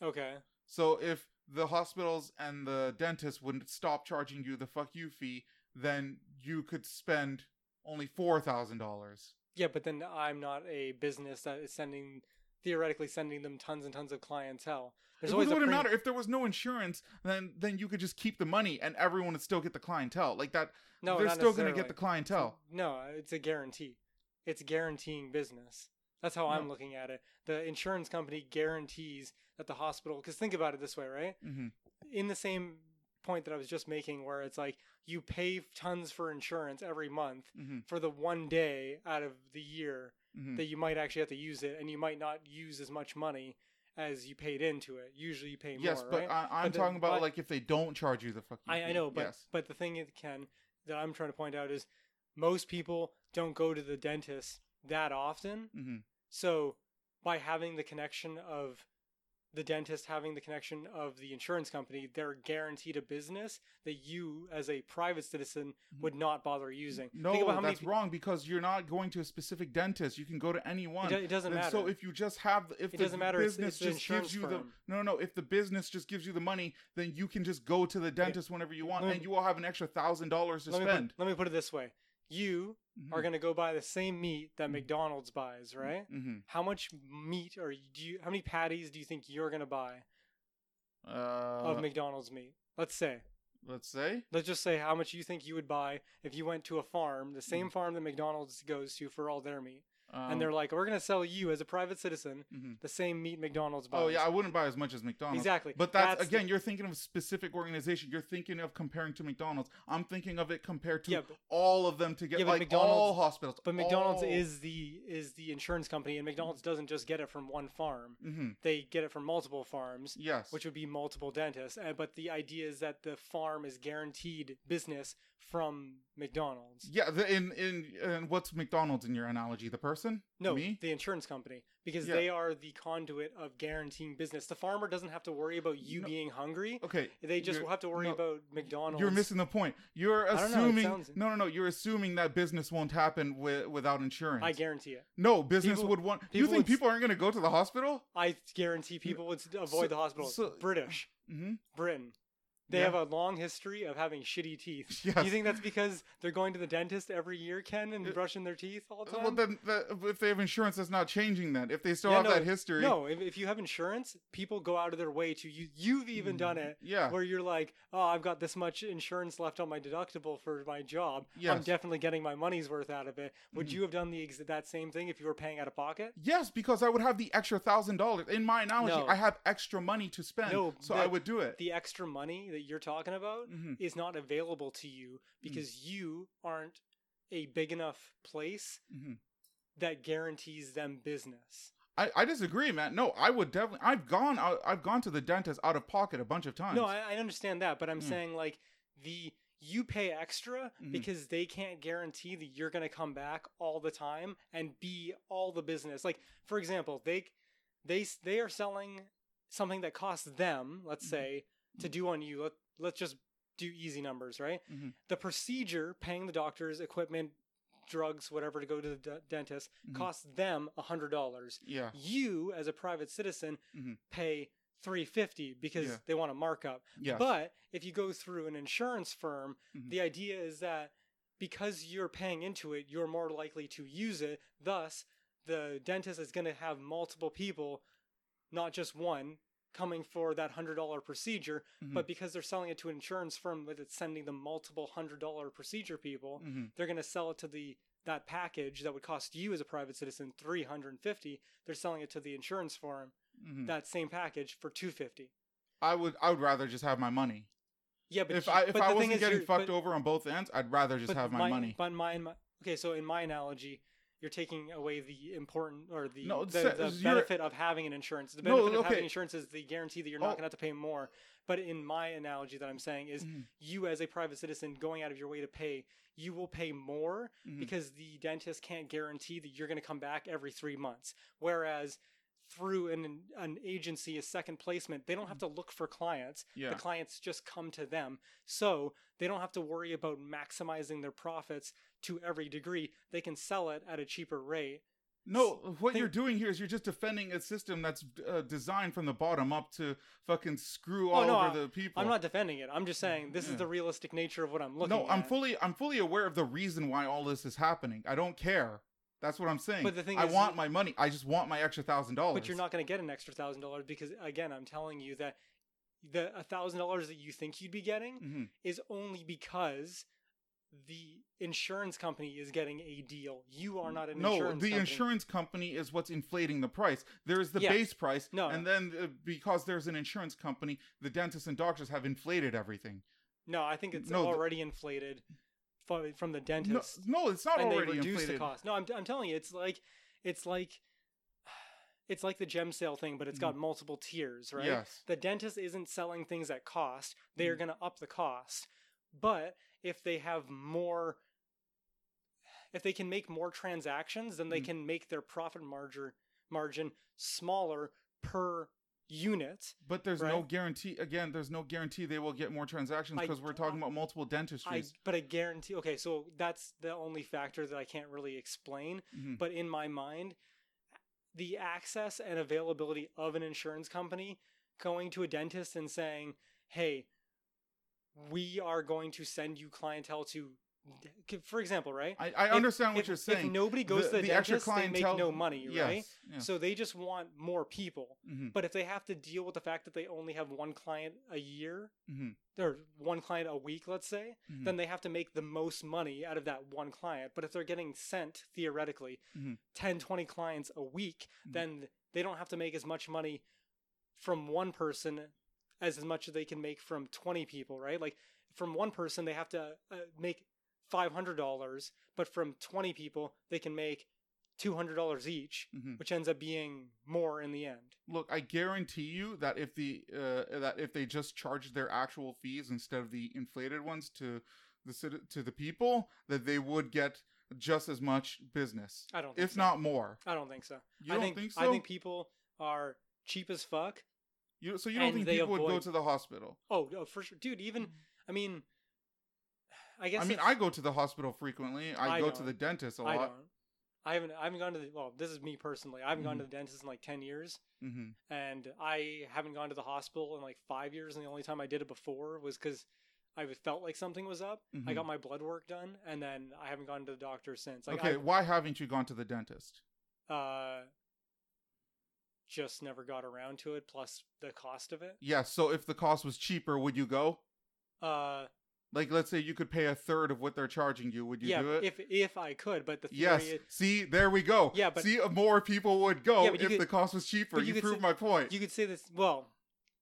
okay, So if the hospitals and the dentists wouldn't stop charging you the fuck you fee, then you could spend only four thousand dollars. yeah, but then I'm not a business that is sending theoretically sending them tons and tons of clientele. There's It always wouldn't pre- matter if there was no insurance. Then then you could just keep the money and everyone would still get the clientele. Like that, No, they're still going to get the clientele. No, it's a guarantee. It's guaranteeing business. That's how I'm looking at it. The insurance company guarantees that the hospital. Because think about it this way, right? hmm in the same point that I was just making, where it's like you pay tons for insurance every month hmm for the one day out of the year hmm that you might actually have to use it, and you might not use as much money as you paid into it. Usually, you pay Yes, more. but right? I, the- talking about but- like if they don't charge you the fuck. I, I know, but yes. but the thing Ken, that I'm trying to point out is most people don't go to the dentist that often. So by having the connection of the dentist having the connection of the insurance company, they're guaranteed a business that you, as a private citizen, mm-hmm. would not bother using. No, Think about how that's pe- wrong because you're not going to a specific dentist. You can go to any It, do- it doesn't And matter. So if you just have, if It the it's- business it's the just gives you the no, no, no. If the business just gives you the money, then you can just go to the dentist whenever you want, me- and you will have an extra thousand dollars to let me spend. put, let me put it this way: you Mhm. are going to go buy the same meat that Mhm. McDonald's buys, right? Mm-hmm. How much meat or do you how many patties do you think you're going to buy Uh, of McDonald's meat? Let's say. let's say. Let's just say how much you think you would buy if you went to a farm, the same farm that McDonald's goes to for all their meat. Um, and they're like, "We're going to sell you as a private citizen mhm. the same meat McDonald's buys." Oh yeah, I wouldn't buy as much as McDonald's. Exactly. But that's, That's the- again, you're thinking of a specific organization. You're thinking of comparing to McDonald's. I'm thinking of it compared to Yeah, but- all of them together, Yeah, like McDonald's- all hospitals. But McDonald's all... is the is the insurance company, and McDonald's doesn't just get it from one farm; hmm they get it from multiple farms, Yes. which would be multiple dentists. Uh, but the idea is that the farm is guaranteed business from McDonald's. yeah. The, in in and what's McDonald's in your analogy? The person? No, Me? the insurance company, because Yeah. they are the conduit of guaranteeing business. The farmer doesn't have to worry about you No. being hungry; Okay. they just you're- have to worry no, about McDonald's. You're missing the point. You're don't know, assuming sounds- no, no, no. You're assuming that business won't happen wi- without insurance. I guarantee it. no, business People- would want. You think would people aren't going to go to the hospital? I guarantee people would avoid so- the hospital. so- British, hmm Britain. They Yeah. have a long history of having shitty teeth. Yes. Do you think that's because they're going to the dentist every year, Ken, and Uh, brushing their teeth all the time? Well, then, that, if they have insurance, that's not changing that. If they still Yeah, have no, that history, no, if, if you have insurance, people go out of their way to you. You've even done it yeah, where you're like, oh, I've got this much insurance left on my deductible for my job. I'm definitely getting my money's worth out of it. Would Mhm. you have done the ex- that same thing if you were paying out of pocket? yes, because I would have the extra thousand dollars. In my analogy, No. I have extra money to spend, No, so the- I would do it. The extra money that you're talking about Mhm. is not available to you because you aren't a big enough place Mhm. that guarantees them business. I, I disagree, man. No, I would definitely. I've gone. out, I've gone to the dentist out of pocket a bunch of times. No, I, I understand that, but I'm Mm. saying like the you pay extra Mhm. because they can't guarantee that you're going to come back all the time and be all the business. Like for example, they they they are selling something that costs them, let's Mhm. say, to do on you. Let let's just do easy numbers, right? Mhm. The procedure, paying the doctors, equipment, drugs, whatever to go to the d- dentist, Mhm. costs them a hundred dollars. yeah, You, as a private citizen, Mhm. pay three fifty because Yeah. they want a markup. yes, But if you go through an insurance firm, Mhm. the idea is that because you're paying into it, you're more likely to use it. Thus, the dentist is going to have multiple people, not just one, coming for that hundred dollar procedure. Mhm. But because they're selling it to an insurance firm that's sending them multiple hundred dollar procedure people, Mhm. they're going to sell it to the that package that would cost you as a private citizen 350 they're selling it to the insurance firm Mhm. that same package for 250 I would. I would rather just have my money. yeah but if you- I if I wasn't getting fucked but- over on both ends, I'd rather just have my, money. But my, in my okay, so in my analogy, you're taking away the important or the No, the, the benefit of having an insurance. The No, benefit of having insurance is the guarantee that you're not Oh. going to have to pay more. But in my analogy that I'm saying is Mhm. you as a private citizen going out of your way to pay, you will pay more Mhm. because the dentist can't guarantee that you're going to come back every 3 months. Whereas through an an agency a second placement they don't have to look for clients Yeah. the clients just come to them so they don't have to worry about maximizing their profits to every degree they can sell it at a cheaper rate No, what you're doing here is you're just defending a system that's uh, designed from the bottom up to fucking screw Oh, all no, over the people. i'm not defending it i'm just saying this Yeah. is the realistic nature of what i'm looking no, I'm at. fully I'm fully aware of the reason why all this is happening. I don't care. That's what I'm saying. But the thing I is, want my money. I just want my extra thousand dollars. but you're not going to get an extra thousand dollars because again i'm telling you that the a thousand dollars that you think you'd be getting Mhm. is only because the insurance company is getting a deal you are not an No, insurance the company. insurance company is what's inflating the price. There's the Yeah. base price, No. and then uh, because there's an insurance company, the dentists and doctors have inflated everything. no i think it's No, already inflated fro- from the dentist no, it's not and they already reduce inflated. the cost. No, I'm, I'm telling you, it's like it's like it's like the gem sale thing, but it's got multiple tiers, right? Yes. The dentist isn't selling things at cost; they are Mhm. going to up the cost. But if they have more, if they can make more transactions, then they Mhm. can make their profit margin margin smaller per unit. But there's no guarantee. Again, there's no guarantee they will get more transactions because we're talking about multiple I, but I guarantee. Okay, so that's the only factor that I can't really explain. Mhm. but in my mind the access and availability of an insurance company going to a dentist and saying hey we are going to send you clientele to for example, right? I, I If- understand what if, you're saying. If nobody goes The- to the, the extra dentist, they make no money, yes, right? yeah. So they just want more people. Mhm, But if they have to deal with the fact that they only have one client a year, mhm, or one client a week, let's say, mhm. then they have to make the most money out of that one client. But if they're getting sent, theoretically, Mhm. 10, 20 clients a week, Mhm. then they don't have to make as much money from one person as as much as they can make from 20 people, right? Like from one person, they have to uh, make $500, but from 20 people, they can make $200 each, Mhm. which ends up being more in the end. Look, I guarantee you that if the uh, that if they just charged their actual fees instead of the inflated ones to the to the people, that they would get just as much business, I don't think if so. not more. I don't think so. You I don't think, think so? I think people are cheap as fuck. You so you don't think people would go to the hospital? Oh, no, for sure, dude. Even I mean, I guess I mean, I go to the hospital frequently. I, I go to don't. the dentist a I lot. don't. I haven't. I haven't gone to the. Well, this is me personally. I haven't gone to Mhm. the dentist in like ten years, hmm and I haven't gone to the hospital in like five years. And the only time I did it before was because I felt like something was up. I Mhm. got my blood work done, and then I haven't gone to the doctor since. Like, okay, why haven't you gone to the dentist? Uh, just never got around to it. Plus the cost of it. yeah so if the cost was cheaper, would you go? Uh, Like, let's say you could pay a third of what they're charging you. Would you yeah, do it? if if I could, but the theory Yes. is- See, there we go. Yeah, but- see, more people would go Yeah, if could- the cost was cheaper. you You, say- my point. you could say this. Well,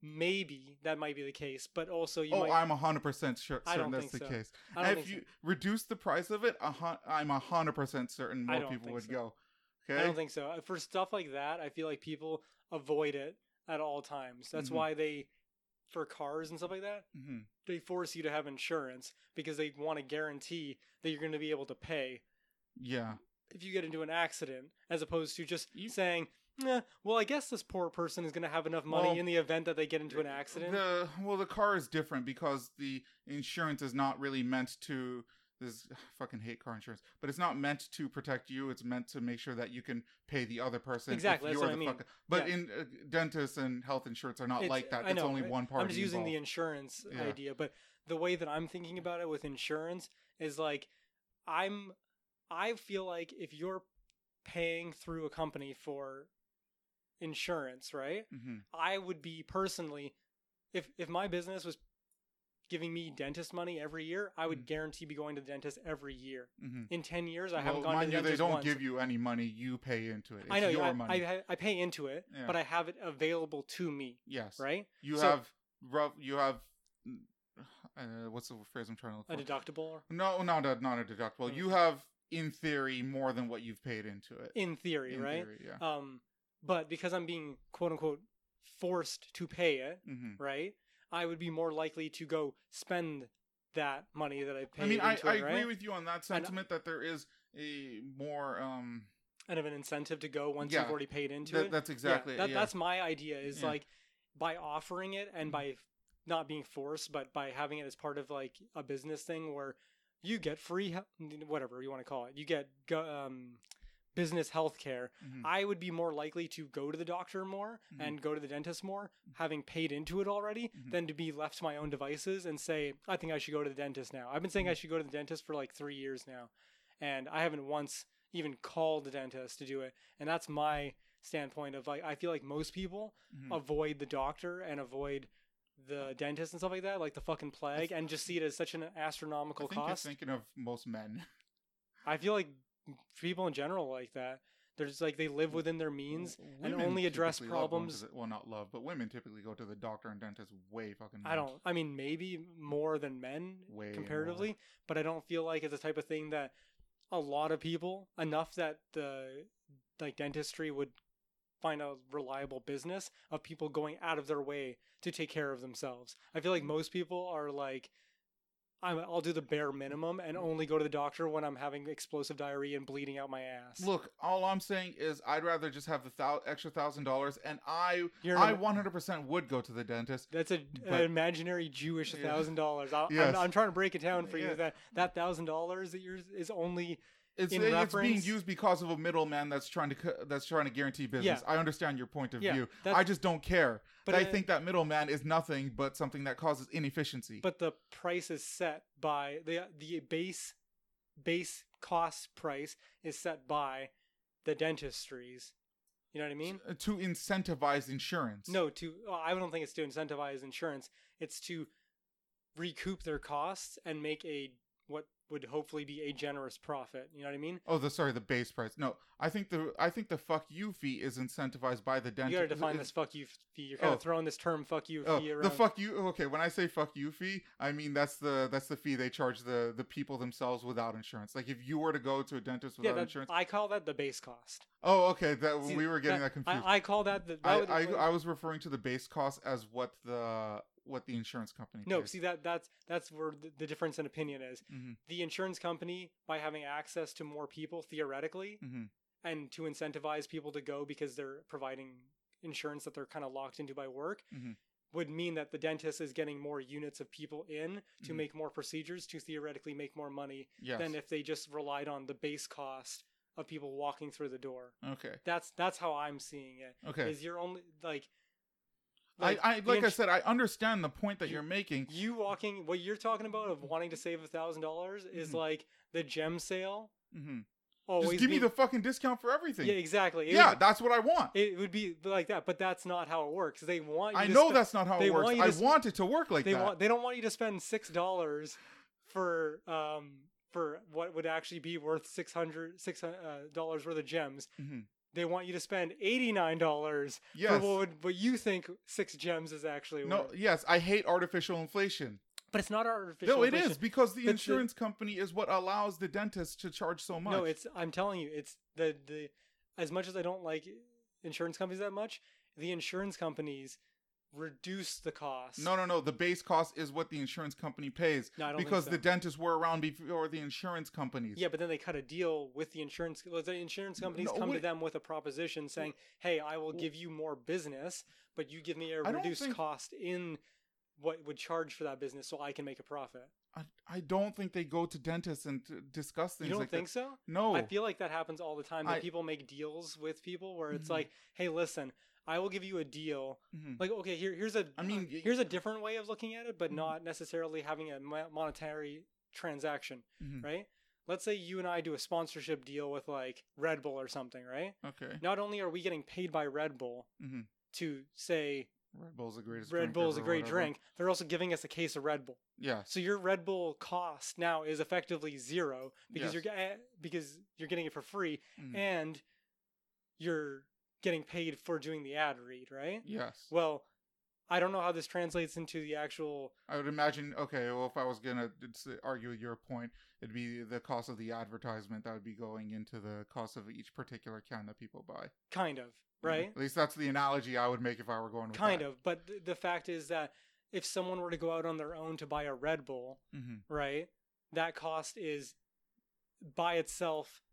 maybe that might be the case, but also you oh, might. I'm hundred percent sure I certain that's the so. case. If you reduce the price of it, hun- I'm hundred percent certain more people would so. go. Okay. I don't think so. Uh, For stuff like that, I feel like people avoid it at all times. That's Mhm. why they, for cars and stuff like that, hmm they force you to have insurance because they want to guarantee that you're going to be able to pay Yeah. if you get into an accident, as opposed to just You- saying, "Nah, well, I guess this poor person is going to have enough money Well, in the event that they get into an accident. The well, the car is different because the insurance is not really meant to. This I fucking hate car insurance, but it's not meant to protect you. It's meant to make sure that you can pay the other person. Exactly, that's what I mean. fuck- But Yeah. in uh, dentists and health insurance are not It's- like that. It's only one part. I'm just using the insurance Yeah. idea, but the way that I'm thinking about it with insurance is like I'm I feel like if you're paying through a company for insurance, right? hmm I would be personally if if my business was giving me dentist money every year, I would Mhm. guarantee be going to the dentist every year. hmm In 10 years, I well, haven't gone to the you, they don't once. give you any money. You pay into it. It's I know your I, money. I I pay into it, Yeah. but I have it available to me, yes. right? You So- have rough. You have. Uh, what's the phrase I'm trying to look A for? deductible no, not a not a deductible. Oh. You have, in theory, more than what you've paid into it. in theory, In right? theory, yeah. Um, but because I'm being quote unquote forced to pay it, hmm right? I would be more likely to go spend that money that I paid. I mean, I, into I it, agree right? with you on that sentiment that there is a more um. kind of an incentive to go once Yeah. you've already paid into that- it. that's Yeah, exactly. that, yeah. That's my idea. Is Yeah. like by offering it and by not being forced, but by having it as part of like a business thing where you get free, whatever you want to call it, you get um, business health care. Mhm. I would be more likely to go to the doctor more Mhm. and go to the dentist more, having paid into it already, Mhm. than to be left to my own devices and say, I think I should go to the dentist now. I've been saying I Mhm. should go to the dentist for like three years now, and I haven't once even called the dentist to do it. And that's my standpoint of like, I feel like most people Mhm. avoid the doctor and avoid the dentist and stuff like that, like the fucking plague, and just see it as such an I astronomical think cost. you're thinking of most men. I feel like people in general like that. They're just like they live within their means. Women only address typically love problems- well, not love, but women typically go to the doctor and dentist way fucking. I more. don't. I mean, maybe more than men Way comparatively, but I don't feel like it's the type of thing that a lot of people enough that the like dentistry would find a reliable business of people going out of their way to take care of themselves. I feel like mm. most people are like. I'm, I'll do the bare minimum and only go to the doctor when I'm having explosive diarrhea and bleeding out my ass. Look, all I'm saying is I'd rather just have the thou- extra thousand dollars, and I, You're I an- 100% would go to the dentist. That's a, But- an imaginary Jewish thousand dollars. I'm, I'm trying to break it down for you. That that thousand dollars that yours is only It's in it's being used because of a middleman that's trying to that's trying to guarantee business. I understand your point of Yeah, view. I just don't care. But I uh, think that middleman is nothing but something that causes inefficiency. but the price is set by the the base base cost price is set by the dentistries. You know what I mean? uh, to incentivize insurance. No, to oh, I don't think it's to incentivize insurance. It's to recoup their costs and make a what would hopefully be a generous profit. You know what I mean? Oh, the sorry, the base price. No, I think the I think the fuck you fee is incentivized by the dentist. You gotta define this fuck you fee. You're kind Oh. of throwing this term fuck you Oh, fee around. the fuck you. Okay, when I say fuck you fee, I mean that's the that's the fee they charge the the people themselves without insurance. Like if you were to go to a dentist yeah, without that, insurance. I call that the base cost. Oh, okay. That See, we were getting that, confused. I, I call that the. that I, would- I, I was referring to the base cost as what the what the insurance company. no, pays. see that that's that's where the, the difference in opinion is. Mhm. The insurance company, by having access to more people theoretically, Mhm. and to incentivize people to go because they're providing insurance that they're kind of locked into by work, Mhm. would mean that the dentist is getting more units of people in to Mhm. make more procedures to theoretically make more money Yes. than if they just relied on the base cost of people walking through the door. okay. That's that's how I'm seeing it. Okay. Is you're only like I, I the like I said, I understand the point that You- you're making. you walking what you're talking about of wanting to save a thousand dollars is Mhm. like the gem sale. Mm-hmm. Always Just give me the fucking discount for everything. yeah exactly. It yeah, would- that's what I want. it would be like that, but that's not how it works. They want you I know spe- that's not how they it works. want I sp- want it to work like they that. want they don't want you to spend six dollars for um for what would actually be worth six hundred six uh, dollars worth of gems. Mhm. They want you to spend eighty nine dollars Yes. for what would what you think six gems is actually worth No, worth. yes, I hate artificial inflation. But it's not artificial. No, it inflation. is because the But the- insurance company is what allows the dentist to charge so much. No, it's I'm telling you, it's the the as much as I don't like insurance companies that much, the insurance companies reduce the cost. no, no, no. The base cost is what the insurance company pays No, I don't because so. the dentists were around before the insurance companies. Yeah, but then they cut a deal with the insurance. well, The insurance companies No, come to them with a proposition saying, "Hey, I will give you more business, but you give me a reduced think- cost in what would charge for that business, so I can make a profit." I, I don't think they go to dentists and discuss things you don't like think that. so? No. I feel like that happens all the time. That I- people make deals with people where it's Mhm. like, "Hey, listen, I will give you a deal." Mhm. Like, okay, here, here's a. I mean, uh, here's a different way of looking at it, but Mhm. not necessarily having a monetary transaction, Mhm. right? Let's say you and I do a sponsorship deal with like Red Bull or something, right? Okay. Not only are we getting paid by Red Bull Mhm. to say Red Bull's the greatest. Red drink Bull is a great whatever. drink, they're also giving us a case of Red Bull. Yeah. So your Red Bull cost now is effectively zero because Yes. you're ge- because you're getting it for free Mhm. and you're getting paid for doing the ad read, right? Yes. Well, I don't know how this translates into the actual I would imagine. Okay, well, if I was gonna argue your point, it'd be the cost of the advertisement that would be going into the cost of each particular can that people buy. kind of, Yeah. right? At least that's the analogy I would make if I were going with Kind of, but th- the fact is that if someone were to go out on their own to buy a Red Bull, hmm right? That cost is by itself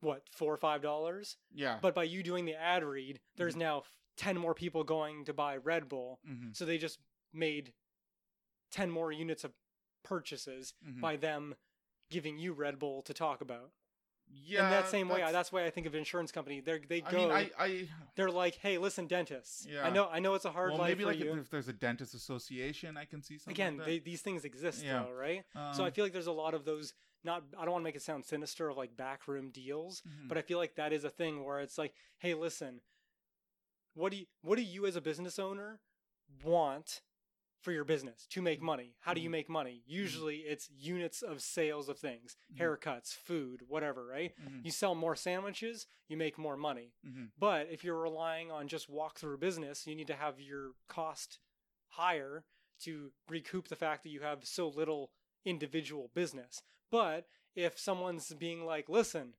what, 4 or 5 dollars? Yeah. But by you doing the ad read, there's Mhm. now 10 more people going to buy Red Bull. hmm So they just made 10 more units of purchases hmm by them giving you Red Bull to talk about. yeah. In that same way, I- that's- that's why I think of insurance company. They they I go mean, I, I they're like, "Hey, listen, dentists. Yeah. I know I know it's a hard well, life maybe like you." if, if there's a dentist association, I can see something. Again, like they, these things exist Yeah. though, right? that. so I Um, feel like there's a lot of those not I don't want to make it sound sinister of like backroom deals, mhm. but I feel like that is a thing where it's like, "Hey, listen, what do you what do you as a business owner want for your business to make money? How do you Mhm. make money? Usually it's units of sales of things, haircuts, food, whatever, right? Mhm. You sell more sandwiches, you make more money. Mhm. But if you're relying on just walk through business, you need to have your cost higher to recoup the fact that you have so little individual business. But if someone's being like, listen,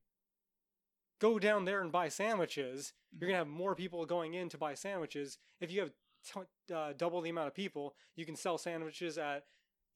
go down there and buy sandwiches, you're going to have more people going in to buy sandwiches. If you have t- uh, double the amount of people, you can sell sandwiches at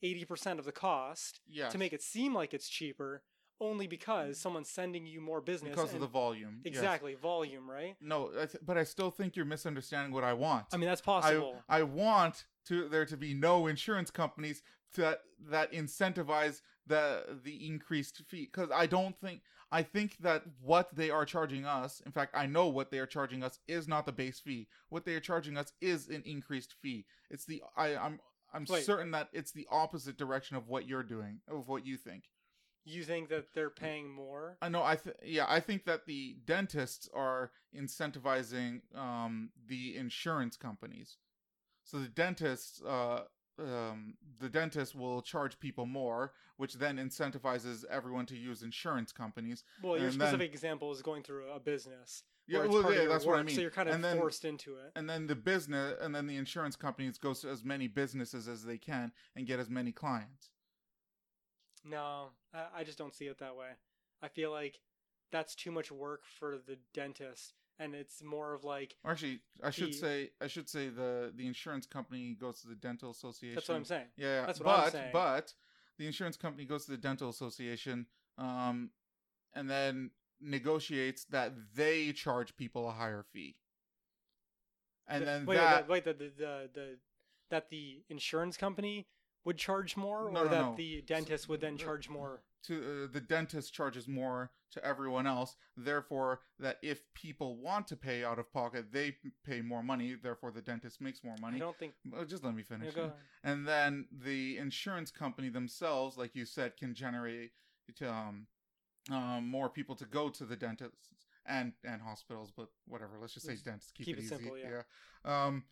80% of the cost yes. to make it seem like it's cheaper only because someone's sending you more business. because of the volume. yes. Exactly, volume, right? No, I th- but I still think you're misunderstanding what I want. I mean, that's possible. I want to there to be no insurance companies that that incentivize the the increased fee because I don't think I think that what they are charging us, in fact, I know what they are charging us is not the base fee. What they are charging us is an increased fee. It's the I I'm I'm Wait. certain that it's the opposite direction of what you're doing, of what you think. You think that they're paying more? I know. I th- yeah. I think that the dentists are incentivizing um, the insurance companies. So the dentists, uh, um, the dentist will charge people more, which then incentivizes everyone to use insurance companies. Well, your And then- specific example is going through a business. Yeah, well, yeah, that's what I mean. So you're kind of then- forced into it. And then the business, and then the insurance companies goes to as many businesses as they can and get as many clients. No, I, I just don't see it that way. I feel like that's too much work for the dentist, and it's more of like actually, I should The- say, I should say the the insurance company goes to the dental association. that's what I'm saying. Yeah. That's what but I'm saying. but the insurance company goes to the dental association, um, and then negotiates that they charge people a higher fee. And The- then wait, that wait, wait, the, the the the that the insurance company would charge more, No, or no, that no. the dentist would then charge more. To uh, the dentist charges more to everyone else. Therefore, that if people want to pay out of pocket, they pay more money. Therefore, the dentist makes more money I don't think. Uh, Just let me Yeah, finish. go ahead. and then the insurance company themselves, like you said, can generate um, um, more people to go to the dentists and and hospitals, but whatever. Let's just say dentists. Keep, keep it, it easy. simple, yeah. yeah. Um,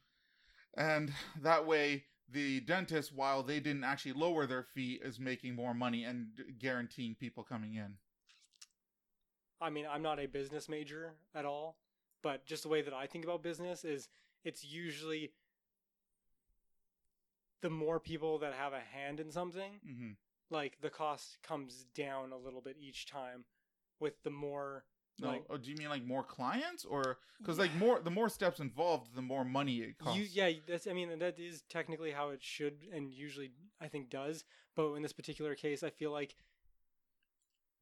and that way, the dentist, while they didn't actually lower their fee, is making more money and guaranteeing people coming in. I mean, I'm not a business major at all, but just the way that I think about business is it's usually the more people that have a hand in something, hmm like the cost comes down a little bit each time with the more No, like oh, do you mean like more clients, or because like more the more steps involved, the more money it costs? you yeah that's i mean that is technically how it should and usually i think does. But in this particular case i feel like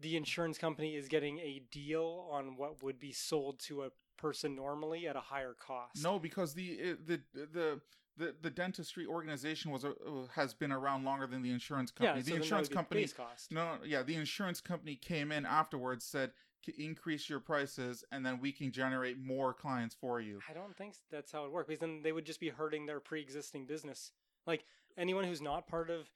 the insurance company is getting a deal on what would be sold to a person normally at a higher cost. No, because the the the the the dentistry organization was uh, has been around longer than the insurance yeah company. so the that insurance company, cost. no, no, yeah, the insurance company came in afterwards, said "C- increase your prices, and then we can generate more clients for you. i don't think that's how it works because then they would just be hurting their pre-existing business like anyone who's not part of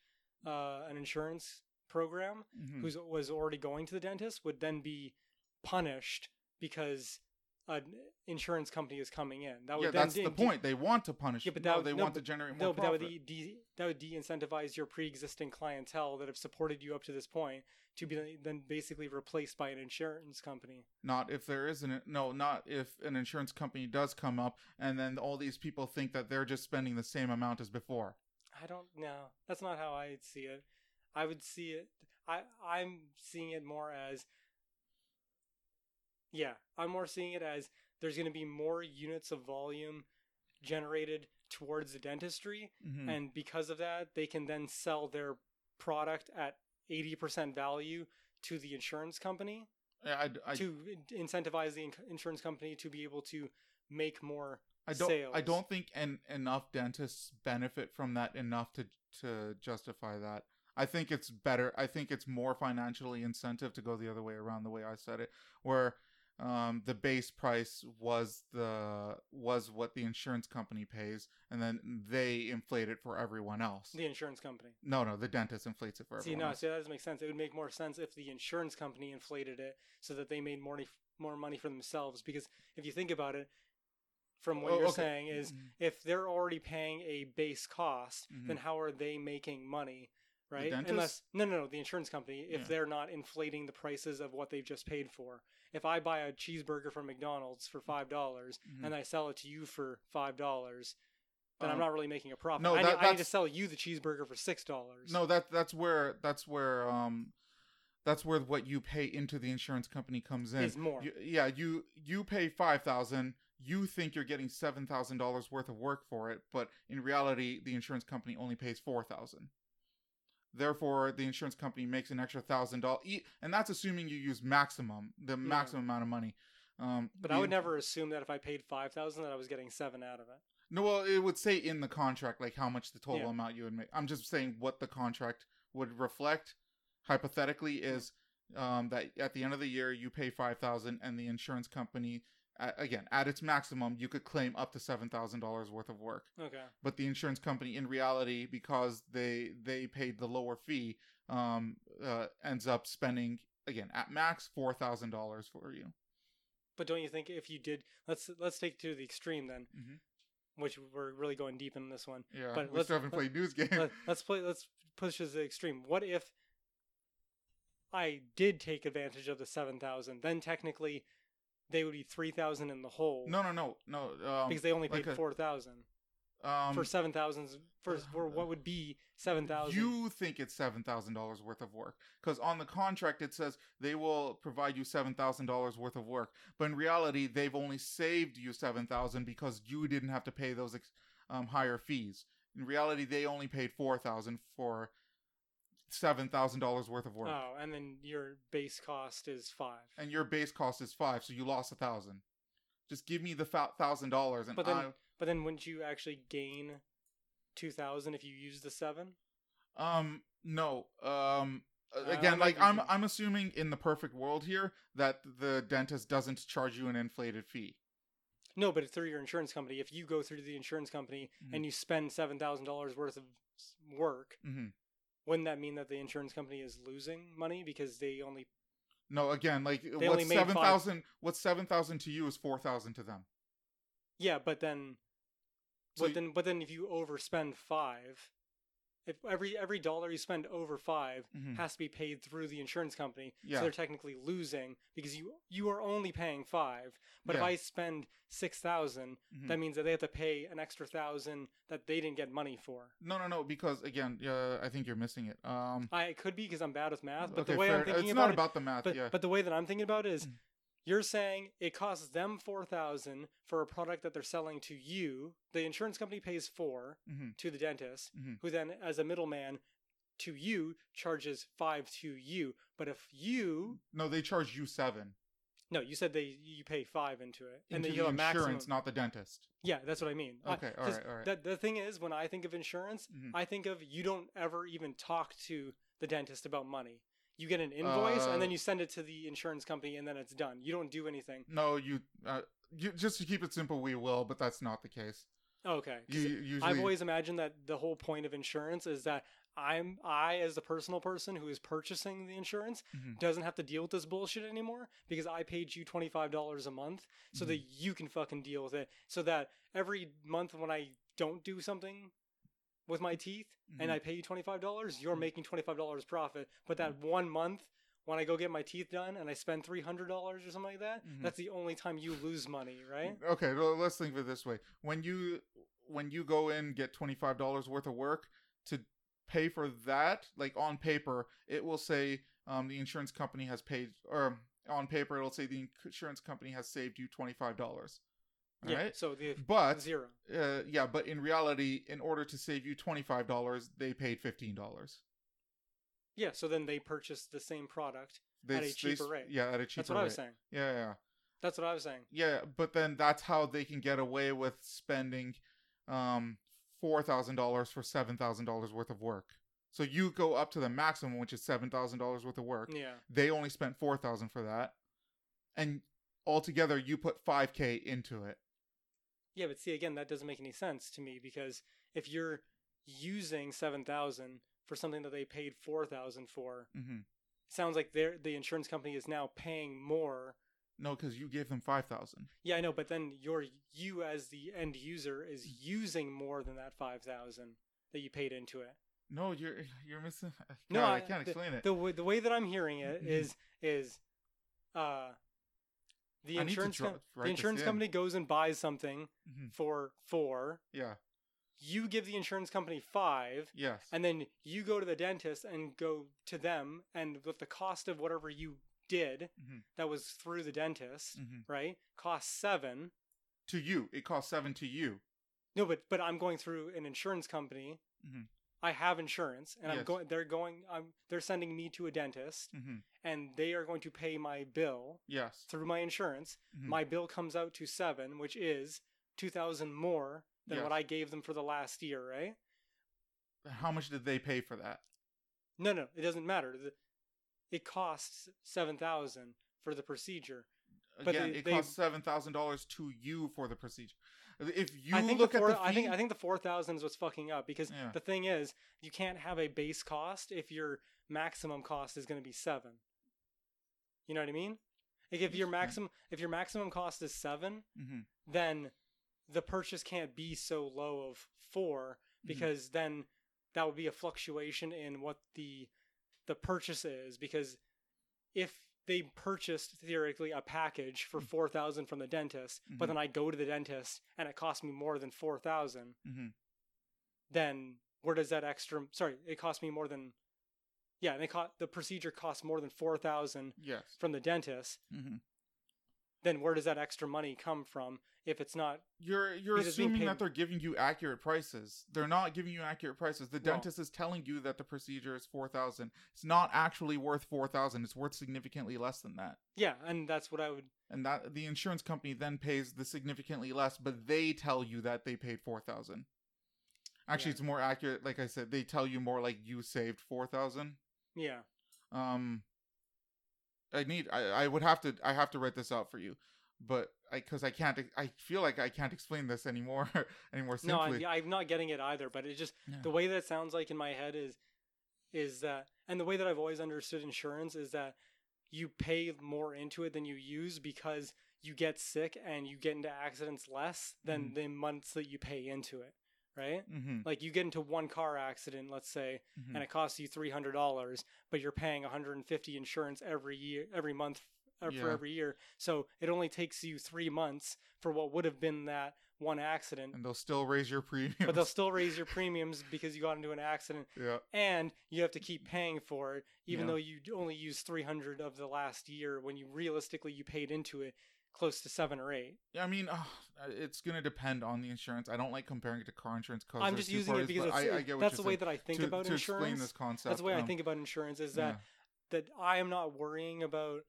uh, an insurance program Mhm. who was already going to the dentist would then be punished because an insurance company is coming in. That would yeah, then that's the de- point. They want to punish. Yeah, but no, that- they no, want to but- generate No, more but that would de- de- that would de-incentivize your pre-existing clientele that have supported you up to this point to be then basically replaced by an insurance company. Not if there isn't. No, not if an insurance company does come up, and then all these people think that they're just spending the same amount as before. I don't know. That's not how I see it. I would see it. I I'm seeing it more as. Yeah, I'm more seeing it as there's going to be more units of volume generated towards the dentistry, Mhm. and because of that, they can then sell their product at 80% value to the insurance company I, I, I, to incentivize the insurance company to be able to make more I don't. I don't think en- enough dentists benefit from that enough to to justify that. I think it's better. I think it's more financially incentive to go the other way around. The way I said it, where um, the base price was the was what the insurance company pays, and then they inflate it for everyone else. the insurance company. no, no, the dentist inflates it for See, everyone no, else. see, that doesn't make sense. It would make more sense if the insurance company inflated it so that they made more more money for themselves. Because if you think about it, from what Oh, you're okay. saying is, Mhm. if they're already paying a base cost, then Mhm. how are they making money? Right? Unless no, no, no, the insurance company. If Yeah. they're not inflating the prices of what they've just paid for. If I buy a cheeseburger from McDonald's for five dollars Mhm. and I sell it to you for five dollars, then I'm Um, not really making a profit. no, I, need, I need to sell you the cheeseburger for six dollars. No, that that's where that's where um that's where what you pay into the insurance company comes in. is more. You, yeah, you you pay five thousand. You think you're getting seven thousand dollars worth of work for it, but in reality, the insurance company only pays four thousand. Therefore, the insurance company makes an extra thousand dollars, and that's assuming you use maximum the maximum amount of money. Um, But I would never assume that if I paid five thousand, that I was getting seven out of it. No, well, it would say in the contract like how much the total Yeah. amount you would make. I'm just saying what the contract would reflect. Hypothetically, is um, that at the end of the year you pay five thousand, and the insurance company, again at its maximum, you could claim up to seven thousand dollars worth of work. Okay. But the insurance company, in reality, because they they paid the lower fee, um uh, ends up spending again at max four thousand dollars for you. But don't you think if you did, let's let's take it to the extreme then, Mhm. which we're really going deep in this one. Yeah, But we let's- still haven't played news game. Let, let's play. Let's push this to the extreme. What if I did take advantage of the seven thousand? Then technically, they would be three thousand in the hole. no, no, no, no. Um, because they only like paid a- four thousand um, for seven thousand for for what would be seven thousand. You think it's seven thousand dollars worth of work because on the contract it says they will provide you seven thousand dollars worth of work, but in reality they've only saved you seven thousand because you didn't have to pay those ex- um, higher fees. In reality, they only paid four thousand for seven thousand dollars worth of work, Oh, and then your base cost is five. and your base cost is five, so you lost a thousand. Just give me the thousand dollars, and But then- I. But then wouldn't you actually gain two thousand if you use the seven? Um, no. Um, uh, again, I'm like I'm, using- I'm assuming in the perfect world here that the dentist doesn't charge you an inflated fee. No, but it's through your insurance company. If you go through the insurance company Mhm. and you spend seven thousand dollars worth of work, hmm wouldn't that mean that the insurance company is losing money because they only? No, again, like what's made seven? What's seven thousand to you is four thousand to them. Yeah, but then, So but y- then, but then, if you overspend five, if every every dollar you spend over 5 Mhm. has to be paid through the insurance company, Yeah. so they're technically losing because you you are only paying five. But if I spend six thousand, Mhm. that means that they have to pay an extra thousand that they didn't get money for. No, no, no. Because again, uh, I think you're missing it. Um, I it could be because I'm bad with math, but okay, the way fair. I'm thinking it's about not it, about the math. but yeah. but the way that I'm thinking about it is, Mm. You're saying it costs them four thousand for a product that they're selling to you. The insurance company pays 4 Mhm. to the dentist, Mhm. who then, as a middleman, to you charges five to you. But if you no, they charge you seven no, you said they you pay five into it, and then you the have a maximum. insurance, not the dentist. Yeah, that's what I mean. Okay, all 'cause right, all right. The, the thing is, when I think of insurance, Mhm. I think of you don't ever even talk to the dentist about money. You get an invoice and then Uh, you send it to the insurance company and then it's done. You don't do anything. No, you, uh, you just to keep it simple, we will, but that's not the case. Okay. You usually. I've always imagined that the whole point of insurance is that I'm I as the personal person who is purchasing the insurance Mhm. doesn't have to deal with this bullshit anymore because I paid you twenty five dollars a month so that Mm-hmm. you can fucking deal with it. So that every month when I don't do something with my teeth and Mhm. I pay you twenty five dollars, you're Mhm. making twenty five dollars profit. But that one month when I go get my teeth done and I spend three hundred dollars or something like that, Mhm. that's the only time you lose money, right? Okay, well, let's think of it this way: when you when you go in get twenty five dollars worth of work to pay for that, like on paper, it will say um, the insurance company has paid, or on paper it'll say the insurance company has saved you twenty five dollars. Yeah. Right, So the but zero. uh, yeah, but in reality, in order to save you twenty five dollars, they paid fifteen dollars. Yeah, so then they purchased the same product. They, At a they cheaper s- rate. Yeah, at a cheaper That's what I was saying. Yeah, yeah. That's what I was saying. Yeah, but then that's how they can get away with spending um four thousand dollars for seven thousand dollars worth of work. So you go up to the maximum, which is seven thousand dollars worth of work. Yeah. They only spent four thousand for that, and altogether you put five k into it. Yeah, but see again, that doesn't make any sense to me because if you're using seven thousand for something that they paid four thousand for, hmm it sounds like they're the insurance company is now paying more. No, because you gave them five thousand. Yeah, I know, but then your you as the end user is using more than that five thousand that you paid into it. No, you're you're missing. God, No, I, I- can't explain it. The way, the way that I'm hearing it Mhm. is is uh the I insurance com- the insurance in. company goes and buys something Mhm. for four. Yeah. You give the insurance company five, Yes. and then you go to the dentist and go to them, and with the cost of whatever you did Mhm. that was through the dentist, hmm right? Cost seven. To you, it costs seven to you. No, but but I'm going through an insurance company. I have insurance, and I'm going. They're going. I'm. They're sending me to a dentist, hmm and they are going to pay my bill Yes. through my insurance. Mhm. My bill comes out to seven, which is two thousand more than what I gave them for the last year, right? How much did they pay for that? No, no, it doesn't matter. It costs seven thousand for the procedure. But Again, they- it costs seven thousand dollars to you for the procedure. If you I think look the at the fee, I think I think the four thousand is what's fucking up because Yeah. the thing is you can't have a base cost if you're maximum cost is going to be seven. You know what I mean? Like if your maximum if your maximum cost is seven, Mm-hmm. then the purchase can't be so low of 4 Mhm. because then that would be a fluctuation in what the the purchase is because if they purchased theoretically a package for Mm. 4000 from the dentist but Mhm. then I go to the dentist and it cost me more than 4000 Mm-hmm. then where does that extra sorry it cost me more than yeah and it co- the procedure costs more than 4000 Yes. from the dentist Mm-hmm. Then where does that extra money come from if it's not You're you're Because it's being assuming that they're giving you accurate prices. They're not giving you accurate prices. The Well- dentist is telling you that the procedure is four thousand. It's not actually worth four thousand. It's worth significantly less than that. yeah and that's what I would And that the insurance company then pays the significantly less, but they tell you that they paid four thousand. Actually, Yeah. it's more accurate. Like I said, they tell you more like you saved four thousand. yeah Um, I need. I, I would have to. I have to write this out for you, but I because I can't. I feel like I can't explain this anymore. anymore No, simply. I'm, I'm not getting it either. But it just Yeah. the way that it sounds like in my head is is that, and the way that I've always understood insurance is that you pay more into it than you use because you get sick and you get into accidents less than Mhm. the months that you pay into it, right? Mm-hmm. Like you get into one car accident, let's say, Mhm. and it costs you three hundred dollars, but you're paying 150 insurance every year, every month uh, for every year. So it only takes you three months for what would have been that one accident and they'll still raise your premium. but they'll still raise your premiums because you got into an accident yeah. and you have to keep paying for it even Yeah. though you only used 300 of the last year when you realistically you paid into it close to 7 or 8 Yeah, I mean, uh, it's gonna depend on the insurance. I don't like comparing it to car insurance because i'm just using it because it's, I, I get what that's the way saying. that i think to, about to insurance explain this concept. that's the way i um, think about insurance is that that i am not worrying about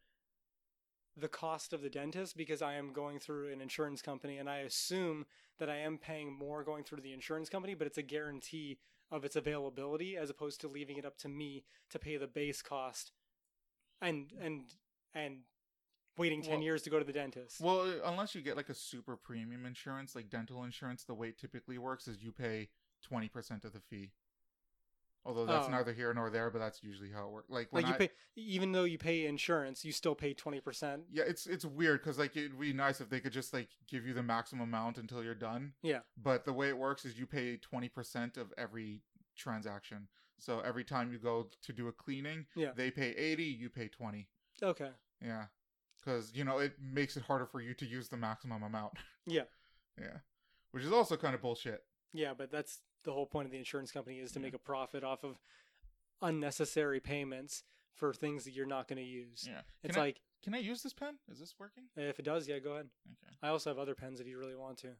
the cost of the dentist because i am going through an insurance company and i assume that i am paying more going through the insurance company but it's a guarantee of its availability as opposed to leaving it up to me to pay the base cost and and and waiting 10 Well- years to go to the dentist Well, uh, unless you get like a super premium insurance, like dental insurance, the way it typically works is you pay twenty percent of the fee. Although that's Oh. neither here nor there, but that's usually how it works. Like when like you I, pay even though you pay insurance you still pay 20% yeah, it's it's weird because like it'd be nice if they could just like give you the maximum amount until you're done. Yeah. But the way it works is you pay twenty percent of every transaction. So every time you go to do a cleaning, Yeah. they pay eighty, you pay twenty. okay Yeah, because you know it makes it harder for you to use the maximum amount. Yeah. yeah, which is also kind of bullshit. Yeah, but that's the whole point of the insurance company is to Yeah. make a profit off of unnecessary payments for things that you're not going to use. Yeah. It's Can I- like Can I use this pen? Is this working? if it does, yeah, go ahead. Okay. I also have other pens if you really want to. No,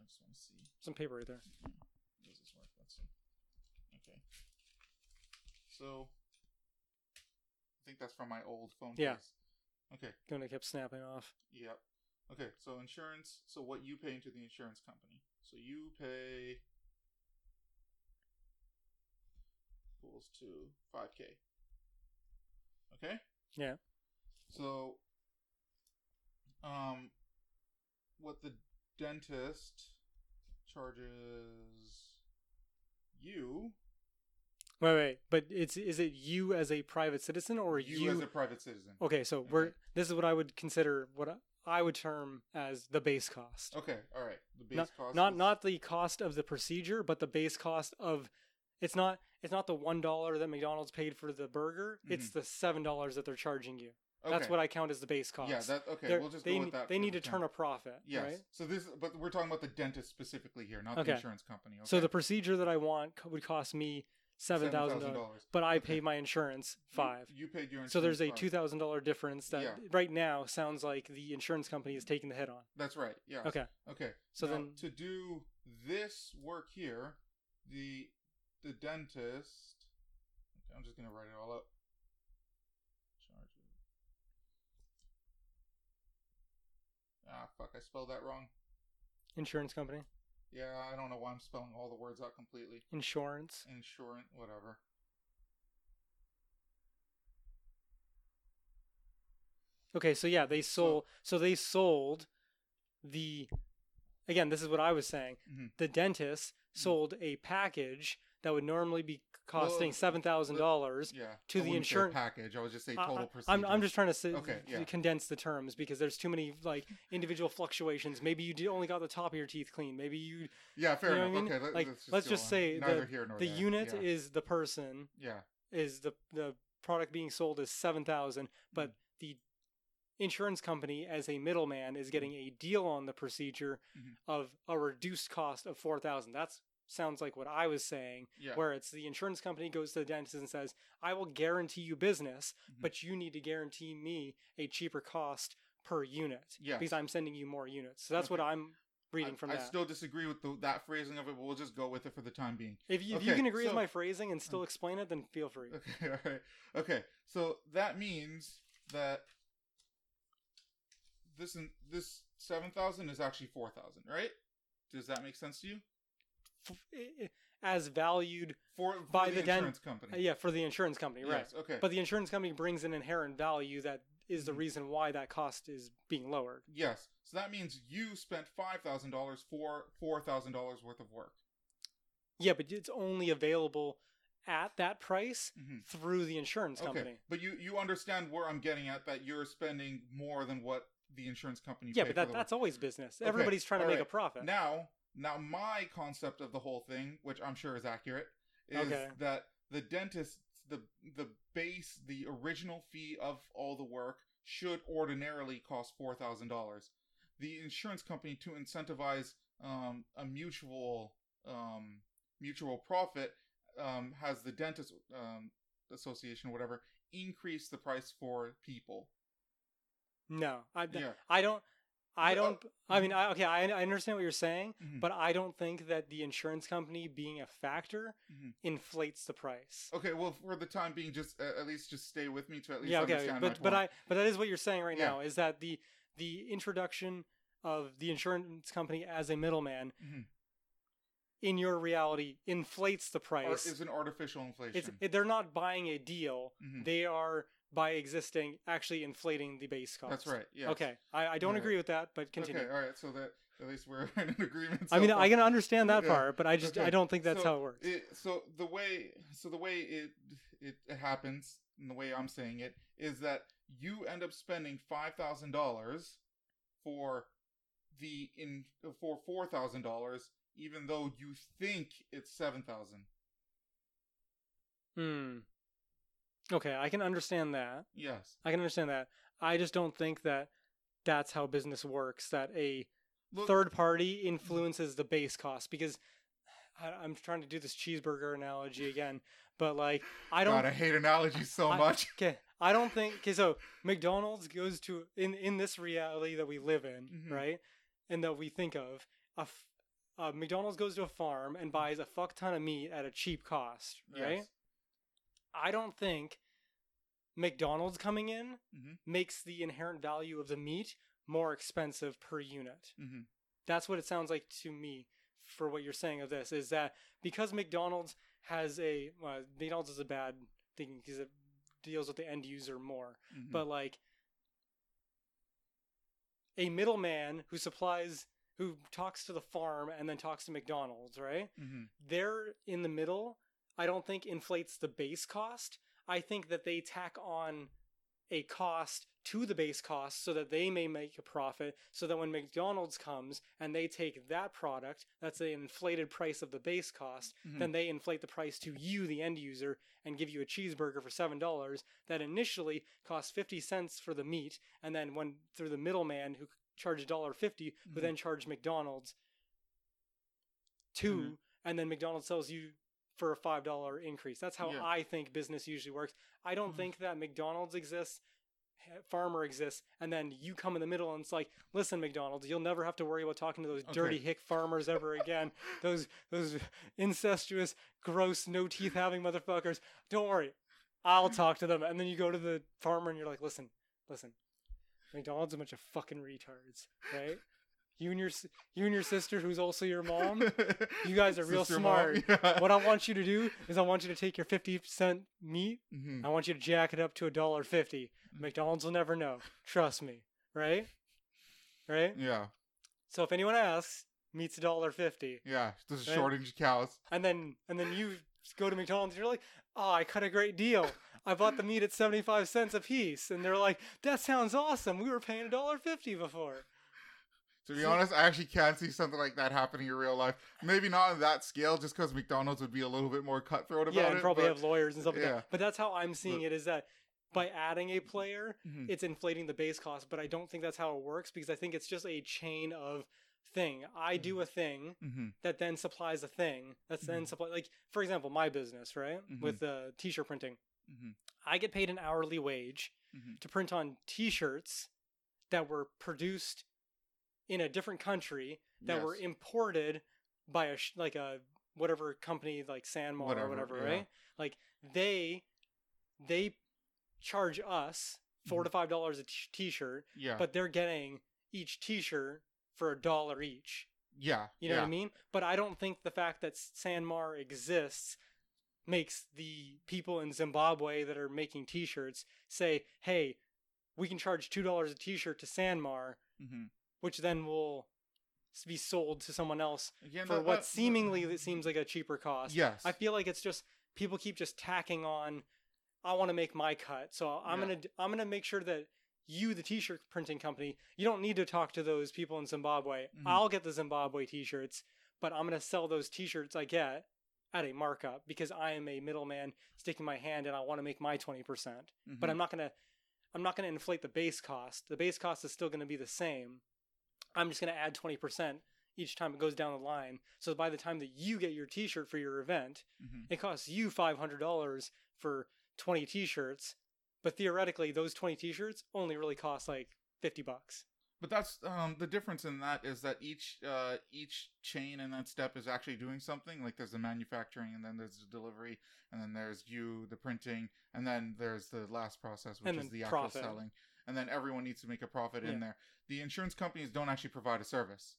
I just want to see. Some paper right there. Does this work? Let's see. Okay. So, I think that's from my old phone Yeah. case. Okay. To keep snapping off. Yep. Okay. So insurance. So what you pay into the insurance company? So you pay equals to five k. Okay. Yeah. So, um, what the dentist charges you, Wait, wait, but it's is it you as a private citizen or you, you? as a private citizen. okay, so we're this is what I would consider what I- would term as the base cost. Okay. All right. The base not cost. not is- not the cost of the procedure, but the base cost of it's not it's not the one dollar that McDonald's paid for the burger. It's the seven dollars that they're charging you. Okay. That's Mm-hmm. What I count as the base cost. Yeah. That okay. They're- We'll just they go with that. they need to turn a profit, Yes. right? So this, but we're talking about the dentist specifically here, not Okay. the insurance company. Okay? So the procedure that I want would cost me seven thousand dollars, but I Okay. pay my insurance five. You, you paid your insurance. So there's a two thousand dollar difference that Yeah. right now sounds like the insurance company is taking the hit on. That's right. Yeah. Okay, Okay. so Now, then to do this work here, the the dentist. Okay, I'm just gonna write it all up. Charges. Ah, fuck! I spelled that wrong. insurance company, Yeah, I don't know why I'm spelling all the words out completely. insurance. Insurance, whatever. Okay, so yeah, they sold. So, they sold the. Again, this is what I was saying. Mhm. The dentist sold a package that would normally be costing Well, seven thousand dollars. Yeah. to I the insurance- package. I would just say I- total I- procedure. I'm, I'm just trying to say, Okay, yeah. condense the terms because there's too many like individual fluctuations. Maybe you did only got the top of your teeth clean. Maybe you Yeah, fair you know enough. I mean? Okay, let, Like, let's just, let's just say neither the- here nor the unit yeah. is the person yeah. is the the product being sold is seven thousand, but the insurance company as a middleman is getting a deal on the procedure Mhm. of a reduced cost of four thousand. That's sounds like what I was saying, Yeah. where it's the insurance company goes to the dentist and says, "I will guarantee you business, Mhm. but you need to guarantee me a cheaper cost per unit Yes. because I'm sending you more units." So that's what I'm reading I, from I that. still disagree with the, that phrasing of it, but we'll just go with it for the time being. if you, if you can agree so- with my phrasing and still explain it, then feel free. Okay, all right. Okay, so that means that this this seven thousand is actually four thousand, right? Does that make sense to you? F- i- i- As valued For, for By the, the den- insurance company. Uh, yeah, for the insurance company, right? Yes. Okay. But the insurance company brings an inherent value that is the Mhm. reason why that cost is being lowered. yes. So that means you spent five thousand dollars for four thousand dollars worth of work. Yeah, but it's only available at that price Mhm. through the insurance company. Okay. But you you understand where I'm getting at that you're spending more than what the insurance company. Yeah, but for that, that's always business. Okay, Everybody's trying to make a profit. Now, now my concept of the whole thing, which I'm sure is accurate, is Okay. that the dentist, the the base, the original fee of all the work should ordinarily cost four thousand dollars. The insurance company to incentivize um, a mutual um, mutual profit um, has the dentist um, association, whatever, increase the price for people. no, I, Yeah. I don't. I don't. I mean, I, okay, I, I understand what you're saying, Mhm. but I don't think that the insurance company being a factor Mhm. inflates the price. Okay, well, for the time being, just uh, at least just stay with me to at least yeah, okay, understand my but but point. I but that is what you're saying right Yeah. now is that the the introduction of the insurance company as a middleman Mhm. in your reality inflates the price. is an artificial inflation. it, they're not buying a deal; Mhm. they are by existing actually inflating the base cost. That's right. Yeah. Okay, I, I don't agree with that, but continue. Okay. All right. So that at least we're in agreement. I mean, so I can understand that Yeah, part, but I just I don't think that's So how it works. It, so the way, so the way it, it it happens, and the way I'm saying it is that you end up spending five thousand dollars for the in for four thousand dollars, even though you think it's seven thousand. Hmm. Okay, I can understand that. Yes. I can understand that. I just don't think that that's how business works. That a Look- third party influences the base cost because I, I'm trying to do this cheeseburger analogy again, but like I don't. God, I hate analogies so I- much. Okay, I don't think. Okay, so McDonald's goes to in in this reality that we live in, Mhm. right, and that we think of, a f- uh, McDonald's goes to a farm and buys a fuck ton of meat at a cheap cost, right? Yes. I don't think McDonald's coming in Mhm. makes the inherent value of the meat more expensive per unit. hmm That's what it sounds like to me for what you're saying of this is that because McDonald's has a well, McDonald's is a bad thing because it deals with the end user more, hmm but like a middleman who supplies who talks to the farm and then talks to McDonald's, right? hmm they're in the middle, I don't think inflates the base cost. I think that they tack on a cost to the base cost so that they may make a profit so that when McDonald's comes and they take that product, that's the inflated price of the base cost, Mhm. then they inflate the price to you, the end user, and give you a cheeseburger for $7 that initially cost 50 cents for the meat and then when through the middleman who charged $1.50 who Mhm. then charged McDonald's 2 Mhm. and then McDonald's sells you for a five dollar increase. That's how Yeah. I think business usually works. I don't Mhm. think that McDonald's exists, Farmer exists, and then you come in the middle and it's like, listen, McDonald's, you'll never have to worry about talking to those dirty hick farmers ever again. those those incestuous, gross, no teeth having motherfuckers. Don't worry, I'll talk to them. And then you go to the farmer and you're like, listen, listen, McDonald's is a bunch of fucking retards, right? You and your you and your sister, who's also your mom. You guys are real Sister smart. yeah. what I want you to do is I want you to take your fifty cent meat. Mhm. I want you to jack it up to a dollar fifty. Mm. McDonald's will never know. Trust me. Right? Right? Yeah, So if anyone asks, meat's a dollar fifty. yeah. There's a Right. shortage of cows. And then and then you go to McDonald's, and you're like, oh, I cut a great deal. I bought the meat at 75 cents a piece. And they're like, that sounds awesome. We were paying $1.50 before. To be honest, I actually can't see something like that happening in real life. Maybe not on that scale, just because McDonald's would be a little bit more cutthroat about yeah, and it. probably but- have lawyers and stuff like yeah. that. But that's how I'm seeing it is that by adding a player, Mhm. it's inflating the base cost. But I don't think that's how it works because I think it's just a chain of thing. I do a thing Mhm. that then supplies a thing that's then Mhm. supply like for example, my business, right? With uh, t-shirt printing. Mhm. I get paid an hourly wage to print on t-shirts that were produced in a different country that were imported by a sh- like a whatever company like Sanmar Whatever, or whatever, yeah. right? Like they they charge us 4 to 5 dollars a t- t-shirt, Yeah. but they're getting each t-shirt for a dollar each. yeah. You know yeah. what I mean? But I don't think the fact that Sanmar exists makes the people in Zimbabwe that are making T-shirts say, "Hey, we can charge two dollars a T-shirt to Sanmar, Mhm. Which then will be sold to someone else Again, for that- what that- seemingly that seems like a cheaper cost." Yes. I feel like it's just people keep just tacking on. I want to make my cut, so I'm Yeah. gonna d- I'm gonna make sure that you, the T-shirt printing company, you don't need to talk to those people in Zimbabwe. Mhm. I'll get the Zimbabwe T-shirts, but I'm gonna sell those T-shirts I get at a markup because I am a middleman sticking my hand and I want to make my twenty percent. But Mhm. I'm not gonna I'm not gonna inflate the base cost. The base cost is still gonna be the same. I'm just gonna add twenty percent each time it goes down the line. So by the time that you get your T-shirt for your event, Mhm. it costs you five hundred dollars for twenty T-shirts, but theoretically those twenty T-shirts only really cost like fifty bucks. But that's um, the difference in that is that each uh, each chain in that step is actually doing something. Like there's the manufacturing, and then there's the delivery, and then there's you, the printing, and then there's the last process, which And is the actual selling. And then everyone needs to make a profit Yeah. in there. The insurance companies don't actually provide a service.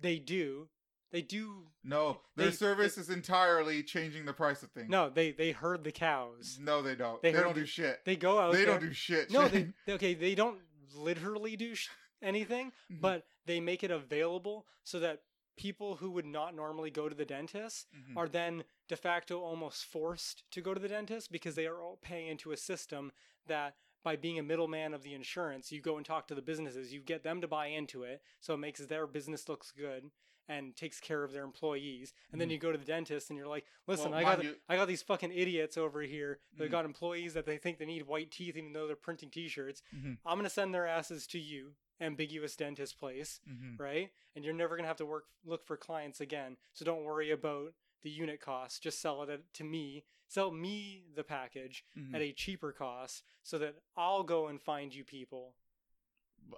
They do, they do. No, their They- service is entirely changing the price of things. No, they they herd the cows. no, they don't. They They, don't the- do shit. They go out. They there. don't do shit. No, they Shane. they- okay. They don't literally do sh- anything, Mhm. but they make it available so that people who would not normally go to the dentist Mhm. are then de facto almost forced to go to the dentist because they are all paying into a system that by being a middleman of the insurance, you go and talk to the businesses, you get them to buy into it, so it makes their business looks good and takes care of their employees. And then Mhm. you go to the dentist and you're like, listen, Well, I got you- I got these fucking idiots over here that Mhm. got employees that they think they need white teeth even though they're printing t-shirts. Mhm. I'm gonna send their asses to you, ambiguous dentist place Mhm. right? And you're never gonna have to work look for clients again. So don't worry about the unit cost. Just sell it at, to me. Sell me the package Mhm. at a cheaper cost, so that I'll go and find you people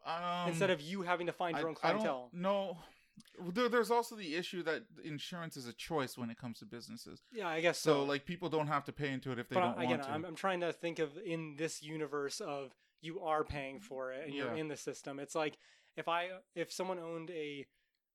Um, instead of you having to find your own clientele. No, there, there's also the issue that insurance is a choice when it comes to businesses. Yeah, I guess So, so. like people don't have to pay into it if they but don't I- again, want to. I'm, I'm trying to think of in this universe of you are paying for it and you're in the system. It's like if I if someone owned a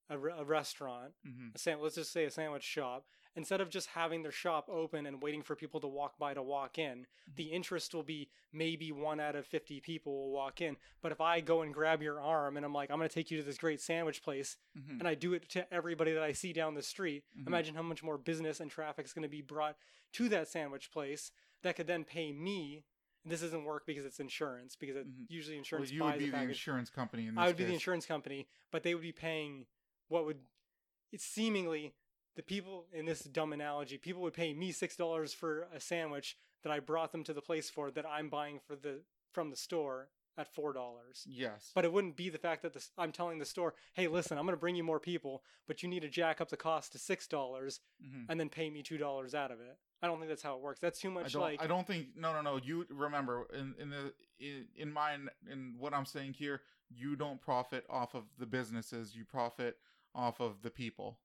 a, a restaurant Mhm. a sam- let's just say a sandwich shop instead of just having their shop open and waiting for people to walk by to walk in the interest will be maybe one out of 50 people will walk in but if i go and grab your arm and i'm like i'm going to take you to this great sandwich place Mhm. and i do it to everybody that i see down the street Mhm. imagine how much more business and traffic is going to be brought to that sandwich place that could then pay me this doesn't work because it's insurance because it, Mhm. usually Well, insurance you would buys be the package. insurance company in this I would be the insurance company, but they would be paying what would it's seemingly the people in this dumb analogy, people would pay me six dollars for a sandwich that I brought them to the place for that I'm buying for the from the store at four dollars. Yes, But it wouldn't be the fact that the, s- I'm telling the store, "Hey, listen, I'm going to bring you more people, but you need to jack up the cost to six dollars Mhm. and then pay me two dollars out of it." I don't think that's how it works. That's too much don't. like I don't think. No, no, no. You remember in in the in, in my in what I'm saying here. You don't profit off of the businesses. You profit off of the people.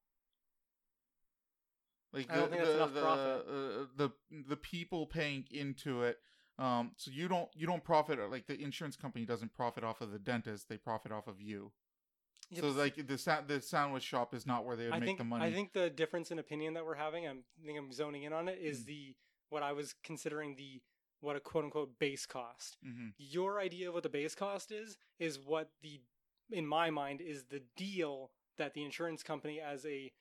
Like I don't the think that's the, enough the, profit. Uh, the the people paying into it. Um, so you don't you don't profit like the insurance company doesn't profit off of the dentist. They profit off of you. Yep. So like the sa- the sandwich shop is not where they would I make think the money. I think the difference in opinion that we're having, I'm I think I'm zoning in on it, is Mm. the what I was considering the what a quote unquote base cost. hmm Your idea of what the base cost is is what the in my mind is the deal that the insurance company as a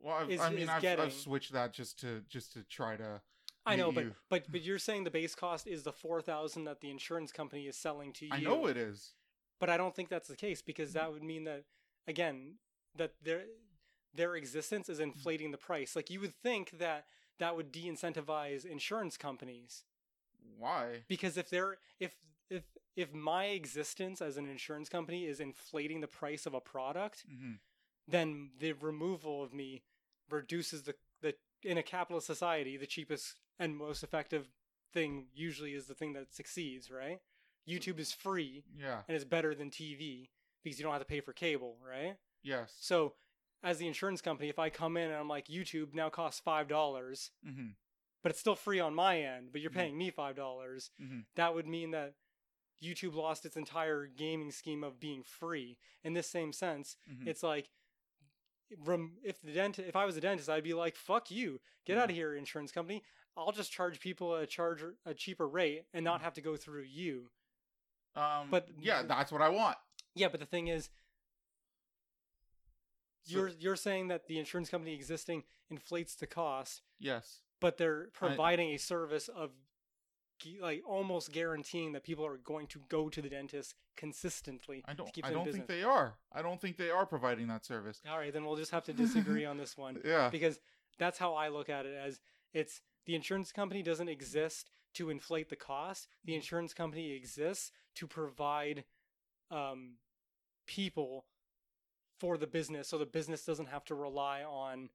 Well, I've, is- I mean, I've, getting- I've switched that just to just to try to. I know, but you. but but you're saying the base cost is the four thousand that the insurance company is selling to you. I know it is. but I don't think that's the case because that would mean that again that their their existence is inflating the price. Like you would think that that would de-incentivize insurance companies Why? because if they're if if if my existence as an insurance company is inflating the price of a product, hmm then the removal of me reduces the the in a capitalist society the cheapest and most effective thing usually is the thing that succeeds, right? YouTube is free Yeah. and it's better than TV because you don't have to pay for cable, right? Yes. So, as the insurance company, if I come in and I'm like, YouTube now costs five dollars, hmm but it's still free on my end, but you're Mhm. paying me five dollars, Mhm. that would mean that YouTube lost its entire gaming scheme of being free. In this same sense, Mhm. it's like. Rem- if the dentist, if I was a dentist, I'd be like, "Fuck you, get Yeah. out of here, insurance company. I'll just charge people a charge a cheaper rate and not have to go through you." Um. but- yeah, that's what I want. Yeah, but the thing is, you're you're saying that the insurance company existing inflates the cost, Yes. but they're providing a service of like almost guaranteeing that people are going to go to the dentist consistently. I don't. keep I don't think they are. I don't think they are providing that service. All right, then we'll just have to disagree on this one Yeah. because that's how I look at it. As it's the insurance company doesn't exist to inflate the cost. The insurance company exists to provide um, people for the business, so the business doesn't have to rely on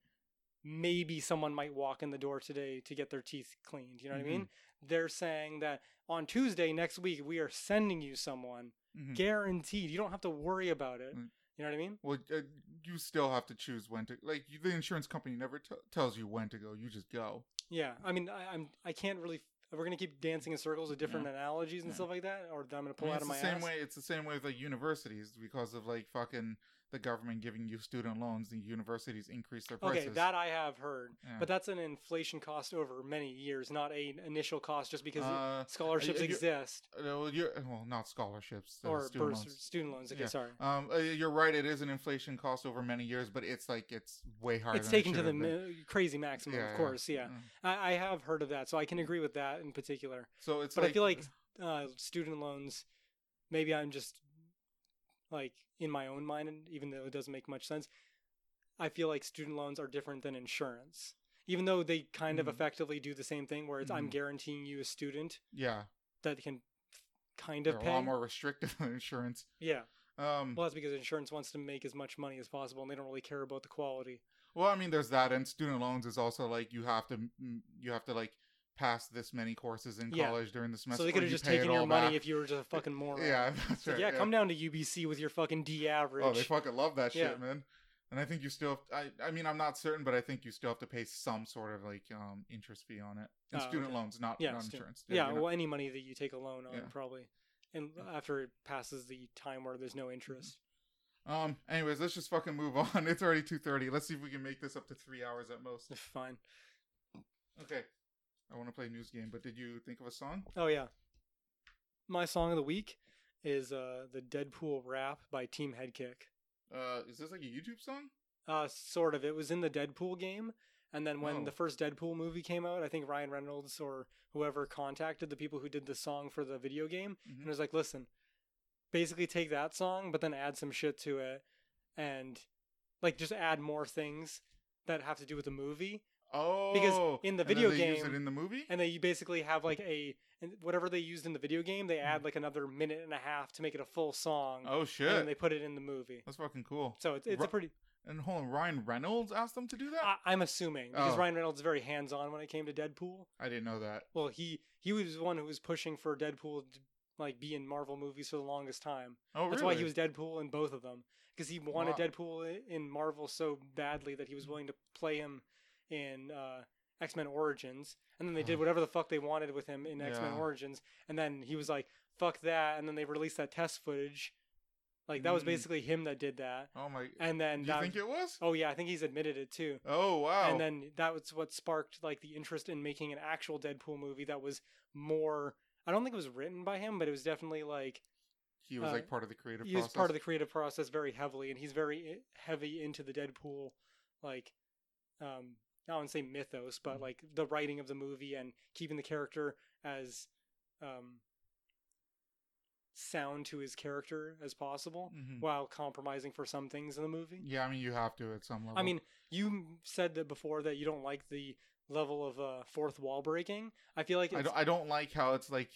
maybe someone might walk in the door today to get their teeth cleaned. You know what I mean? They're saying that on Tuesday next week we are sending you someone Mhm. guaranteed. You don't have to worry about it. Mm. You know what I mean? Well, uh, you still have to choose when to. Like the insurance company never t- tells you when to go. You just go. Yeah, I mean, I, I'm I can't really. We're gonna keep dancing in circles with different analogies and Yeah. stuff like that, or that I'm gonna I pull mean, out of my same ass. way. It's the same way with like universities because of like fucking the government giving you student loans. The universities increase their prices. Okay, that I have heard, Yeah. but that's an inflation cost over many years, not a initial cost just because Uh, scholarships you- you- exist uh, well, you're, well, not scholarships. uh, or student loans. student loans. Okay, Yeah. sorry. Um, uh, you're right. It is an inflation cost over many years, but it's like it's way higher. It's than it taken to the mi- crazy maximum, Yeah, of course. Yeah, Mm. I, I have heard of that, so I can agree with that in particular. So it's. But like, I feel like uh, student loans, maybe I'm just like in my own mind, and even though it doesn't make much sense, I feel like student loans are different than insurance. Even though they kind of Mhm. effectively do the same thing, where it's I'm Mhm. guaranteeing you a student yeah, that can kind they're of a lot more restrictive than insurance. yeah, Um, well, that's because insurance wants to make as much money as possible, and they don't really care about the quality. Well, I mean, there's that, and student loans is also like you have to mm, you have to like pass this many courses in Yeah. college during the semester. so they could have just taken your money back. if you were just a fucking moron. Yeah, that's like, right. yeah, come down to UBC with your fucking D average. Oh, they fucking love that shit, Yeah. man. And I think you still. Have, I I mean, I'm not certain, but I think you still have to pay some sort of like um interest fee on it. And Oh, student okay. loans, not Yeah, not stu- insurance. yeah, well, any money that you take a loan on, Yeah. probably, and after it passes the time where there's no interest. Um. Anyways, let's just fucking move on. It's already two thirty. Let's see if we can make this up to three hours at most. Fine. Okay. I want to play news game, but did you think of a song? Oh yeah. My song of the week is uh the Deadpool rap by Team Headkick. Uh, is this like a YouTube song? Uh sort of. It was in the Deadpool game. And then when Oh. the first Deadpool movie came out, I think Ryan Reynolds or whoever contacted the people who did the song for the video game Mhm. and was like, listen, basically take that song, but then add some shit to it and like just add more things that have to do with the movie. Oh, because in the and video they use game- it in the movie. and they basically have like a whatever they used in the video game they Mm. add like another minute and a half to make it a full song oh and shit, then they put it in the movie that's fucking cool. so it's, it's Ru- a pretty And hold on, Ryan Reynolds asked them to do that. I, i'm assuming because Oh. ryan reynolds is very hands-on when it came to deadpool I didn't know that. well he he was the one who was pushing for deadpool to like be in marvel movies for the longest time Oh, that's really? why he was deadpool in both of them because he wanted Wow. deadpool in marvel so badly that he was willing to play him in uh X-Men Origins, and then they did whatever the fuck they wanted with him in X-Men Yeah. Origins, and then he was like, "Fuck that," and then they released that test footage. Like that was Mm. basically him that did that, Oh my. and then you that, think it was? oh yeah, I think he's admitted it too. Oh wow. And then that was what sparked like the interest in making an actual Deadpool movie that was more. I don't think it was written by him, but it was definitely like he was uh, like part of the creative he process. was part of the creative process very heavily, and he's very i- heavy into the Deadpool like um, Want to say mythos, but Mhm. like the writing of the movie and keeping the character as um, sound to his character as possible Mhm. while compromising for some things in the movie. Yeah, I mean you have to at some level. I mean, you said that before that you don't like the level of uh, fourth wall breaking. I feel like I don't I don't like how it's like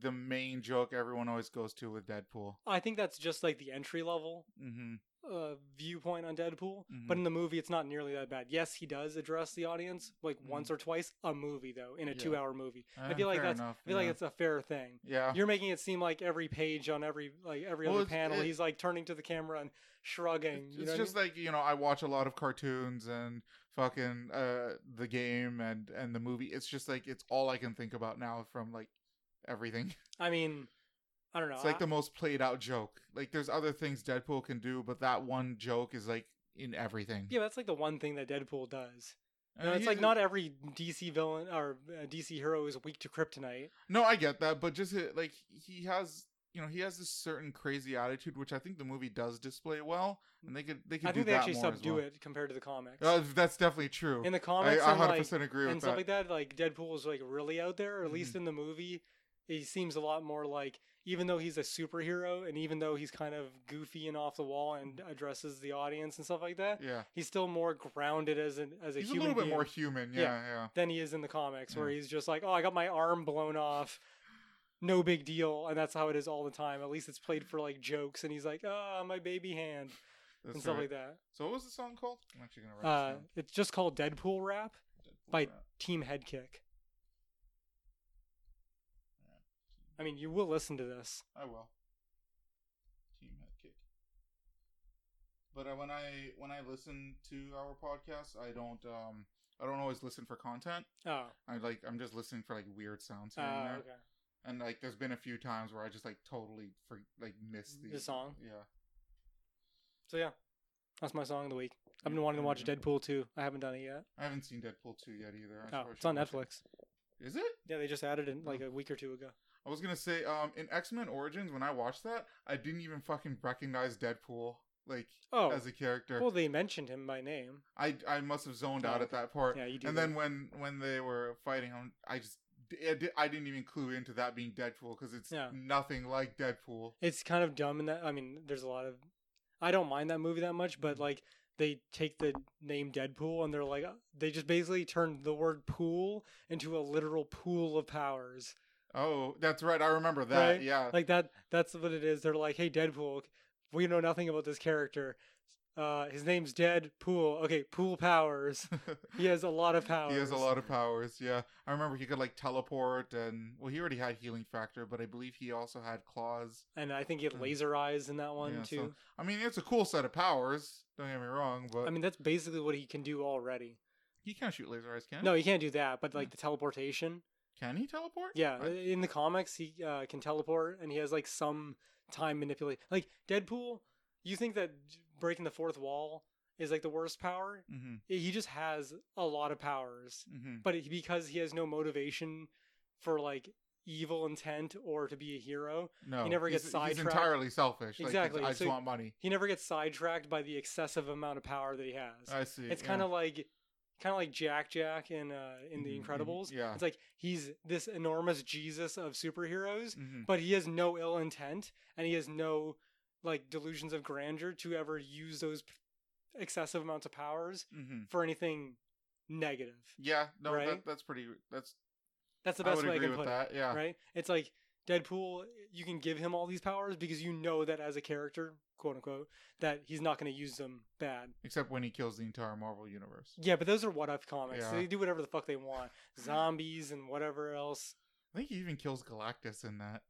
the main joke everyone always goes to with Deadpool. I think that's just like the entry level Mm-hmm. Uh, viewpoint on Deadpool. Mhm. But in the movie, it's not nearly that bad. Yes, he does address the audience like once or twice a movie though in a Yeah. two-hour movie. I feel like that's enough, I feel like it's a fair thing. yeah. You're making it seem like every page on every like every Well, other panel, it- he's like turning to the camera and shrugging. It's you know what I just mean? like you know, I watch a lot of cartoons and fucking uh the game and and the movie. It's just like it's all I can think about now from like everything. I mean, I don't know. It's like I- the most played out joke. Like there's other things Deadpool can do, but that one joke is like in everything. yeah, that's like the one thing that Deadpool does. Uh, know, it's like not every DC villain or uh, DC hero is weak to kryptonite. No, I get that, but just uh, like he has, you know, he has this certain crazy attitude, which I think the movie does display well, and they could they could I do think they that actually subdue well. it compared to the comics. Uh, that's definitely true. in the I, comics, I and, like, 100% agree and with stuff like that, like Deadpool is like really out there. Or at Mhm. least in the movie, he seems a lot more like even though he's a superhero and even though he's kind of goofy and off the wall and addresses the audience and stuff like that, yeah, he's still more grounded as an as a he's a human little bit more human. Yeah, Yeah. yeah. than he is in the comics, where he's just like, oh, I got my arm blown off. No big deal, and that's how it is all the time. At least it's played for like jokes, and he's like, "Ah, my baby hand," That's and stuff right. like that. So what was the song called? I'm actually gonna write Uh, it's just called Deadpool Rap Deadpool by rap. Team Headkick. Yeah. I mean, you will listen to this. I will. Team head kick. But uh, when I when I listen to our podcast, I don't um I don't always listen for content. Oh, I like I'm just listening for like weird sounds here and there. okay. And like there's been a few times where I just like totally for like missed the, The song? Yeah. So yeah, that's my song of the week. I've been wanting to watch. Deadpool 2. I haven't done it yet. I haven't seen Deadpool 2 yet either. I Oh, probably it's should on watch it. Netflix. Is it? Yeah, they just added it like a week or two ago. I was gonna say, um, in X Men Origins, when I watched that, I didn't even fucking recognize Deadpool, like Oh, as a character. well, they mentioned him by name. I I must have zoned Oh, out at that part. Yeah, you do. and that. then when when they were fighting him, I just I, didn't even clue into that being Deadpool because it's Yeah. nothing like Deadpool. it's kind of dumb in that. I mean, there's a lot of. I don't mind that movie that much, but like they take the name Deadpool and they're like they just basically turn the word pool into a literal pool of powers. Oh, that's right. I remember that. Right? Yeah. Like that. That's what it is. They're like, hey, Deadpool, we know nothing about this character. Uh, his name's Deadpool. Okay, pool powers. He has a lot of powers. he has a lot of powers. Yeah, I remember he could like teleport, and well, he already had healing factor, but I believe he also had claws. and I think he had laser eyes in that one Yeah, so- too. I mean, it's a cool set of powers. Don't get me wrong, but I mean, that's basically what he can do already. he can't shoot laser eyes, can he? No, he can't do that. But like Yeah. the teleportation. Can he teleport? Yeah, I- in the comics, he uh, can teleport, and he has like some time manipulate. Like Deadpool, you think that breaking the fourth wall is like the worst power? Mhm. He just has a lot of powers, Mhm. but because he has no motivation for like evil intent or to be a hero, No, he never gets He's sidetracked. entirely selfish. Like, Exactly, I just so- want money. he never gets sidetracked by the excessive amount of power that he has. I see. it's yeah. kind of like kind of like Jack Jack in uh, in the Mhm, mhm, Incredibles. yeah. It's like he's this enormous Jesus of superheroes, Mhm. but he has no ill intent and he has no like delusions of grandeur to ever use those p- excessive amounts of powers Mhm. for anything negative. Yeah, no, Right? that, that's pretty. That's That's the best way I can with put that. Yeah. Right? It's like Deadpool, you can give him all these powers because you know that as a character, quote unquote, that he's not going to use them bad. except when he kills the entire Marvel universe. Yeah, but those are what if comics. Yeah. They do whatever the fuck they want. Zombies and whatever else. I think he even kills Galactus in that.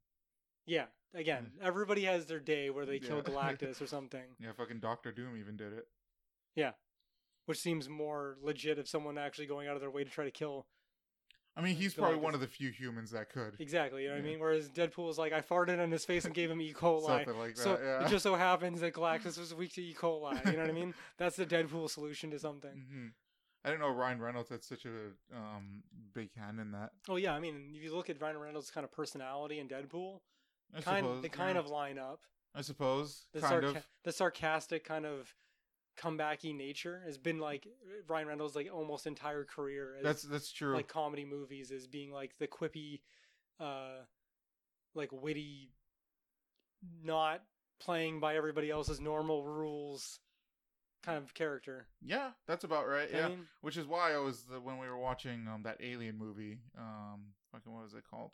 Yeah, again, everybody has their day where they kill Yeah. Galactus or something, Yeah, fucking Doctor Doom even did it. Yeah. Which seems more legit if someone actually going out of their way to try to kill. I mean, he's probably one of the few humans that could. Exactly, you know what I mean? Whereas Deadpool is like, I farted in his face and gave him E. coli. Something like that. So yeah. it just so happens that Galactus was weak to E. coli. You know what I mean? That's the Deadpool solution to something. hmm I didn't know Ryan Reynolds had such a um big hand in that. Oh yeah, I mean, if you look at Ryan Reynolds' kind of personality and Deadpool, I kind suppose, they kind yeah. of line up. I suppose. The, kind sarca- of. the sarcastic kind of comebacky nature has been like Ryan Reynolds' like almost entire career. As, That's that's true. like comedy movies as being like the quippy, uh, like witty, not playing by everybody else's normal rules kind of character. yeah, that's about right. I Yeah, mean, which is why I was the, when we were watching um that Alien movie. Um, fucking what was it called?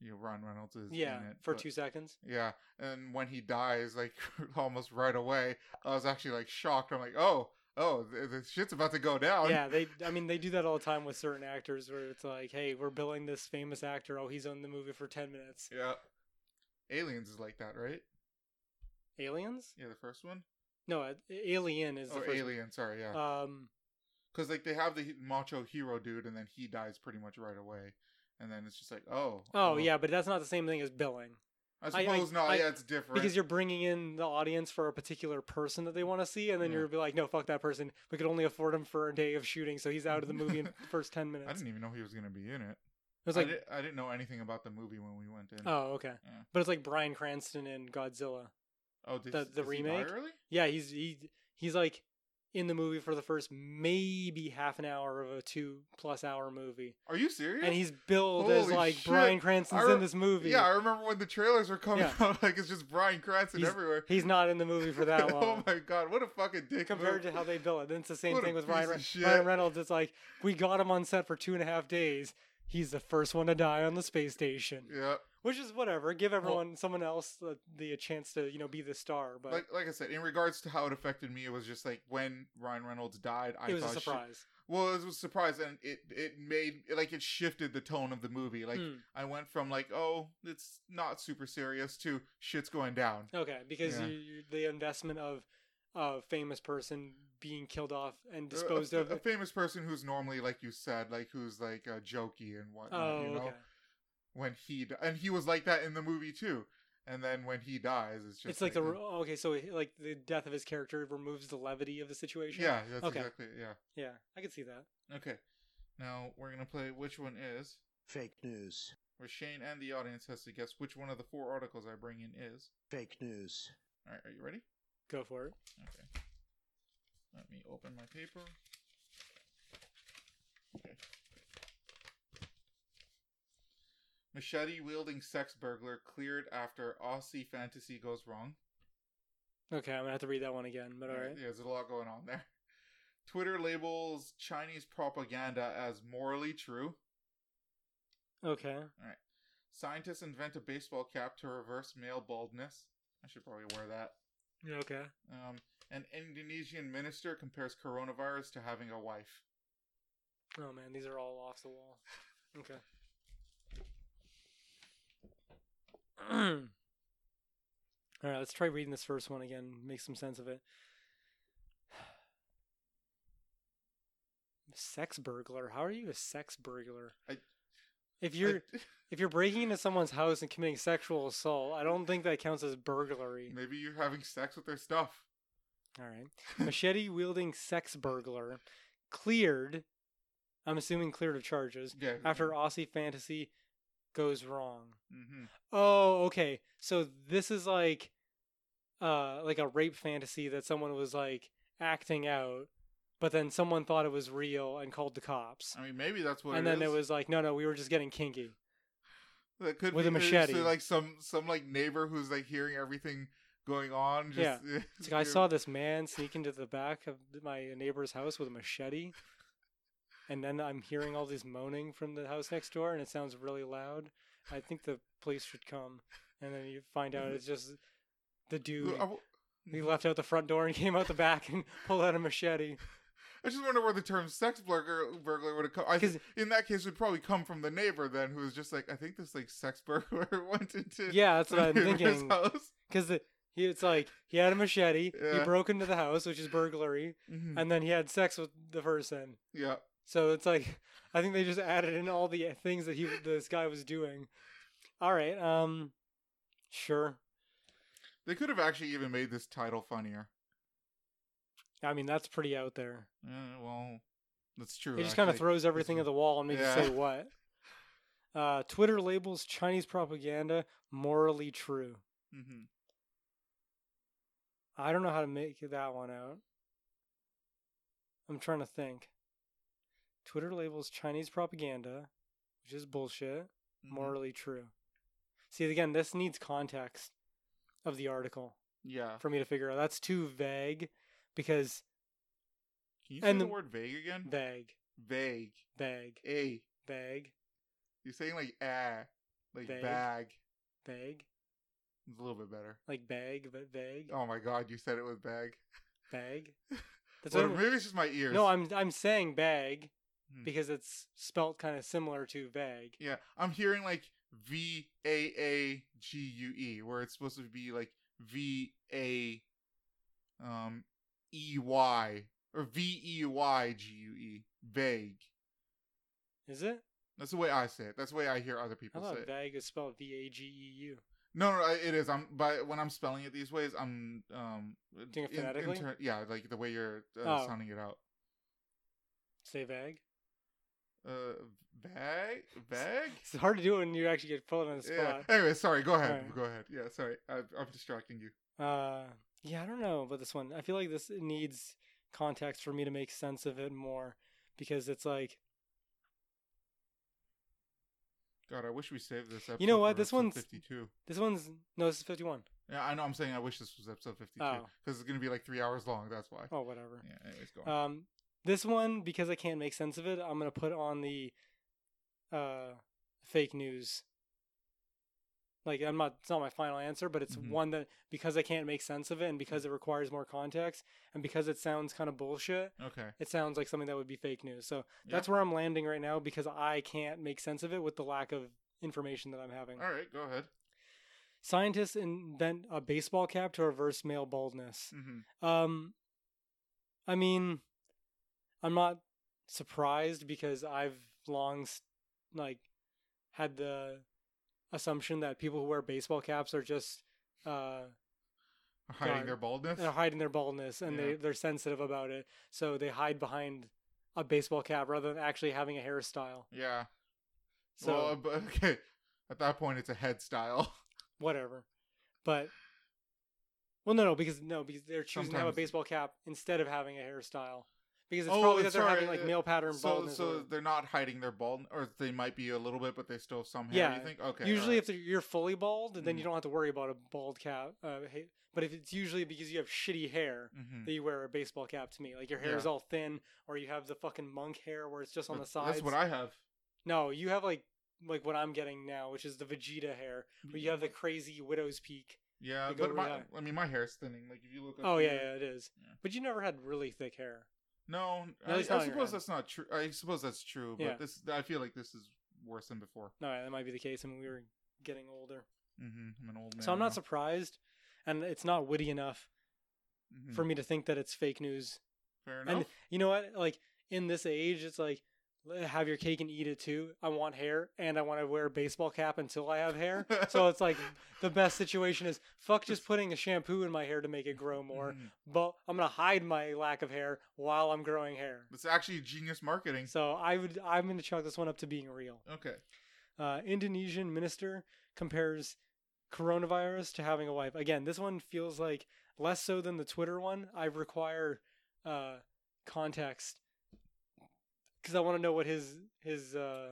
You know, Ryan Reynolds is yeah, in it, for but- two seconds. Yeah, and when he dies, like almost right away, I was actually like shocked. I'm like, oh, oh, the, the shit's about to go down. Yeah, they. I mean, they do that all the time with certain actors, where it's like, hey, we're billing this famous actor. Oh, he's on the movie for ten minutes. yeah. Aliens is like that, right? Aliens? Yeah, the first one. No, uh, Alien is the Oh. Alien. Sorry, yeah. Um, Because like they have the macho hero dude, and then he dies pretty much right away, and then it's just like, oh, oh yeah, but that's not the same thing as billing. I I- I- suppose not. I- yeah, it's different. because you're bringing in the audience for a particular person that they want to see, and then Yeah. you're like, no, fuck that person. We could only afford him for a day of shooting, so he's out of the movie in the first ten minutes. I didn't even know he was gonna be in it. it was I, like, did, I didn't know anything about the movie when we went in. oh, okay, Yeah. but it's like Bryan Cranston in Godzilla. oh, did, the- the he remake? early? Yeah, he's he he's like in the movie for the first maybe half an hour of a two plus hour movie, Are you serious? and he's billed as like shit. Bryan Cranston's I in this movie. Yeah, I remember when the trailers were coming Yeah. out. Like it's just Bryan Cranston He's- everywhere. He's not in the movie for that long. oh long. my god, what a fucking dick compared move. to how they bill it. And it's the same What thing with Ryan, Re- Ryan Reynolds. It's like we got him on set for two and a half days. He's the first one to die on the space station, Yeah, which is whatever. Give everyone someone else the, the chance to you know be the star. But like like I said, in regards to how it affected me, it was just like when Ryan Reynolds died. I it was a surprise. well, it was a surprise, and it it made like it shifted the tone of the movie. Like Hmm. I went from like oh it's not super serious to shit's going down. Okay, because Yeah. you, you, the investment of a famous person being killed off and A- disposed a, of. a famous person who's normally like you said like who's like uh, jokey and whatnot. oh, you know okay. When he di- and he was like that in the movie too. And then when he dies, it's just It's like the uh, oh, okay, so like the death of his character removes the levity of the situation. yeah, that's Okay. exactly it, yeah. yeah, I can see that. Okay, now we're gonna play which one is Fake news. where Shane and the audience has to guess which one of the four articles I bring in is. Fake news. All right, are you ready? Go for it. Okay. Let me open my paper. Okay. Machete wielding sex burglar cleared after Aussie fantasy goes wrong. Okay, I'm gonna have to read that one again, but all right. Yeah, there's a lot going on there. Twitter labels Chinese propaganda as morally true. Okay. All right. Scientists invent a baseball cap to reverse male baldness. I should probably wear that. Okay. Um, an Indonesian minister compares coronavirus to having a wife. Oh man, these are all off the wall. Okay. all right, let's try reading this first one again. Make some sense of it. Sex burglar. How are you a sex burglar? I- if you're I- if you're breaking into someone's house and committing sexual assault, I don't think that counts as burglary. maybe you're having sex with their stuff. All right. Machete wielding sex burglar cleared. I'm assuming cleared of charges Yeah. after Aussie fantasy goes wrong. hmm Oh, okay. So this is like uh like a rape fantasy that someone was like acting out, but then someone thought it was real and called the cops. I mean, maybe that's what. and it then it was like, no, no, we were just getting kinky. That could with be a machete. uh, like some some like neighbor who's like hearing everything going on. Just, Yeah. Like, I saw this man sneak into the back of my neighbor's house with a machete, and then I'm hearing all this moaning from the house next door, and it sounds really loud. I think the police should come, and then you find out it's just the dude. I, He left out the front door and came out the back and pulled out a machete. I just wonder where the term sex burglar burglar would have come. I, 'Cause- in that case, it would probably come from the neighbor then, who was just like, I think this like sex burglar went into Yeah, that's what I'm thinking. Because he, it's like he had a machete, Yeah. he broke into the house, which is burglary, Mhm. and then he had sex with the person. Yeah, So it's like I think they just added in all the things that he this guy was doing. All right, um, sure. they could have actually even made this title funnier. I mean that's pretty out there. Uh, well, that's true. It just kind of throws everything at the wall and makes Yeah. you say what. Uh, Twitter labels Chinese propaganda morally true. Mm-hmm. I don't know how to make that one out. I'm trying to think. Twitter labels Chinese propaganda, which is bullshit, Mhm. morally true. See, again, this needs context of the article Yeah. for me to figure out. That's too vague because Can you say and the the- word vague again? vague, vague. vague, A. vague, You're saying like ah, like Vague. bag. vague, It's a little bit better. like bag, but vague, Oh my god, you said it with bag. bag. That's Well, maybe it's just my ears. no, I'm I'm saying bag Hmm. because it's spelt kind of similar to vague. Yeah, I'm hearing like V A A G U E, where it's supposed to be like V A um E Y or V E Y G U E. Vague. Is it? That's the way I say it. That's the way I hear other I people say it. vague is spelled V A G E U. No, no, it is. I'm but when I'm spelling it these ways, I'm um Doing it in- in phonetically? ter- yeah, like the way you're uh, Oh. sounding it out. Say vague. Uh, bag, bag. It's hard to do when you actually get pulled on the Yeah. spot. Anyway, sorry. Go ahead. Alright. Go ahead. Yeah. Sorry. I, I'm distracting you. Uh, yeah, I don't know about this one. I feel like this needs context for me to make sense of it more because it's like God, I wish we saved this episode. You know what? This one's- 52. this one's no, this is fifty one. Yeah, I know. I'm saying I wish this was episode 52 Oh. because it's gonna be like three hours long. That's why. Oh, whatever. Yeah. Anyways, go on. Um, this one because I can't make sense of it, I'm gonna put on the uh fake news. Like I'm not, it's not my final answer, but it's Mhm. one that because I can't make sense of it and because it requires more context and because it sounds kind of bullshit, okay. it sounds like something that would be fake news. So Yeah. that's where I'm landing right now because I can't make sense of it with the lack of information that I'm having. All right. Go ahead. Scientists invent a baseball cap to reverse male baldness. Mm-hmm. Um, I mean, I'm not surprised because I've long like had the assumption that people who wear baseball caps are just uh Hiding God. their baldness. they're hiding their baldness and they Yeah. they're sensitive about it, so they hide behind a baseball cap rather than actually having a hairstyle. Yeah. So well, but, okay. At that point, it's a head style. whatever. But well, no, no, because no, because they're choosing to have a baseball cap instead of having a hairstyle. Because it's Oh, probably that they're sorry, having like uh, male pattern so, baldness. so or- they're not hiding their bald, or they might be a little bit, but they still have some hair. Yeah, You think? Okay. usually, alright. if you're fully bald, then you Mhm. don't have to worry about a bald cap. Uh, but if it's usually because you have shitty hair Mhm. that you wear a baseball cap to me, like your hair is all thin, or you have the fucking monk hair where it's just on the But sides. That's what I have. No, you have like like what I'm getting now, which is the Vegeta hair, where you have the crazy widow's peak. Yeah, but my, I mean, my hair's thinning. Like if you look. Oh yeah, yeah, it is. Yeah. But you never had really thick hair. No, No, I, I it's not on your suppose that's not true. I suppose that's true, but Yeah. this I feel like this is worse than before. No, that might be the case. I mean, we were getting older, hmm I'm an old man. so I'm not now. surprised, and it's not witty enough Mhm. for me to think that it's fake news. Fair enough. And you know what? Like in this age, it's like "L- have your cake and eat it too. I want hair, and I want to wear a baseball cap until I have hair. so it's like the best situation is fuck just putting a shampoo in my hair to make it grow more. Mhm. But I'm gonna hide my lack of hair while I'm growing hair. It's actually genius marketing. So I would I'm gonna chalk this one up to being real. Okay. Uh, Indonesian minister compares coronavirus to having a wife. Again, this one feels like less so than the Twitter one. I require uh, context because I want to know what his his uh,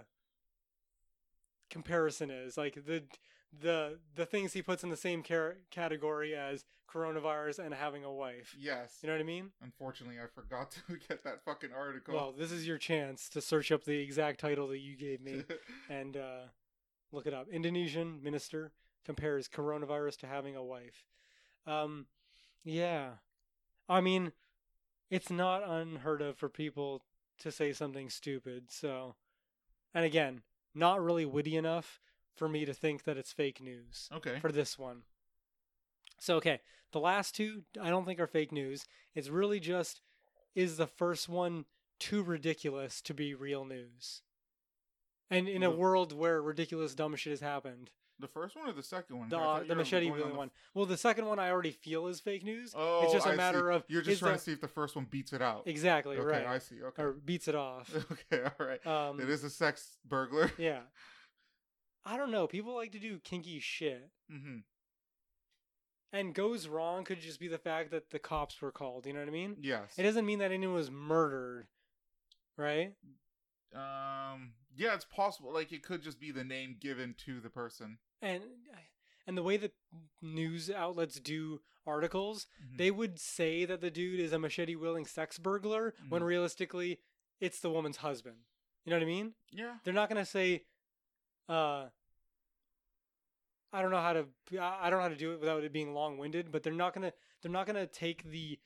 comparison is. Like the the the things he puts in the same car- category as coronavirus and having a wife. Yes. You know what I mean? Unfortunately, I forgot to get that fucking article. Well, this is your chance to search up the exact title that you gave me. and uh, look it up. Indonesian minister compares coronavirus to having a wife. Um, yeah, I mean, it's not unheard of for people to say something stupid. So, and again, not really witty enough for me to think that it's fake news okay. for this one. So, okay, the last two I don't think are fake news. It's really just is the first one too ridiculous to be real news? And in a world where ridiculous dumb shit has happened, The first one or the second one? uh, the machete on wielding the- one. Well, the second one I already feel is fake news. Oh, it's just a I matter see. of You're just trying the- to see if the first one beats it out. exactly okay, right, I see. Okay. or beats it off. okay, all right. Um, it is a sex burglar. yeah. I don't know. People like to do kinky shit. hmm And goes wrong could just be the fact that the cops were called. You know what I mean? Yes. It doesn't mean that anyone was murdered, right? Um. Yeah, it's possible. Like it could just be the name given to the person. And and the way that news outlets do articles, Mhm. they would say that the dude is a machete wielding sex burglar when Mhm. realistically it's the woman's husband. You know what I mean? Yeah. They're not gonna say, uh, I don't know how to I I don't know how to do it without it being long winded, but they're not gonna they're not gonna take the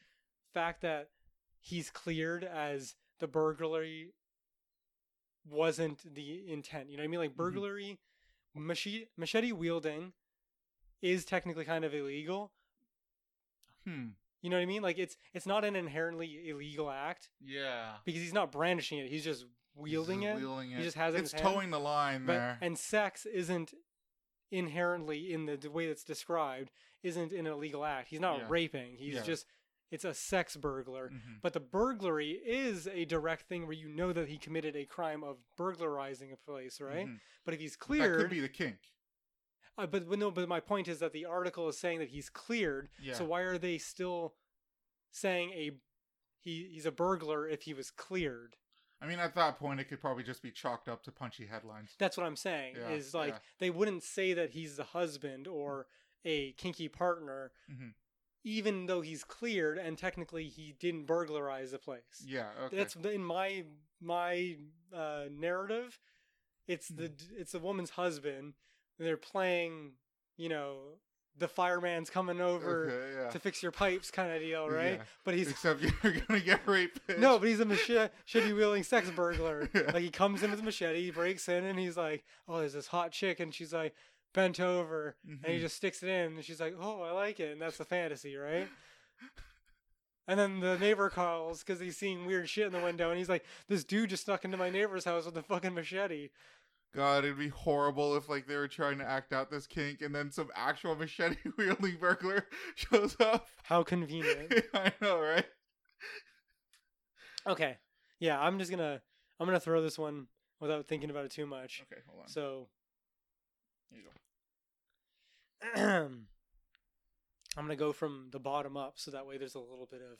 fact that he's cleared as the burglary wasn't the intent. You know what I mean? Like burglary, machete machete wielding is technically kind of illegal. Hmm. You know what I mean? Like it's it's not an inherently illegal act Yeah. because he's not brandishing it. He's just wielding Just it. Wielding He just has it It's his hand. toeing the line But there. and sex isn't inherently in the, the way that's described isn't an illegal act. He's not Yeah. raping. He's Yeah. just it's a sex burglar. Mhm. But the burglary is a direct thing where you know that he committed a crime of burglarizing a place, right? Mhm. But if he's cleared, That could be the kink. uh, but, but no. But my point is that the article is saying that he's cleared. Yeah. So why are they still saying a he he's a burglar if he was cleared? I mean, at that point, it could probably just be chalked up to punchy headlines. That's what I'm saying. Yeah, is like yeah. they wouldn't say that he's the husband or a kinky partner, Mhm. Even though he's cleared and technically he didn't burglarize the place. Yeah. Okay. That's in my my uh, narrative. It's the Mm-hmm. it's the woman's husband. And they're playing, you know, the fireman's coming over okay, yeah. to fix your pipes kind of deal, right? Yeah. But he's Except you're gonna get raped. no, but he's a machete shitty wielding sex burglar. Yeah. Like he comes in with a machete, he breaks in, and he's like, "Oh, there's this hot chick," and she's like bent over, and he Mhm. just sticks it in, and she's like, "Oh, I like it," and that's the fantasy, right? And then the neighbor calls because he's seeing weird shit in the window, and he's like, "This dude just snuck into my neighbor's house with a fucking machete." God, it'd be horrible if like they were trying to act out this kink and then some actual machete wielding burglar shows up. How convenient. I know, right? okay, yeah, I'm just gonna I'm gonna throw this one without thinking about it too much. Okay, hold on. So Here you go. I'm gonna go from the bottom up, so that way there's a little bit of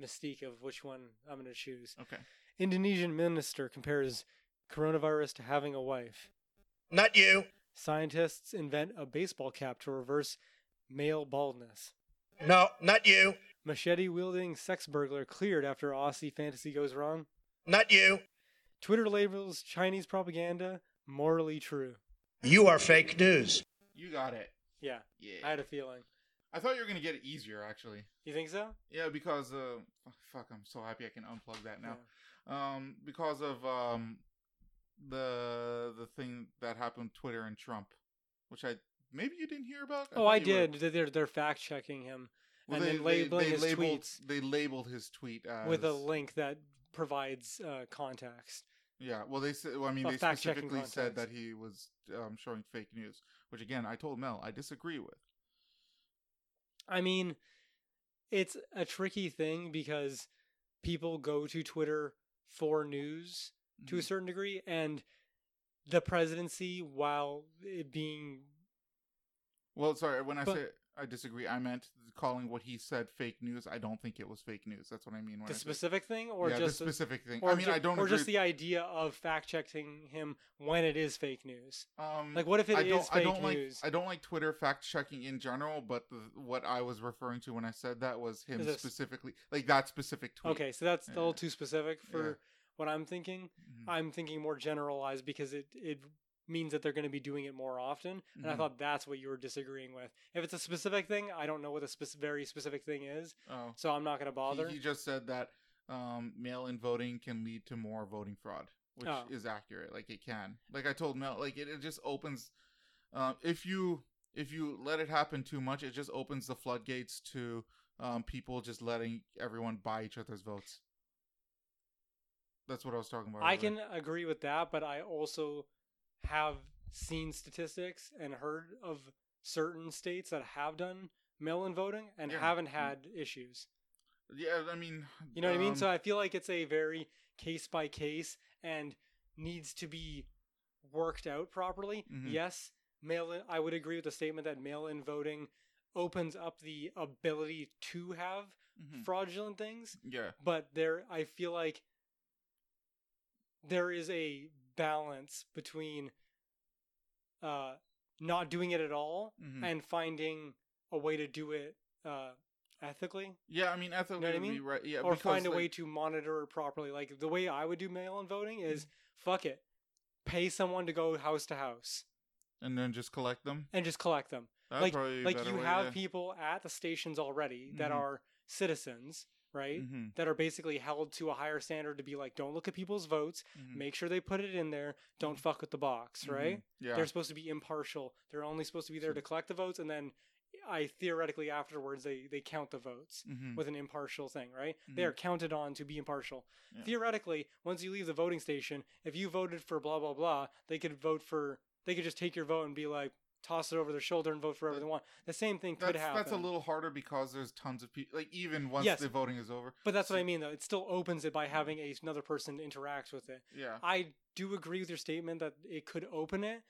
mystique of which one I'm gonna choose. Okay. Indonesian minister compares coronavirus to having a wife. Not you. Scientists invent a baseball cap to reverse male baldness. No, not you. Machete wielding sex burglar cleared after Aussie fantasy goes wrong. Not you. Twitter labels Chinese propaganda morally true. You are fake news. You got it. Yeah, Yeah. I had a feeling. I thought you were gonna get it easier, actually. You think so? Yeah, because uh, fuck, I'm so happy I can unplug that now. Um, because of um, the the thing that happened with Twitter and Trump, which I maybe you didn't hear about. Oh, I you were- did. They're they're fact checking him Well, and they, then labeling they, his labeled, tweets They labeled his tweet as with a link that provides uh, context. Yeah, well, they said. Well, I mean, they specifically said that he was um, showing fake news, which again, I told Mel I disagree with. I mean, it's a tricky thing because people go to Twitter for news to a Mhm. certain degree, and the presidency, while it being Well, sorry, when I But- say I disagree, I meant calling what he said fake news. I don't think it was fake news. That's what I mean when the I specific thing, or yeah, just the specific thing. or I mean, ju- I don't or agree. just the idea of fact checking him when it is fake news. um, Like, what if it I is don't, I fake don't news? like I don't like Twitter fact checking in general, but the, what I was referring to when I said that was him this- specifically, like that specific tweet. Okay, so that's a little too specific for Yeah. what I'm thinking. Mhm. I'm thinking more generalized because it it means that they're going to be doing it more often. And I Mhm. thought that's what you were disagreeing with. If it's a specific thing, I don't know what a spec- very specific thing is, Oh. so I'm not going to bother. He, he just said that um, mail-in voting can lead to more voting fraud, which Oh. is accurate. Like it can. Like I told Mel, like it, it just opens. Uh, if you if you let it happen too much, it just opens the floodgates to um, people just letting everyone buy each other's votes. That's what I was talking about. I earlier. can agree with that, but I also have seen statistics and heard of certain states that have done mail-in voting and Yeah. haven't Mm. had issues. Yeah, I mean, You know what I mean? um, So I feel like it's a very case by case and needs to be worked out properly. Mhm. Yes, mail in I would agree with the statement that mail in voting opens up the ability to have Mhm. fraudulent things, Yeah. but there I feel like there is a balance between uh not doing it at all Mhm. and finding a way to do it uh ethically Yeah, I mean, ethically what I would be mean? right. Yeah, or find a way to monitor it properly like the way I would do mail-in voting is Mm-hmm. fuck it pay someone to go house to house and then just collect them. and just collect them That'd like probably be like you way, have yeah. people at the stations already that Mhm. are citizens right? Mhm, that are basically held to a higher standard to be like don't look at people's votes. Mhm, make sure they put it in there. Don't Mhm. fuck with the box mhm. right? Yeah. they're supposed to be impartial. They're only supposed to be there to collect the votes and then i theoretically afterwards they they count the votes Mhm, with an impartial thing right? They are counted on to be impartial. Yeah. theoretically once you leave the voting station if you voted for blah blah blah they could vote for they could just take your vote and be like toss it over their shoulder and vote for whoever they want the same thing could that's, happen that's a little harder because there's tons of people. Like even once Yes. the voting is over. but that's what i mean though it still opens it by having a, another person interact with it Yeah. I do agree with your statement that it could open it,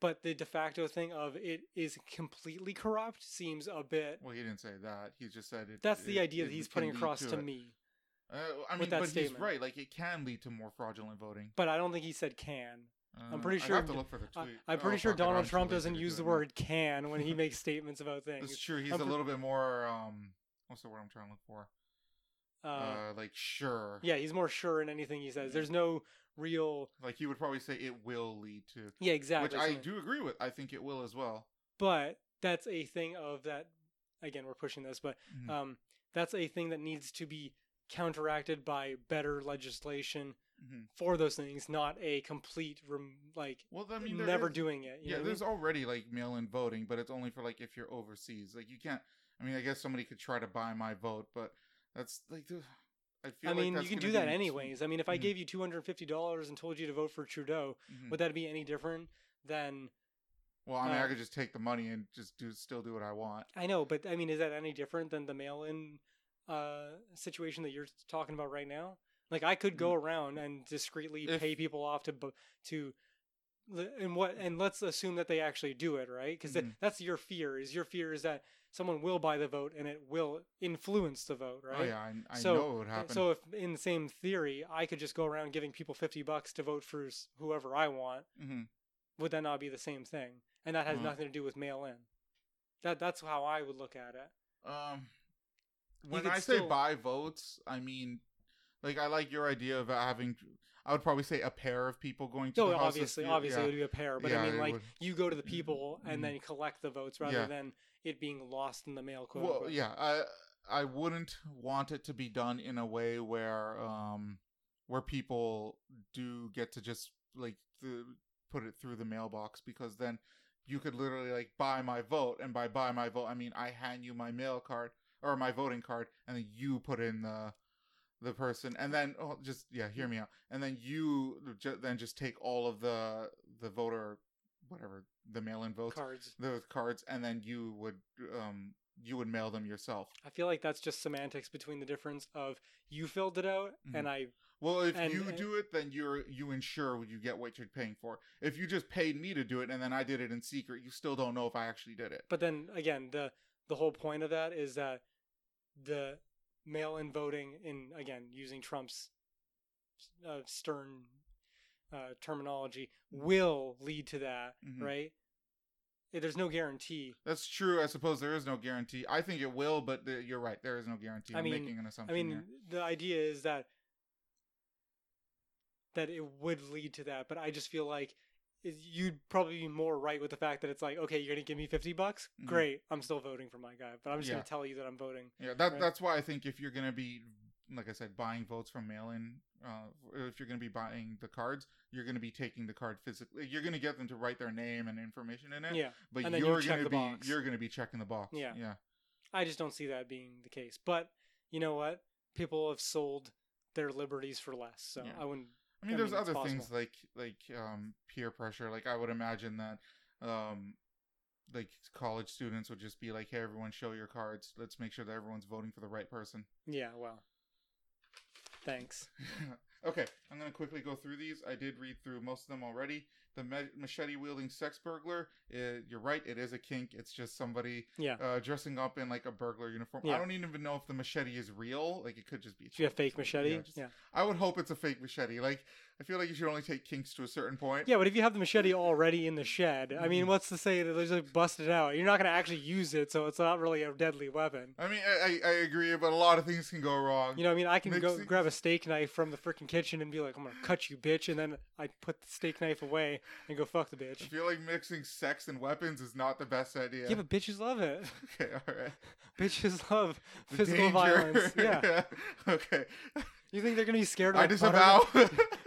but the de facto thing of it is completely corrupt seems a bit. Well, he didn't say that. He just said it. That's the it- idea that he's putting across to it. me. Uh, I mean, but statement. he's right. Like it can lead to more fraudulent voting. But I don't think he said can. Uh, pretty I'd sure have to d- look for the I, tweet. I'm Oh, pretty sure fuck Donald Trump doesn't use the word can when he makes statements about things. It's true. He's I'm a pre- little bit more. Um, what's the word I'm trying to look for? Uh, Uh, like sure. yeah, he's more sure in anything he says. There's no real. Like he would probably say it will lead to, Yeah, exactly. which I do agree with. I think it will as well. But that's a thing of that. Again, we're pushing this, but Mhm. um, that's a thing that needs to be counteracted by better legislation Mhm. for those things, not a complete rem- like Well, I mean, never is- doing it. Yeah, what I there's mean? already like mail-in voting, but it's only for like if you're overseas. Like you can't. I mean, I guess somebody could try to buy my vote, but that's like. the- I feel. I mean, that's you can do that anyways. I mean, if I Mhm. gave you two hundred fifty dollars and told you to vote for Trudeau, Mhm. would that be any different than? Well, I mean, uh, I could just take the money and just do still do what I want. I know, but I mean, is that any different than the mail-in uh, situation that you're talking about right now? Like, I could go around and discreetly Mm. If- pay people off to to. And what? And let's assume that they actually do it, right? Because Mhm. that's your fear. Is your fear is that someone will buy the vote and it will influence the vote, right? Oh yeah, I, I So- know it would happen. So if in the same theory, I could just go around giving people 50 bucks to vote for whoever I want, hmm would that not be the same thing? And that has Uh. nothing to do with mail in. That that's how I would look at it. Um, when I say buy votes, I mean, like I like your idea of having. I would probably say a pair of people going to No, the house. obviously, if- obviously yeah. it would be a pair, but Yeah, I mean like would. you go to the people and Mhm. then collect the votes rather Yeah. than it being lost in the mail. Quote Well, unquote. yeah, I I wouldn't want it to be done in a way where um where people do get to just like th- put it through the mailbox because then you could literally like buy my vote and by buy my vote I mean I hand you my mail card or my voting card and then you put in the the person and then oh, just yeah hear me out and then you ju- then just take all of the the voter whatever the mail-in votes cards. those cards and then you would um you would mail them yourself. I feel like that's just semantics between the difference of you filled it out and I well if And- you and- do it then you're you ensure you get what you're paying for. If you just paid me to do it and then i did it in secret you still don't know if i actually did it. But then again, the the whole point of that is that the mail-in voting, in again using Trump's uh, stern uh, terminology, will lead to that, Mhm. right? Eh, There's no guarantee. that's true i suppose there is no guarantee i think it will but the, you're right there is no guarantee I i'm mean- making an assumption. I mean, here. the idea is that that it would lead to that, but I just feel like is- you'd probably be more right with the fact that it's like, okay, you're gonna give me fifty bucks, Mhm. great, I'm still voting for my guy, but I'm just Yeah. gonna tell you that I'm voting. yeah that right. that's why i think if you're gonna be like i said buying votes from mail-in uh, if you're going to be buying the cards you're going to be taking the card physically you're going to get them to write their name and information in it Yeah. but you you're the to be box. you're to be checking the box Yeah. yeah I just don't see that being the case. But you know what? People have sold their liberties for less, so Yeah. I wouldn't. I mean, I there's mean, other things like like um, peer pressure. Like I would imagine that um, like college students would just be like, "Hey, everyone, show your cards. Let's make sure that everyone's voting for the right person." Yeah, well, thanks. Okay, I'm gonna quickly go through these. I did read through most of them already. The ma- machete wielding sex burglar. Uh, you're right. It is a kink. It's just somebody Yeah. uh, dressing up in like a burglar uniform. Yeah. I don't even know if the machete is real. Like it could just be. A have fake machete? Yeah, Yeah. just- I would hope it's a fake machete. Like I feel like you should only take kinks to a certain point. Yeah, but if you have the machete already in the shed, I mean, what's to say that they just bust it out? You're not going to actually use it, so it's not really a deadly weapon. I mean, I, I agree, but a lot of things can go wrong. You know, I mean, I can go grab a steak knife from the freaking kitchen and be like, "I'm gonna cut you, bitch," and then I put the steak knife away and go fuck the bitch. I feel like mixing sex and weapons is not the best idea. Yeah, but bitches love it. okay, all right. bitches love The physical danger. violence. Yeah. okay. You think they're gonna be scared of I disavow.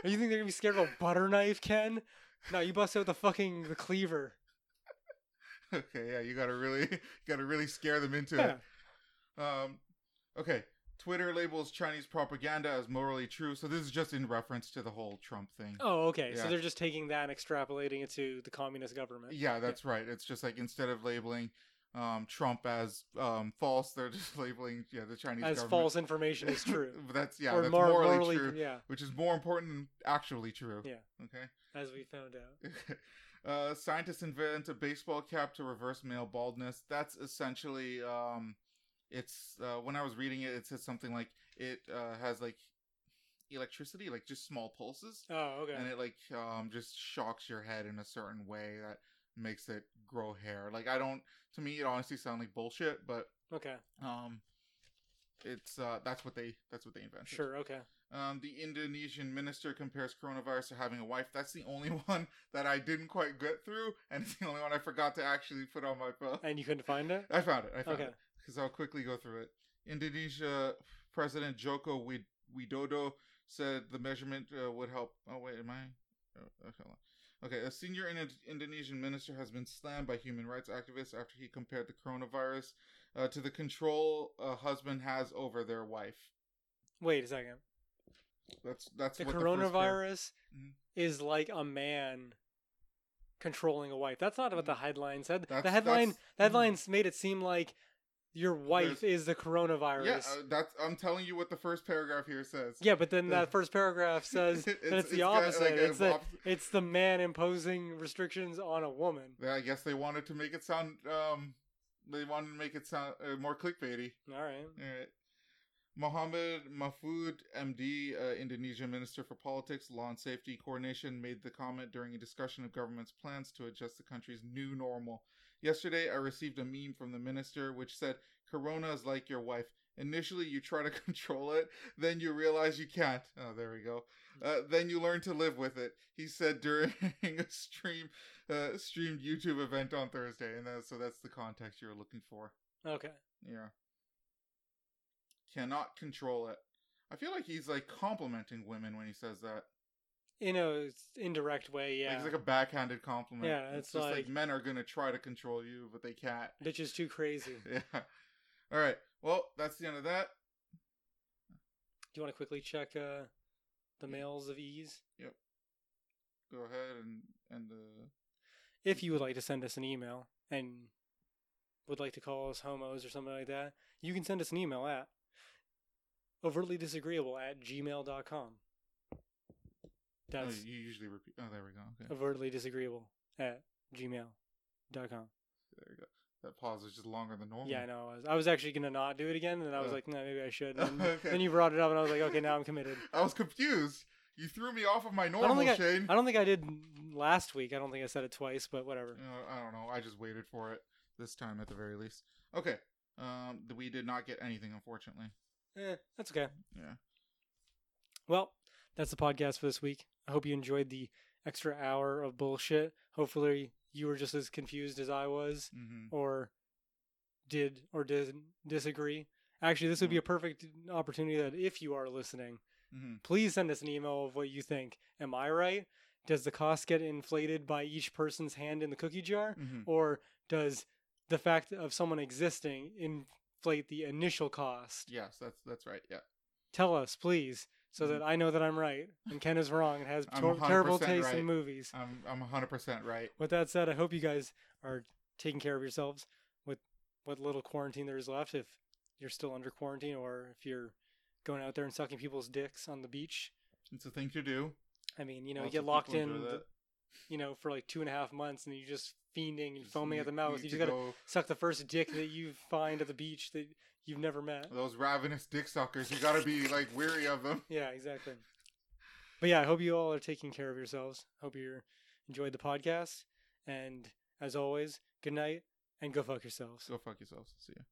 You think they're gonna be scared of a butter knife, Ken? No, you bust out the fucking the cleaver. okay, yeah, you gotta really, you gotta really scare them into Yeah. it. Um, okay. Twitter labels Chinese propaganda as morally true, so this is just in reference to the whole Trump thing. Oh, okay. So they're just taking that and extrapolating it to the communist government. Yeah, that's right. It's just like instead of labeling um, Trump as um, false, they're just labeling yeah the Chinese As government. false information is true. But that's yeah, or that's more morally, morally, true, yeah, which is more important than actually true. Yeah. Okay. as we found out. uh, scientists invent a baseball cap to reverse male baldness. That's essentially, um, it's uh, when I was reading it, it said something like it uh, has like electricity, like just small pulses, Oh, okay. and it like um, just shocks your head in a certain way that makes it grow hair. Like I don't, to me, it honestly sounds like bullshit, but okay. um, it's uh, that's what they that's what they invented. Sure. Okay. Um, the Indonesian minister compares coronavirus to having a wife. That's the only one that I didn't quite get through, and it's the only one I forgot to actually put on my phone. And you couldn't find it. I found it. I found Okay. it because I'll quickly go through it. Indonesia President Joko Wid- Widodo said the measurement uh, would help. Oh wait, am I? Oh, okay, hold on. Okay, a senior Indo- Indonesian minister has been slammed by human rights activists after he compared the coronavirus uh, to the control a husband has over their wife. Wait a second. That's that's The what the coronavirus Mhm. is like a man controlling a wife. That's not what the headline said. That's- the headline mm-hmm. the headlines made it seem like your wife is the coronavirus. Yeah, uh, that's. I'm telling you what the first paragraph here says. Yeah, but then that first paragraph says that It's- it's, the it's got, opposite. like, it's the it's the man imposing restrictions on a woman. Yeah, I guess they wanted to make it sound. Um, they wanted to make it sound uh, more clickbaity. All right. All right. Mohammad Mahfud, MD, uh, Indonesian Minister for Politics, Law and Safety Coordination, made the comment during a discussion of government's plans to adjust the country's new normal. Yesterday, I received a meme from the minister which said, Corona is like your wife. Initially, you try to control it, then you realize you can't. Oh, there we go. Uh, then you learn to live with it. He said during a stream, uh, streamed YouTube event on Thursday, and that, so that's the context you're looking for. Okay. Yeah. Cannot control it. I feel like he's like complimenting women when he says that. In a indirect way, Like, yeah. it's like a backhanded compliment. Yeah, it's just like, like- men are gonna try to control you, but they can't. Bitch is too crazy. Yeah. All right. Well, that's the end of that. Do you want to quickly check uh, the mails of ease? Yep. Go ahead and and uh, If you would like to send us an email and would like to call us homos or something like that, you can send us an email at overtly disagreeable at gmail.com. oh, That's you usually repeat. Oh, there we go. Okay, overtly disagreeable at gmail.com. there we go. That pause was just longer than normal. Yeah, I know. I was, I was actually going to not do it again, and then I was Oh. like, no, maybe I should. And then, Okay. then you brought it up, and I was like, okay, now I'm committed. I was confused. You threw me off of my I normal think Shane. I, I don't think I did last week. I don't think I said it twice, but whatever. I don't know. I just waited for it this time at the very least. Okay. Um, we did not get anything, unfortunately. Eh, that's okay. Yeah. Well, that's the podcast for this week. I hope you enjoyed the extra hour of bullshit. Hopefully, you were just as confused as I was, Mm-hmm. or did or didn't disagree. Actually, this would be a perfect opportunity that if you are listening, Mm-hmm. please send us an email of what you think. Am I right? Does the cost get inflated by each person's hand in the cookie jar? Mm-hmm. Or does the fact of someone existing inflate the initial cost? Yes, that's that's right. Yeah. Tell us, please, so that mm. I know that I'm right and Ken is wrong and has tor- terrible taste right. in movies. I'm I'm 100% right. With that said, I hope you guys are taking care of yourselves with what little quarantine there is left. If you're still under quarantine or if you're going out there and sucking people's dicks on the beach, It's a thing to do. I mean, you know, Lots you get locked in, the- you know, for like two and a half months, and you're just fiending and Just foaming at the need- mouth. need You to just gotta go- suck the first dick that you find at the beach that you've never met. Those ravenous dick suckers, you gotta be like weary of them. Yeah, exactly. But yeah, I hope you all are taking care of yourselves. Hope you enjoyed the podcast. And as always, good night and go fuck yourselves. Go fuck yourselves. See ya.